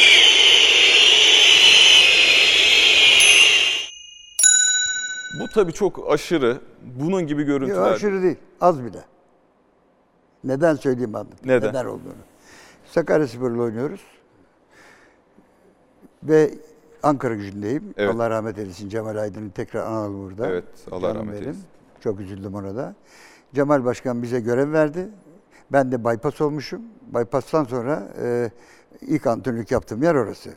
Tabii çok aşırı. Bunun gibi Yok, görüntüler. aşırı değil. Az bile. Neden söyleyeyim anladım. Neden? olduğunu. Sakaryaspor'la oynuyoruz. Ve Ankara gücündeyim. Evet. Allah rahmet eylesin. Cemal Aydın'ın tekrar analı burada. Evet, Allah Canım rahmet benim. eylesin. Çok üzüldüm ona da. Cemal Başkan bize görev verdi. Ben de bypass olmuşum. Bypass'tan sonra e, ilk antrenörlük yaptığım yer orası.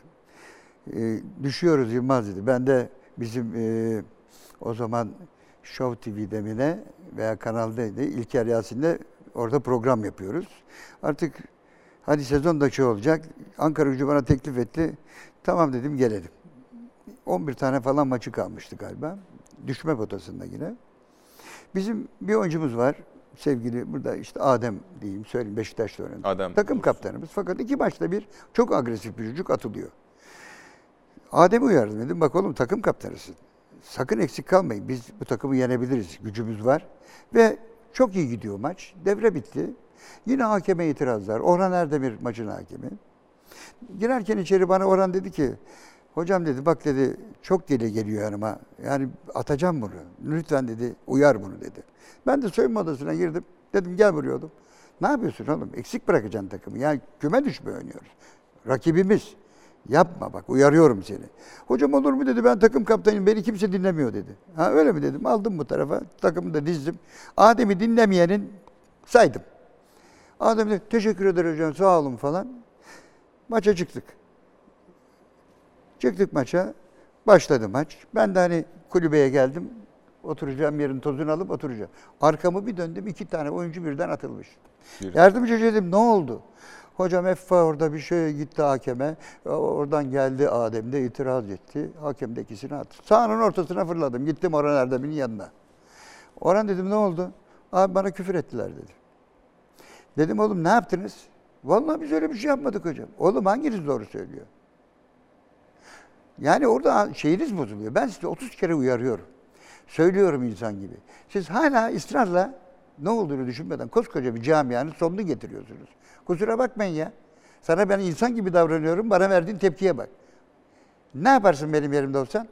E, düşüyoruz Yılmaz dedi. Ben de bizim e, o zaman Show TV'de mi ne veya kanaldaydı. İlker Yasin'le orada program yapıyoruz. Artık hadi sezon da şey olacak. Ankara gücü bana teklif etti. Tamam dedim gelelim. 11 tane falan maçı kalmıştı galiba. Düşme potasında yine. Bizim bir oyuncumuz var. Sevgili burada işte Adem diyeyim söyleyeyim Beşiktaş'ta oynadı. Adem Takım Dursun. kaptanımız. Fakat iki maçta bir çok agresif bir çocuk atılıyor. Adem'i uyardım dedim. Bak oğlum takım kaptanısın. Sakın eksik kalmayın. Biz bu takımı yenebiliriz. Gücümüz var. Ve çok iyi gidiyor maç. Devre bitti. Yine hakeme itirazlar. Orhan Erdemir maçın hakemi. Girerken içeri bana Orhan dedi ki Hocam dedi bak dedi çok deli geliyor yanıma. Yani atacağım bunu. Lütfen dedi uyar bunu dedi. Ben de soyunma odasına girdim. Dedim gel buraya oğlum. Ne yapıyorsun oğlum? Eksik bırakacaksın takımı. Yani küme düşme oynuyoruz. Rakibimiz. Yapma bak uyarıyorum seni. Hocam olur mu dedi ben takım kaptanıyım beni kimse dinlemiyor dedi. Ha öyle mi dedim aldım bu tarafa takımı da dizdim. Adem'i dinlemeyenin saydım. Adem de teşekkür ederim hocam sağ olun falan. Maça çıktık. Çıktık maça. Başladı maç. Ben de hani kulübeye geldim. Oturacağım yerin tozunu alıp oturacağım. Arkamı bir döndüm. iki tane oyuncu birden atılmış. Bir- Yardımcı dedim ne oldu? Hocam Effa orada bir şey gitti hakeme. Oradan geldi Adem de itiraz etti. Hakem de ikisini attı. Sahanın ortasına fırladım. Gittim Orhan Erdem'in yanına. Orhan dedim ne oldu? Abi bana küfür ettiler dedi. Dedim oğlum ne yaptınız? Vallahi biz öyle bir şey yapmadık hocam. Oğlum hanginiz doğru söylüyor? Yani orada şeyiniz bozuluyor. Ben size 30 kere uyarıyorum. Söylüyorum insan gibi. Siz hala ısrarla ne olduğunu düşünmeden koskoca bir camianın sonunu getiriyorsunuz. Kusura bakmayın ya. Sana ben insan gibi davranıyorum. Bana verdiğin tepkiye bak. Ne yaparsın benim yerimde olsan?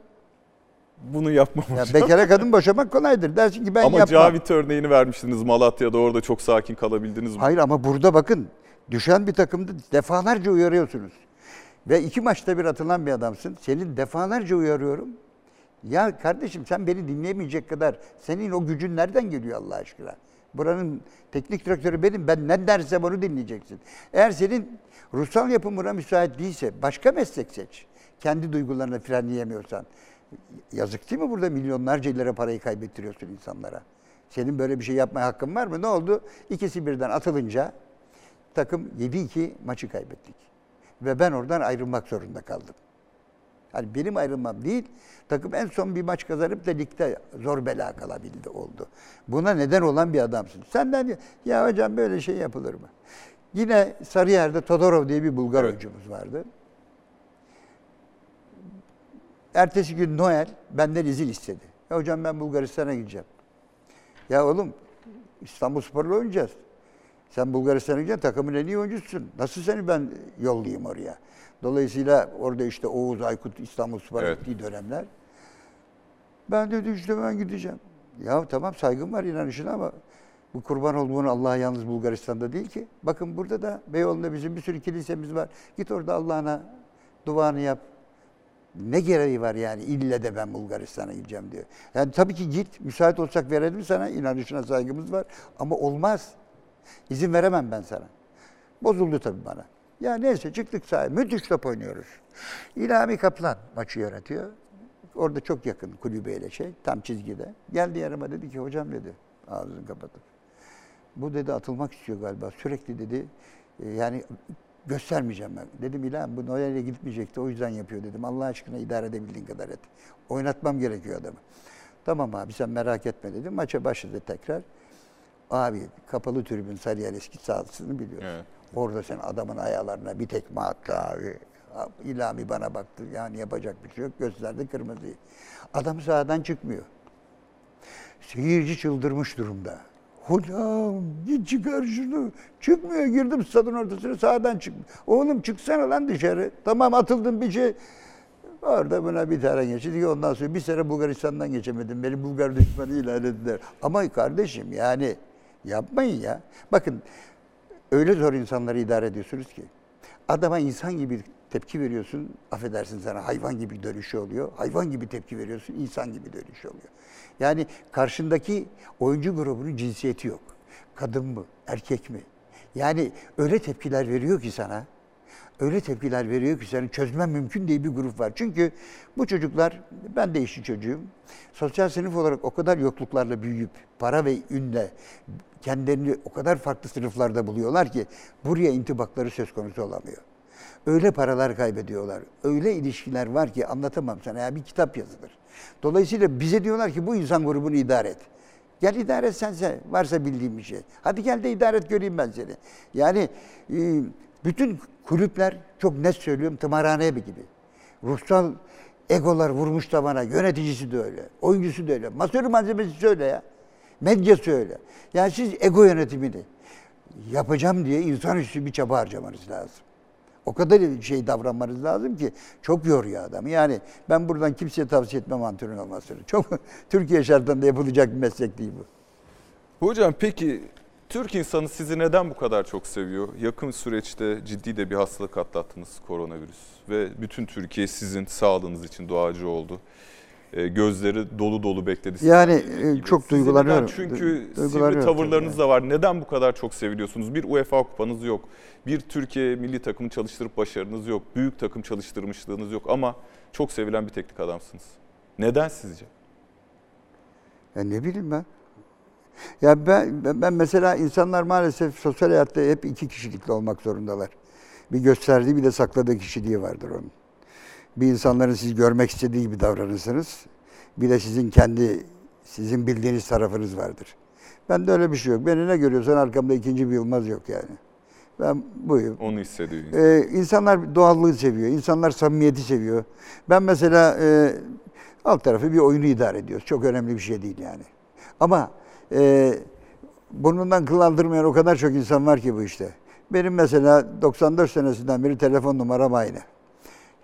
Bunu yapmam Ya hocam. bekara kadın boşamak kolaydır. Dersin ki ben Ama yapmam. Cavit örneğini vermiştiniz Malatya'da orada çok sakin kalabildiniz mi? Hayır ama burada bakın düşen bir takımda defalarca uyarıyorsunuz. Ve iki maçta bir atılan bir adamsın. Senin defalarca uyarıyorum. Ya kardeşim sen beni dinleyemeyecek kadar senin o gücün nereden geliyor Allah aşkına? Buranın teknik direktörü benim. Ben ne dersem onu dinleyeceksin. Eğer senin ruhsal yapın buna müsait değilse başka meslek seç. Kendi duygularını frenleyemiyorsan. Yazık değil mi burada milyonlarca lira parayı kaybettiriyorsun insanlara? Senin böyle bir şey yapmaya hakkın var mı? Ne oldu? İkisi birden atılınca takım 7-2 maçı kaybettik. Ve ben oradan ayrılmak zorunda kaldım. Hani benim ayrılmam değil, takım en son bir maç kazanıp da ligde zor bela kalabildi oldu. Buna neden olan bir adamsın. Senden ya hocam böyle şey yapılır mı? Yine Sarıyer'de Todorov diye bir Bulgar oyuncumuz vardı. Ertesi gün Noel benden izin istedi. Ya hocam ben Bulgaristan'a gideceğim. Ya oğlum İstanbul Spor'la oynayacağız. Sen Bulgaristan'a gideceksin takımın en iyi oyuncususun. Nasıl seni ben yollayayım oraya? Dolayısıyla orada işte Oğuz Aykut İstanbul Spor'a Evet. gittiği dönemler. Ben dedi işte ben gideceğim. Ya tamam saygım var inanışına ama bu kurban olduğun Allah'a yalnız Bulgaristan'da değil ki. Bakın burada da Beyoğlu'nda bizim bir sürü kilisemiz var. Git orada Allah'ına duanı yap. Ne gereği var yani ille de ben Bulgaristan'a gideceğim diyor. Yani tabii ki git müsait olsak verelim sana inanışına saygımız var ama olmaz. İzin veremem ben sana. Bozuldu tabii bana. Ya neyse çıktık sahaya. Müthiş top oynuyoruz. İlhami Kaplan maçı yönetiyor. Orada çok yakın kulübeyle şey tam çizgide. Geldi yanıma dedi ki hocam dedi ağzını kapatıp. Bu dedi atılmak istiyor galiba. Sürekli dedi e, yani göstermeyeceğim ben. Dedim İlhan bu Noel'e gitmeyecekti o yüzden yapıyor dedim. Allah aşkına idare edebildiğin kadar et. Oynatmam gerekiyor adamı. Tamam abi sen merak etme dedim. Maça başladı tekrar. Abi kapalı tribün Sarıyer eski sahasını biliyorsun. Evet. Orada sen adamın ayağlarına bir tekme attı abi. İlhami bana baktı. Yani yapacak bir şey yok. Gösterdi kırmızıyı. Adam sahadan çıkmıyor. Seyirci çıldırmış durumda. Hocam git çıkar şunu. Çıkmıyor girdim stadın ortasına sahadan çık. Oğlum çıksana lan dışarı. Tamam atıldın bir şey. Orada buna bir tane geçti. Ondan sonra bir sene Bulgaristan'dan geçemedim. Beni Bulgar düşmanı ilan ettiler. Ama kardeşim yani yapmayın ya. Bakın öyle zor insanları idare ediyorsunuz ki. Adama insan gibi tepki veriyorsun, affedersin sana hayvan gibi dönüşü oluyor. Hayvan gibi tepki veriyorsun, insan gibi dönüşü oluyor. Yani karşındaki oyuncu grubunun cinsiyeti yok. Kadın mı, erkek mi? Yani öyle tepkiler veriyor ki sana, öyle tepkiler veriyor ki senin çözmen mümkün diye bir grup var. Çünkü bu çocuklar, ben de işçi çocuğum, sosyal sınıf olarak o kadar yokluklarla büyüyüp, para ve ünle kendilerini o kadar farklı sınıflarda buluyorlar ki buraya intibakları söz konusu olamıyor. Öyle paralar kaybediyorlar. Öyle ilişkiler var ki anlatamam sana. Ya bir kitap yazılır. Dolayısıyla bize diyorlar ki bu insan grubunu idare et. Gel idare et sense varsa bildiğin bir şey. Hadi gel de idare et göreyim ben seni. Yani bütün kulüpler çok net söylüyorum tımarhane gibi. Ruhsal egolar vurmuş tavana. Yöneticisi de öyle. Oyuncusu da öyle. Masörü malzemesi öyle ya. Medyası öyle. Yani siz ego yönetimini yapacağım diye insanüstü bir çaba harcamanız lazım. O kadar şey davranmanız lazım ki çok yoruyor adamı. Yani ben buradan kimseye tavsiye etmem antrenör olmasını. Çok [laughs] Türkiye şartlarında yapılacak bir meslek değil bu. Hocam peki Türk insanı sizi neden bu kadar çok seviyor? Yakın süreçte ciddi de bir hastalık atlattınız koronavirüs ve bütün Türkiye sizin sağlığınız için duacı oldu. E, gözleri dolu dolu bekledi. Yani, e, çok Sizi duygulanıyorum. neden? Çünkü Du- sivri duygulanıyorum tavırlarınız da var. Neden bu kadar çok seviliyorsunuz? Bir UEFA kupanız yok. Bir Türkiye milli takımı çalıştırıp başarınız yok. Büyük takım çalıştırmışlığınız yok ama çok sevilen bir teknik adamsınız. Neden sizce? Ya ne bileyim ben. Ya ben, ben- ben mesela insanlar maalesef sosyal hayatta hep iki kişilikli olmak zorundalar. Bir gösterdiği bir de sakladığı kişiliği vardır onun. Bir insanların siz görmek istediği gibi davranırsınız. Bir de sizin kendi, sizin bildiğiniz tarafınız vardır. Bende öyle bir şey yok. Beni ne görüyorsan arkamda ikinci bir Yılmaz yok yani. Ben buyum. Onu hissediyor. Ee, insanlar doğallığı seviyor, insanlar samimiyeti seviyor. Ben mesela e, alt tarafı bir oyunu idare ediyoruz. Çok önemli bir şey değil yani. Ama e, burnundan kıl o kadar çok insan var ki bu işte. Benim mesela 94 senesinden beri telefon numaram aynı.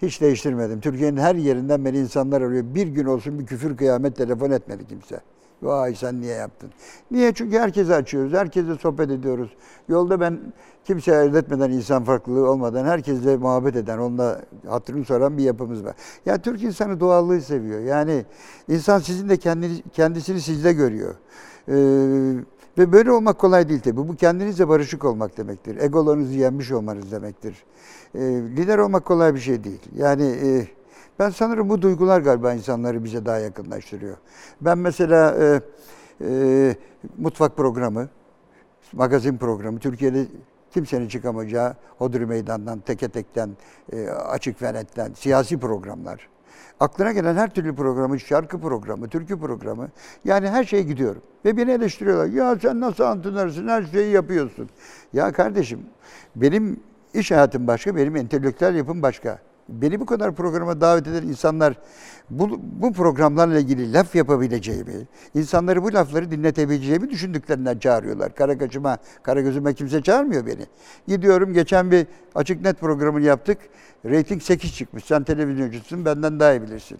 Hiç değiştirmedim. Türkiye'nin her yerinden beni insanlar arıyor. Bir gün olsun bir küfür kıyamet telefon etmedi kimse. Vay sen niye yaptın? Niye? Çünkü herkese açıyoruz. Herkese sohbet ediyoruz. Yolda ben kimseye ayırt etmeden, insan farklılığı olmadan herkesle muhabbet eden, onunla hatırını soran bir yapımız var. Ya Türk insanı doğallığı seviyor. Yani insan sizin de kendini, kendisini sizde görüyor. Ee, ve böyle olmak kolay değil tabii. Bu kendinizle barışık olmak demektir. Egolarınızı yenmiş olmanız demektir. Ee, lider olmak kolay bir şey değil. Yani e, ben sanırım bu duygular galiba insanları bize daha yakınlaştırıyor. Ben mesela e, e, mutfak programı, magazin programı, Türkiye'de kimsenin çıkamayacağı Hodri Meydan'dan, Teke Tek'ten, e, Açık ve Net'ten, siyasi programlar. Aklına gelen her türlü programı, şarkı programı, türkü programı, yani her şeye gidiyorum. Ve beni eleştiriyorlar. Ya sen nasıl antrenörsün, her şeyi yapıyorsun. Ya kardeşim, benim iş hayatım başka, benim entelektüel yapım başka. Beni bu kadar programa davet eden insanlar bu, bu programlarla ilgili laf yapabileceğimi, insanları bu lafları dinletebileceğimi düşündüklerinden çağırıyorlar. Karakaçıma, Karagözüme kimse çağırmıyor beni. Gidiyorum, geçen bir açık net programını yaptık. Rating 8 çıkmış. Sen televizyoncusun, benden daha iyi bilirsin.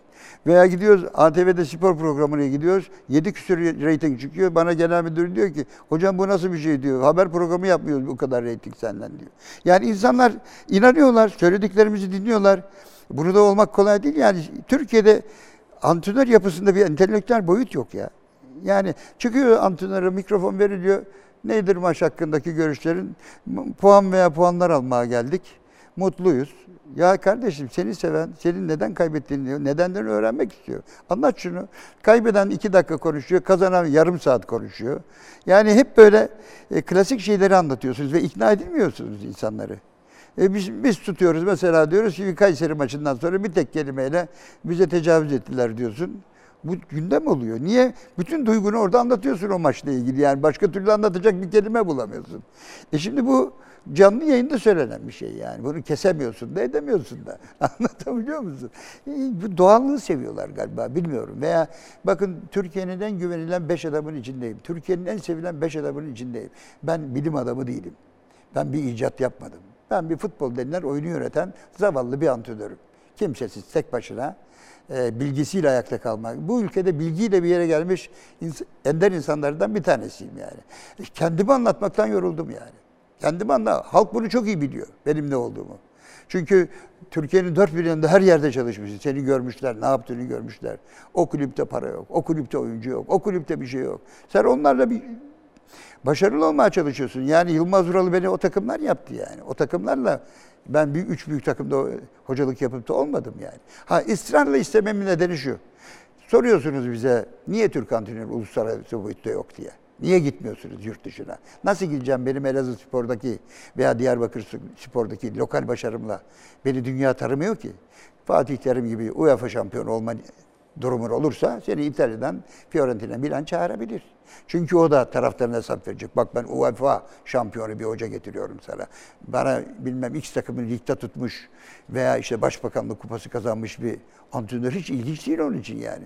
Veya gidiyoruz, ATV'de spor programına gidiyoruz. 7 küsur rating çıkıyor. Bana genel müdür diyor ki, hocam bu nasıl bir şey diyor. Haber programı yapmıyoruz bu kadar rating senden diyor. Yani insanlar inanıyorlar, söylediklerimizi dinliyorlar. Bunu da olmak kolay değil. Yani Türkiye'de antrenör yapısında bir entelektüel boyut yok ya. Yani çıkıyor antrenöre mikrofon veriliyor. Nedir maç hakkındaki görüşlerin? Puan veya puanlar almaya geldik. Mutluyuz. Ya kardeşim seni seven, senin neden kaybettiğini diyor. Nedenlerini öğrenmek istiyor. Anlat şunu. Kaybeden iki dakika konuşuyor, kazanan yarım saat konuşuyor. Yani hep böyle e, klasik şeyleri anlatıyorsunuz ve ikna edilmiyorsunuz insanları. E biz, biz tutuyoruz mesela diyoruz ki Kayseri maçından sonra bir tek kelimeyle bize tecavüz ettiler diyorsun. Bu gündem oluyor. Niye? Bütün duygunu orada anlatıyorsun o maçla ilgili. Yani başka türlü anlatacak bir kelime bulamıyorsun. E şimdi bu canlı yayında söylenen bir şey yani. Bunu kesemiyorsun da edemiyorsun da. [laughs] Anlatabiliyor musun? E, bu doğallığı seviyorlar galiba bilmiyorum. Veya bakın Türkiye'nin en güvenilen beş adamın içindeyim. Türkiye'nin en sevilen beş adamın içindeyim. Ben bilim adamı değilim. Ben bir icat yapmadım. Ben bir futbol denilen oyunu yöneten zavallı bir antrenörüm. Kimsesiz, tek başına e, bilgisiyle ayakta kalmak. Bu ülkede bilgiyle bir yere gelmiş ender insanlardan bir tanesiyim yani. Kendimi anlatmaktan yoruldum yani. Kendimi anla. Halk bunu çok iyi biliyor benim ne olduğumu. Çünkü Türkiye'nin dört bir yanında her yerde çalışmışsın. Seni görmüşler, ne yaptığını görmüşler. O kulüpte para yok, o kulüpte oyuncu yok, o kulüpte bir şey yok. Sen onlarla bir başarılı olmaya çalışıyorsun. Yani Yılmaz Vural'ı beni o takımlar yaptı yani. O takımlarla ben bir üç büyük takımda hocalık yapıp da olmadım yani. Ha ısrarla istememin nedeni şu. Soruyorsunuz bize niye Türk antrenörü uluslararası boyutta yok diye. Niye gitmiyorsunuz yurt dışına? Nasıl gideceğim benim Elazığ Spor'daki veya Diyarbakır Spor'daki lokal başarımla? Beni dünya tanımıyor ki. Fatih Terim gibi UEFA şampiyonu olma durumun olursa seni İtalya'dan Fiorentina, Milan çağırabilir. Çünkü o da taraftarına hesap verecek. Bak ben UEFA şampiyonu bir hoca getiriyorum sana. Bana bilmem X takımını ligde tutmuş veya işte başbakanlık kupası kazanmış bir antrenör hiç ilginç değil onun için yani.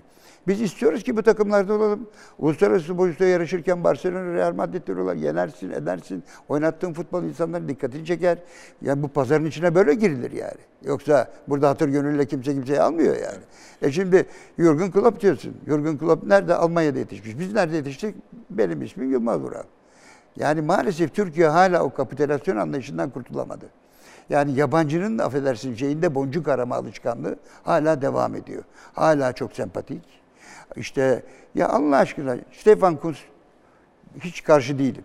Biz istiyoruz ki bu takımlarda olalım. Uluslararası boyutta yarışırken Barcelona, Real Madrid'ler olan yenersin, edersin. Oynattığın futbol insanların dikkatini çeker. Yani bu pazarın içine böyle girilir yani. Yoksa burada hatır gönülle kimse kimseyi almıyor yani. E şimdi Jürgen Klopp diyorsun. Jürgen Klopp nerede? Almanya'da yetişmiş. Biz nerede yetiştik? Benim ismim Yılmaz Vural. Yani maalesef Türkiye hala o kapitülasyon anlayışından kurtulamadı. Yani yabancının affedersin şeyinde boncuk arama alışkanlığı hala devam ediyor. Hala çok sempatik. İşte ya Allah aşkına Stefan Kuntz hiç karşı değilim.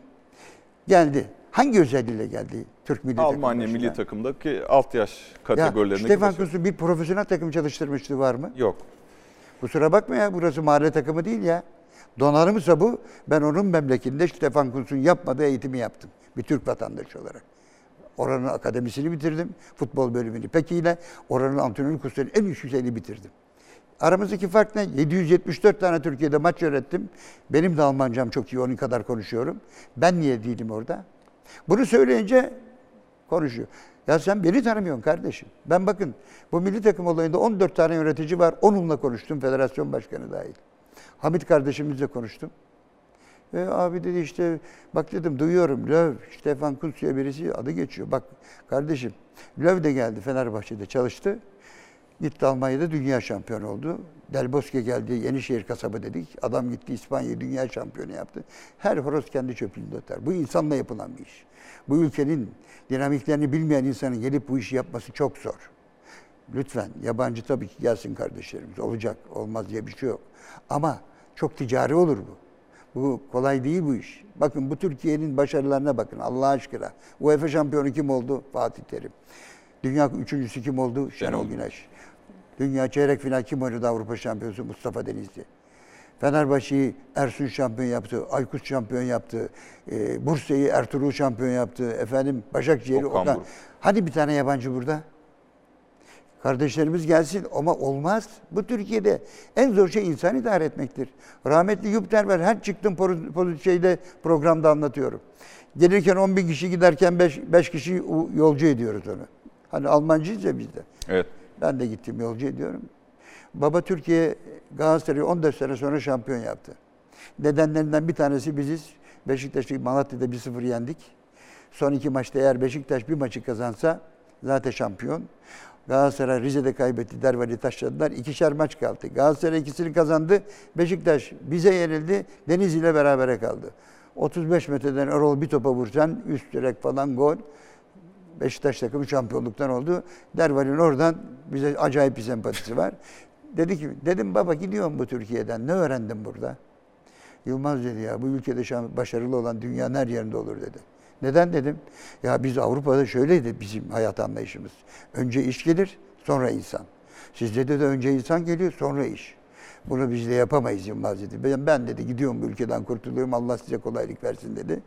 Geldi. Hangi özelliğiyle geldi Türk milli takımı Almanya milli takımdaki alt yaş Ya kategorilerindeki Stefan. Kuntz'un bir profesyonel takım çalıştırmışlığı var mı? Yok. Kusura bakma ya burası mahalle takımı değil ya. Donanımsa bu. Ben onun memleketinde Stefan Kuntz'un yapmadığı eğitimi yaptım. Bir Türk vatandaşı olarak. Oranın akademisini bitirdim. Futbol bölümünü pek ile oranın antrenörlük kurslarının en üst düzeyini bitirdim. Aramızdaki fark ne? 774 tane Türkiye'de maç yönettim. Benim de Almancam çok iyi, onun kadar konuşuyorum. Ben niye değilim orada? Bunu söyleyince konuşuyor. Ya sen beni tanımıyorsun kardeşim. Ben bakın bu milli takım olayında 14 tane yönetici var. Onunla konuştum, federasyon başkanı dahil. Hamit kardeşimizle konuştum. Ve abi dedi işte bak dedim duyuyorum Löw, Stefan Kuntz birisi adı geçiyor. Bak kardeşim Löw de geldi Fenerbahçe'de çalıştı. Gitti Almanya'da dünya şampiyonu oldu. Del Bosque geldi Yenişehir kasabı dedik. Adam gitti İspanya'yı dünya şampiyonu yaptı. Her horoz kendi çöplüğünde öter. Bu insanla yapılan bir iş. Bu ülkenin dinamiklerini bilmeyen insanın gelip bu işi yapması çok zor. Lütfen yabancı tabii ki gelsin kardeşlerimiz. Olacak, olmaz diye bir şey yok. Ama çok ticari olur bu. Bu kolay değil bu iş. Bakın bu Türkiye'nin başarılarına bakın Allah aşkına. UEFA şampiyonu kim oldu? Fatih Terim. Dünya üçüncüsü kim oldu? Şenol Güneş. Dünya çeyrek final kim oynadı Avrupa şampiyonası? Mustafa Denizli. Fenerbahçe'yi Ersun şampiyon yaptı, Aykut şampiyon yaptı, e, Bursa'yı Ertuğrul şampiyon yaptı, efendim Başakşehir'i Okan. Hadi bir tane yabancı burada. Kardeşlerimiz gelsin ama olmaz. Bu Türkiye'de en zor şey insan idare etmektir. Rahmetli Yupter var. Her çıktığım şeyde programda anlatıyorum. Gelirken 10 bin kişi giderken 5 kişi u- yolcu ediyoruz onu. Hani Almancıyız ya biz de. Evet. Ben de gittim yolcu ediyorum. Baba Türkiye Galatasaray'ı 14 sene sonra şampiyon yaptı. Nedenlerinden bir tanesi biziz. Beşiktaş'ı Malatya'da 1-0 yendik. Son iki maçta eğer Beşiktaş bir maçı kazansa zaten şampiyon. Galatasaray Rize'de kaybetti. Dervali taşladılar. İkişer maç kaldı. Galatasaray ikisini kazandı. Beşiktaş bize yenildi. Denizli ile berabere kaldı. 35 metreden Erol bir topa vursan üst direk falan gol. Beşiktaş takımı şampiyonluktan oldu. Derval'in oradan bize acayip bir sempatisi var. [laughs] Dedi ki, dedim baba gidiyorum bu Türkiye'den. Ne öğrendim burada? Yılmaz dedi ya bu ülkede başarılı olan dünyanın her yerinde olur dedi. Neden dedim? Ya biz Avrupa'da şöyleydi bizim hayat anlayışımız. Önce iş gelir, sonra insan. Sizde de, önce insan geliyor, sonra iş. Bunu biz de yapamayız Yılmaz dedi. Ben, ben dedi gidiyorum bu ülkeden kurtuluyorum Allah size kolaylık versin dedi.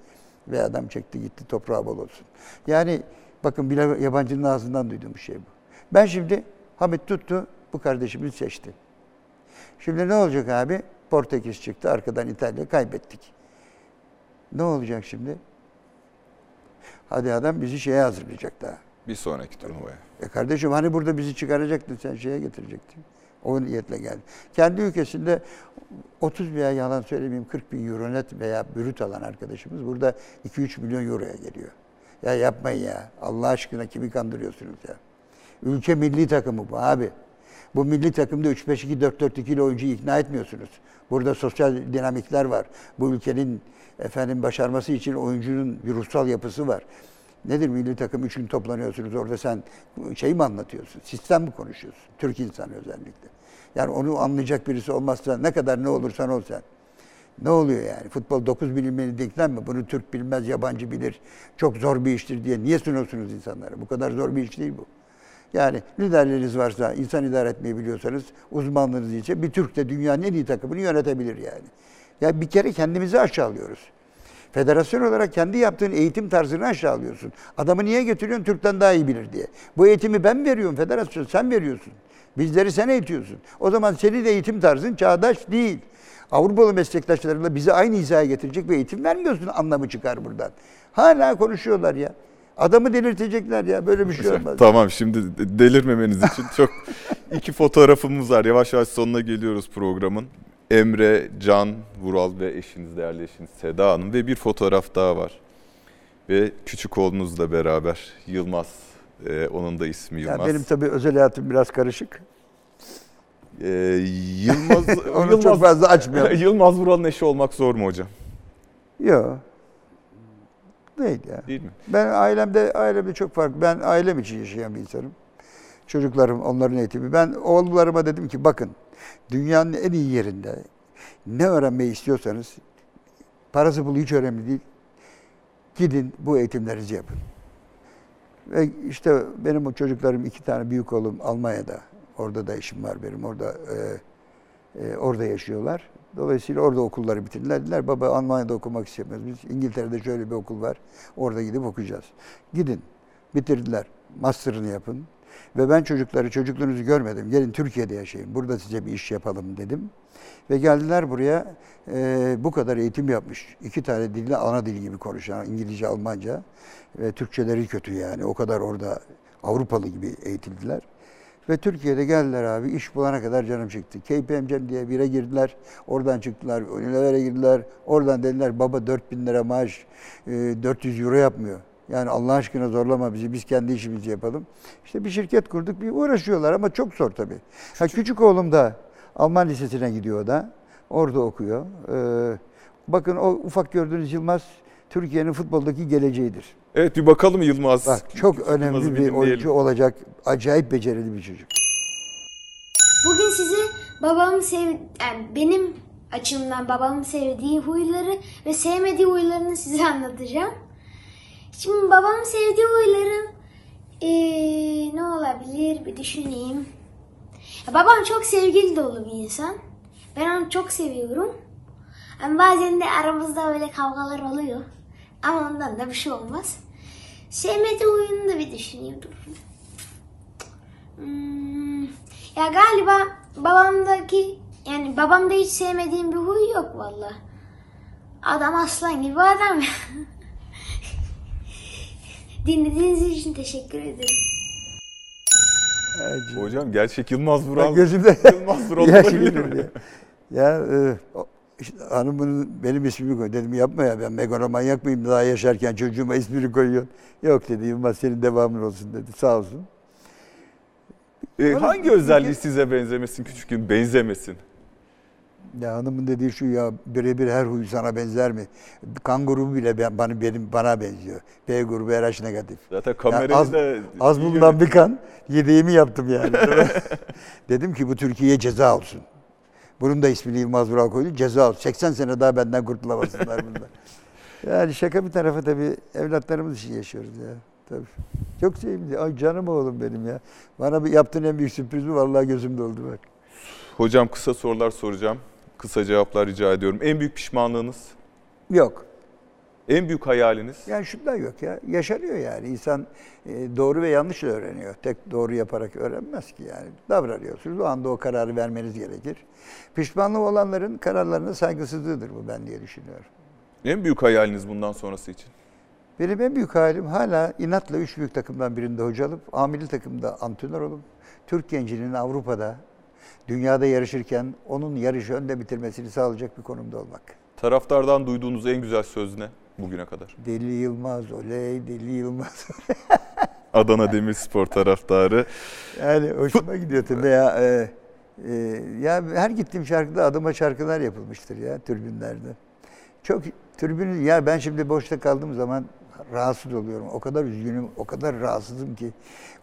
Ve adam çekti gitti toprağı bol olsun. Yani bakın bile yabancının ağzından duyduğum şey bu. Ben şimdi Hamit tuttu bu kardeşimizi seçti. Şimdi ne olacak abi? Portekiz çıktı arkadan İtalya kaybettik. Ne olacak şimdi? Hadi adam bizi şeye hazırlayacak daha. Bir sonraki turnuvaya. E kardeşim hani burada bizi çıkaracaktın sen şeye getirecektin. O niyetle geldi. Kendi ülkesinde 30 veya yalan söylemeyeyim 40 bin euro net veya brüt alan arkadaşımız burada 2-3 milyon euroya geliyor. Ya yapmayın ya. Allah aşkına kimi kandırıyorsunuz ya. Ülke milli takımı bu abi. Bu milli takımda 3-5-2-4-4-2 ile oyuncuyu ikna etmiyorsunuz. Burada sosyal dinamikler var. Bu ülkenin efendim başarması için oyuncunun bir ruhsal yapısı var. Nedir milli takım üç gün toplanıyorsunuz orada sen şey mi anlatıyorsun? Sistem mi konuşuyorsun? Türk insanı özellikle. Yani onu anlayacak birisi olmazsa ne kadar ne olursan ol sen. Ne oluyor yani? Futbol 9 bilinmeli denklem mi? Bunu Türk bilmez, yabancı bilir. Çok zor bir iştir diye niye sunuyorsunuz insanlara? Bu kadar zor bir iş değil bu. Yani liderleriniz varsa, insan idare etmeyi biliyorsanız uzmanlığınız için bir Türk de dünyanın en iyi takımını yönetebilir yani. Ya bir kere kendimizi aşağılıyoruz. Federasyon olarak kendi yaptığın eğitim tarzını aşağılıyorsun. Adamı niye götürüyorsun? Türk'ten daha iyi bilir diye. Bu eğitimi ben veriyorum federasyon, sen veriyorsun. Bizleri sen eğitiyorsun. O zaman senin eğitim tarzın çağdaş değil. Avrupalı meslektaşlarıyla bizi aynı hizaya getirecek bir eğitim vermiyorsun anlamı çıkar buradan. Hala konuşuyorlar ya. Adamı delirtecekler ya. Böyle bir şey olmaz. Tamam şimdi delirmemeniz için çok [laughs] iki fotoğrafımız var. Yavaş yavaş sonuna geliyoruz programın. Emre, Can, Vural ve eşiniz, değerli eşiniz Seda Hanım ve bir fotoğraf daha var. Ve küçük oğlunuzla beraber Yılmaz, e, onun da ismi Yılmaz. Ya benim tabii özel hayatım biraz karışık. Ee, Yılmaz, [laughs] Onu çok fazla açmayalım. [laughs] Yılmaz Vural'ın eşi olmak zor mu hocam? Yok. Değil ya. Değil mi? Ben ailemde ailemde çok farklı. Ben ailem için yaşayan bir insanım. Çocuklarım, onların eğitimi. Ben oğullarıma dedim ki bakın dünyanın en iyi yerinde ne öğrenmeyi istiyorsanız parası pulu hiç önemli değil. Gidin bu eğitimlerinizi yapın. Ve işte benim o çocuklarım iki tane büyük oğlum Almanya'da. Orada da işim var benim. Orada e, e, orada yaşıyorlar. Dolayısıyla orada okulları bitirdiler. Dediler baba Almanya'da okumak istemiyoruz. Biz İngiltere'de şöyle bir okul var. Orada gidip okuyacağız. Gidin. Bitirdiler. Master'ını yapın. Ve ben çocukları, çocukluğunuzu görmedim. Gelin Türkiye'de yaşayın. Burada size bir iş yapalım dedim. Ve geldiler buraya e, bu kadar eğitim yapmış. İki tane dille ana dil gibi konuşan İngilizce, Almanca ve Türkçeleri kötü yani. O kadar orada Avrupalı gibi eğitildiler. Ve Türkiye'de geldiler abi iş bulana kadar canım çıktı. KPMG diye bire girdiler. Oradan çıktılar. Unilever'e girdiler. Oradan dediler baba 4000 lira maaş e, 400 euro yapmıyor. Yani Allah aşkına zorlama bizi. Biz kendi işimizi yapalım. İşte bir şirket kurduk. Bir uğraşıyorlar ama çok zor tabii. Ha, küçük oğlum da Alman lisesine gidiyor da. Orada okuyor. Ee, bakın o ufak gördüğünüz Yılmaz Türkiye'nin futboldaki geleceğidir. Evet bir bakalım Yılmaz. Bak çok Yılmaz'ı önemli bir dinleyelim. oyuncu olacak. Acayip becerili bir çocuk. Bugün size babamın sev yani benim açımdan babamın sevdiği huyları ve sevmediği huylarını size anlatacağım. Şimdi babamın sevdiği huyları eee, ne olabilir bir düşüneyim. Ya, babam çok sevgili dolu bir insan. Ben onu çok seviyorum. Ama bazen de aramızda böyle kavgalar oluyor. Ama ondan da bir şey olmaz. Sevmediği huyunu da bir düşüneyim. Hmm, ya galiba babamdaki yani babamda hiç sevmediğim bir huy yok valla. Adam aslan gibi adam. [laughs] Dinlediğiniz için teşekkür ederim. Hocam gerçek Yılmaz Vural. Gözümde Yılmaz Vural [laughs] Ya olabilir şimdi mi? Ya, ya e, işte hanımın benim ismimi koy. Dedim yapma ya ben megalomanyak mıyım daha yaşarken çocuğuma ismini koyuyorsun. Yok dedi Yılmaz senin devamın olsun dedi. Sağ olsun. Bana hangi özelliği size benzemesin küçükken? Benzemesin. Ya hanımın dediği şu ya birebir her huy sana benzer mi? Kan grubu bile bana, benim, bana benziyor. B grubu RH negatif. Zaten kamerayı az, da az bulunan bir kan yedeğimi yaptım yani. [laughs] [laughs] Dedim ki bu Türkiye'ye ceza olsun. Bunun da ismini Yılmaz Vural koydu. Ceza olsun. 80 sene daha benden kurtulamasınlar bundan. [laughs] Yani şaka bir tarafa tabii evlatlarımız için yaşıyoruz ya. Tabii. Çok sevimli. Ay canım oğlum benim ya. Bana bir yaptığın en büyük sürpriz bu. Vallahi gözüm doldu bak. Hocam kısa sorular soracağım. Kısa cevaplar rica ediyorum. En büyük pişmanlığınız? Yok. En büyük hayaliniz? Yani şundan yok ya. Yaşanıyor yani. İnsan e, doğru ve yanlış öğreniyor. Tek doğru yaparak öğrenmez ki yani. Davranıyorsunuz. O anda o kararı vermeniz gerekir. Pişmanlığı olanların kararlarına saygısızlığıdır bu ben diye düşünüyorum. En büyük hayaliniz bundan sonrası için? Benim en büyük hayalim hala inatla üç büyük takımdan birinde hoca alıp, amili takımda antrenör olup, Türk gencinin Avrupa'da, dünyada yarışırken onun yarışı önde bitirmesini sağlayacak bir konumda olmak. Taraftardan duyduğunuz en güzel söz ne bugüne kadar? Deli Yılmaz oley, Deli Yılmaz. [laughs] Adana Demirspor taraftarı. Yani hoşuma gidiyor tabii ya. E, e, ya her gittiğim şarkıda adıma şarkılar yapılmıştır ya tribünlerde. Çok tribünün ya ben şimdi boşta kaldığım zaman rahatsız oluyorum. O kadar üzgünüm, o kadar rahatsızım ki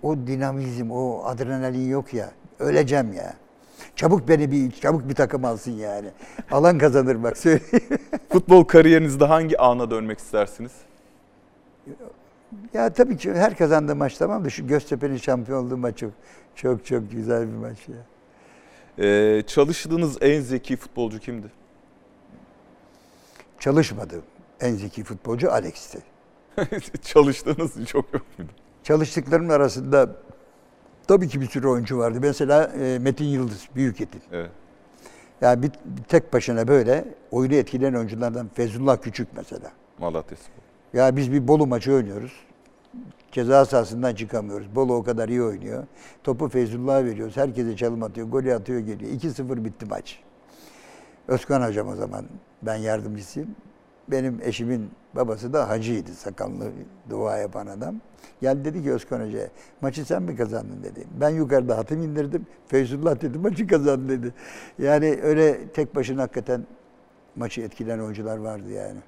o dinamizm, o adrenalin yok ya. Öleceğim ya. Çabuk beni bir çabuk bir takım alsın yani. Alan kazanır bak söyleyeyim. [laughs] Futbol kariyerinizde hangi ana dönmek istersiniz? Ya tabii ki her kazandığı maç tamam da şu Göztepe'nin şampiyon olduğu maç çok çok çok güzel bir maç ya. Ee, çalıştığınız en zeki futbolcu kimdi? Çalışmadı. En zeki futbolcu Alex'ti. [laughs] Çalıştığınız çok yok muydu? Çalıştıklarımın arasında tabii ki bir sürü oyuncu vardı. Mesela e, Metin Yıldız, Büyük Yetin. Evet. Yani bir, bir tek başına böyle oyunu etkileyen oyunculardan Fezullah Küçük mesela. Malatya Spor. Ya biz bir Bolu maçı oynuyoruz. Ceza sahasından çıkamıyoruz. Bolu o kadar iyi oynuyor. Topu Feyzullah'a veriyoruz. Herkese çalım atıyor. Golü atıyor geliyor. 2-0 bitti maç. Özkan hocam o zaman. Ben yardımcısıyım. Benim eşimin babası da hacıydı. Sakallı dua yapan adam. Geldi dedi ki Özkan Hoca'ya maçı sen mi kazandın dedi. Ben yukarıda hatim indirdim. Feyzullah dedi maçı kazandı dedi. Yani öyle tek başına hakikaten maçı etkileyen oyuncular vardı yani.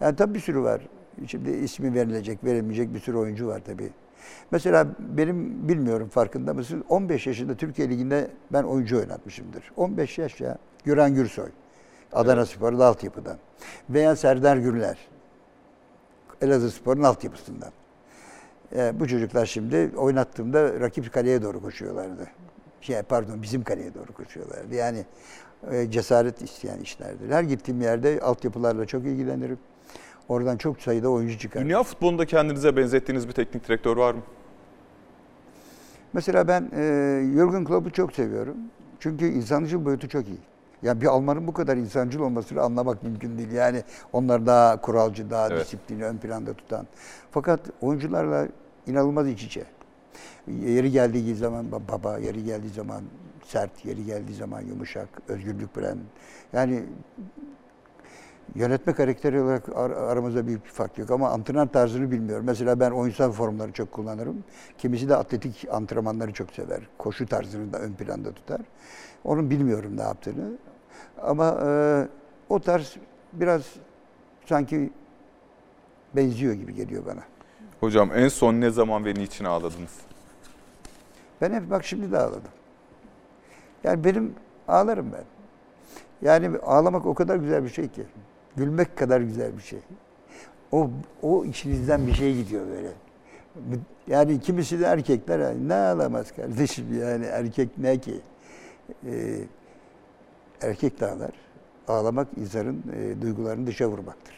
Yani tabii bir sürü var. Şimdi ismi verilecek, verilmeyecek bir sürü oyuncu var tabii. Mesela benim bilmiyorum farkında mısın? 15 yaşında Türkiye Ligi'nde ben oyuncu oynatmışımdır. 15 yaş ya. Güran Gürsoy. Adana Spor'da altyapıdan. Veya Serdar Gürler. Elazığ Spor'un altyapısından. E, bu çocuklar şimdi oynattığımda rakip kaleye doğru koşuyorlardı. Şey, pardon bizim kaleye doğru koşuyorlardı. Yani e, cesaret isteyen işlerdir. Her gittiğim yerde altyapılarla çok ilgilenirim. Oradan çok sayıda oyuncu çıkar. Dünya futbolunda kendinize benzettiğiniz bir teknik direktör var mı? Mesela ben e, Jürgen Klopp'u çok seviyorum. Çünkü insancıl boyutu çok iyi. Yani bir Almanın bu kadar insancıl olmasını anlamak mümkün değil. Yani onlar daha kuralcı, daha Evet. disiplini ön planda tutan. Fakat oyuncularla inanılmaz iç içe. Yeri geldiği zaman ba- baba, yeri geldiği zaman sert, yeri geldiği zaman yumuşak, özgürlük bilen. Yani yönetme karakteri olarak ar- aramızda büyük bir fark yok ama antrenör tarzını bilmiyorum. Mesela ben oyunsal formları çok kullanırım. Kimisi de atletik antrenmanları çok sever. Koşu tarzını da ön planda tutar. Onun bilmiyorum ne yaptığını. Ama e, o tarz biraz sanki benziyor gibi geliyor bana. Hocam en son ne zaman ve niçin ağladınız? Ben hep bak şimdi de ağladım. Yani benim ağlarım ben. Yani ağlamak o kadar güzel bir şey ki. Gülmek kadar güzel bir şey. O o içinizden bir şey gidiyor böyle. Yani kimisi de erkekler "Ay, ne ağlamaz kardeşim yani erkek ne ki? Ee, erkek de ağlar. Ağlamak insanın e, duygularını dışa vurmaktır.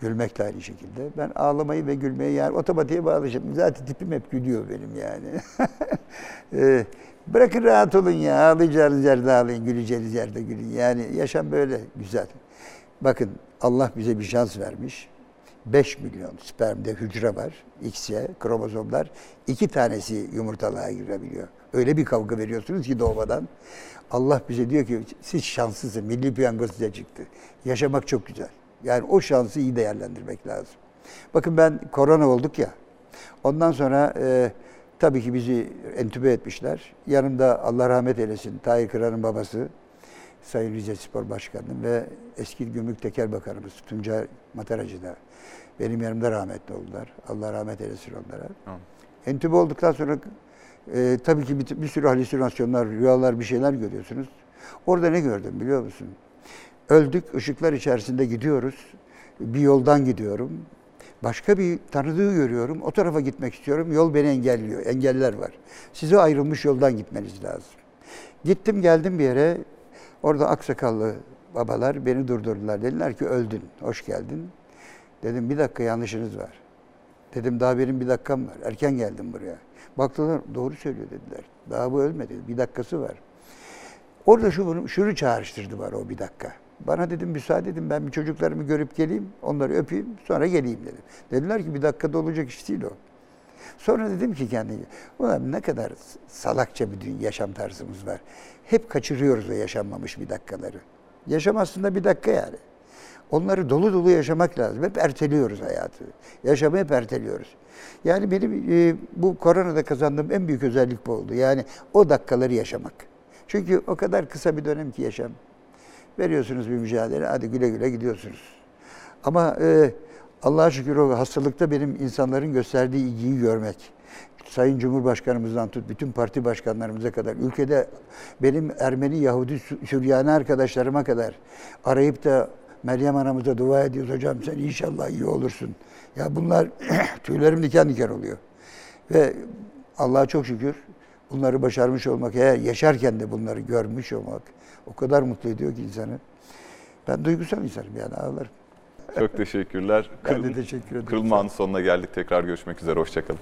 Gülmek de aynı şekilde. Ben ağlamayı ve gülmeyi yani otomatiğe bağlayacağım. Zaten tipim hep gülüyor benim yani. Ee, [laughs] bırakın rahat olun ya. Ağlayacağınız yerde ağlayın, güleceğiniz yerde gülün. Yani yaşam böyle güzel. Bakın Allah bize bir şans vermiş. 5 milyon spermde hücre var. XY, kromozomlar. iki tanesi yumurtalığa girebiliyor. Öyle bir kavga veriyorsunuz ki doğmadan. Allah bize diyor ki siz şanslısınız. Milli piyango size çıktı. Yaşamak çok güzel. Yani o şansı iyi değerlendirmek lazım. Bakın ben korona olduk ya. Ondan sonra e, tabii ki bizi entübe etmişler. Yanımda Allah rahmet eylesin Tahir Kıran'ın babası Sayın Rize Spor Başkanı ve eski Gümrük Tekel Bakanımız Tuncay Mataracı da benim yanımda rahmetli oldular. Allah rahmet eylesin onlara. Amin. Entübe olduktan sonra e, tabii ki bir, bir sürü halüsinasyonlar, rüyalar bir şeyler görüyorsunuz. Orada ne gördüm biliyor musun? Öldük, ışıklar içerisinde gidiyoruz. Bir yoldan gidiyorum. Başka bir tanıdığı görüyorum. O tarafa gitmek istiyorum. Yol beni engelliyor. Engeller var. Size ayrılmış yoldan gitmeniz lazım. Gittim geldim bir yere. Orada aksakallı babalar beni durdurdular. Dediler ki öldün, hoş geldin. Dedim bir dakika yanlışınız var. Dedim daha benim bir dakikam var. Erken geldim buraya. Baktılar doğru söylüyor dediler. Daha bu ölmedi. Bir dakikası var. Orada şu şunu çağrıştırdı var o bir dakika. Bana dedim müsaade edin ben bir çocuklarımı görüp geleyim, onları öpeyim, sonra geleyim dedim. Dediler ki bir dakikada olacak iş değil o. Sonra dedim ki ulan ne kadar salakça bir yaşam tarzımız var. Hep kaçırıyoruz o yaşanmamış bir dakikaları. Yaşam aslında bir dakika yani. Onları dolu dolu yaşamak lazım. Hep erteliyoruz hayatı. Yaşamı hep erteliyoruz. Yani benim e, bu koronada kazandığım en büyük özellik bu oldu. Yani o dakikaları yaşamak. Çünkü o kadar kısa bir dönem ki yaşam. Veriyorsunuz bir mücadele, hadi güle güle gidiyorsunuz. Ama e, Allah'a şükür o hastalıkta benim insanların gösterdiği ilgiyi görmek. Sayın Cumhurbaşkanımızdan tut, bütün parti başkanlarımıza kadar, ülkede benim Ermeni, Yahudi, Sü- Süryani arkadaşlarıma kadar arayıp da Meryem anamıza dua ediyoruz hocam sen inşallah iyi olursun. Ya bunlar [clears throat] tüylerim diken diken oluyor. Ve Allah'a çok şükür bunları başarmış olmak, eğer yaşarken de bunları görmüş olmak o kadar mutlu ediyor ki insanı. Ben duygusal insanım yani ağlarım. Çok teşekkürler. Ben de teşekkür ederim. Kırılma anı sonuna geldik. Tekrar görüşmek üzere. Hoşçakalın.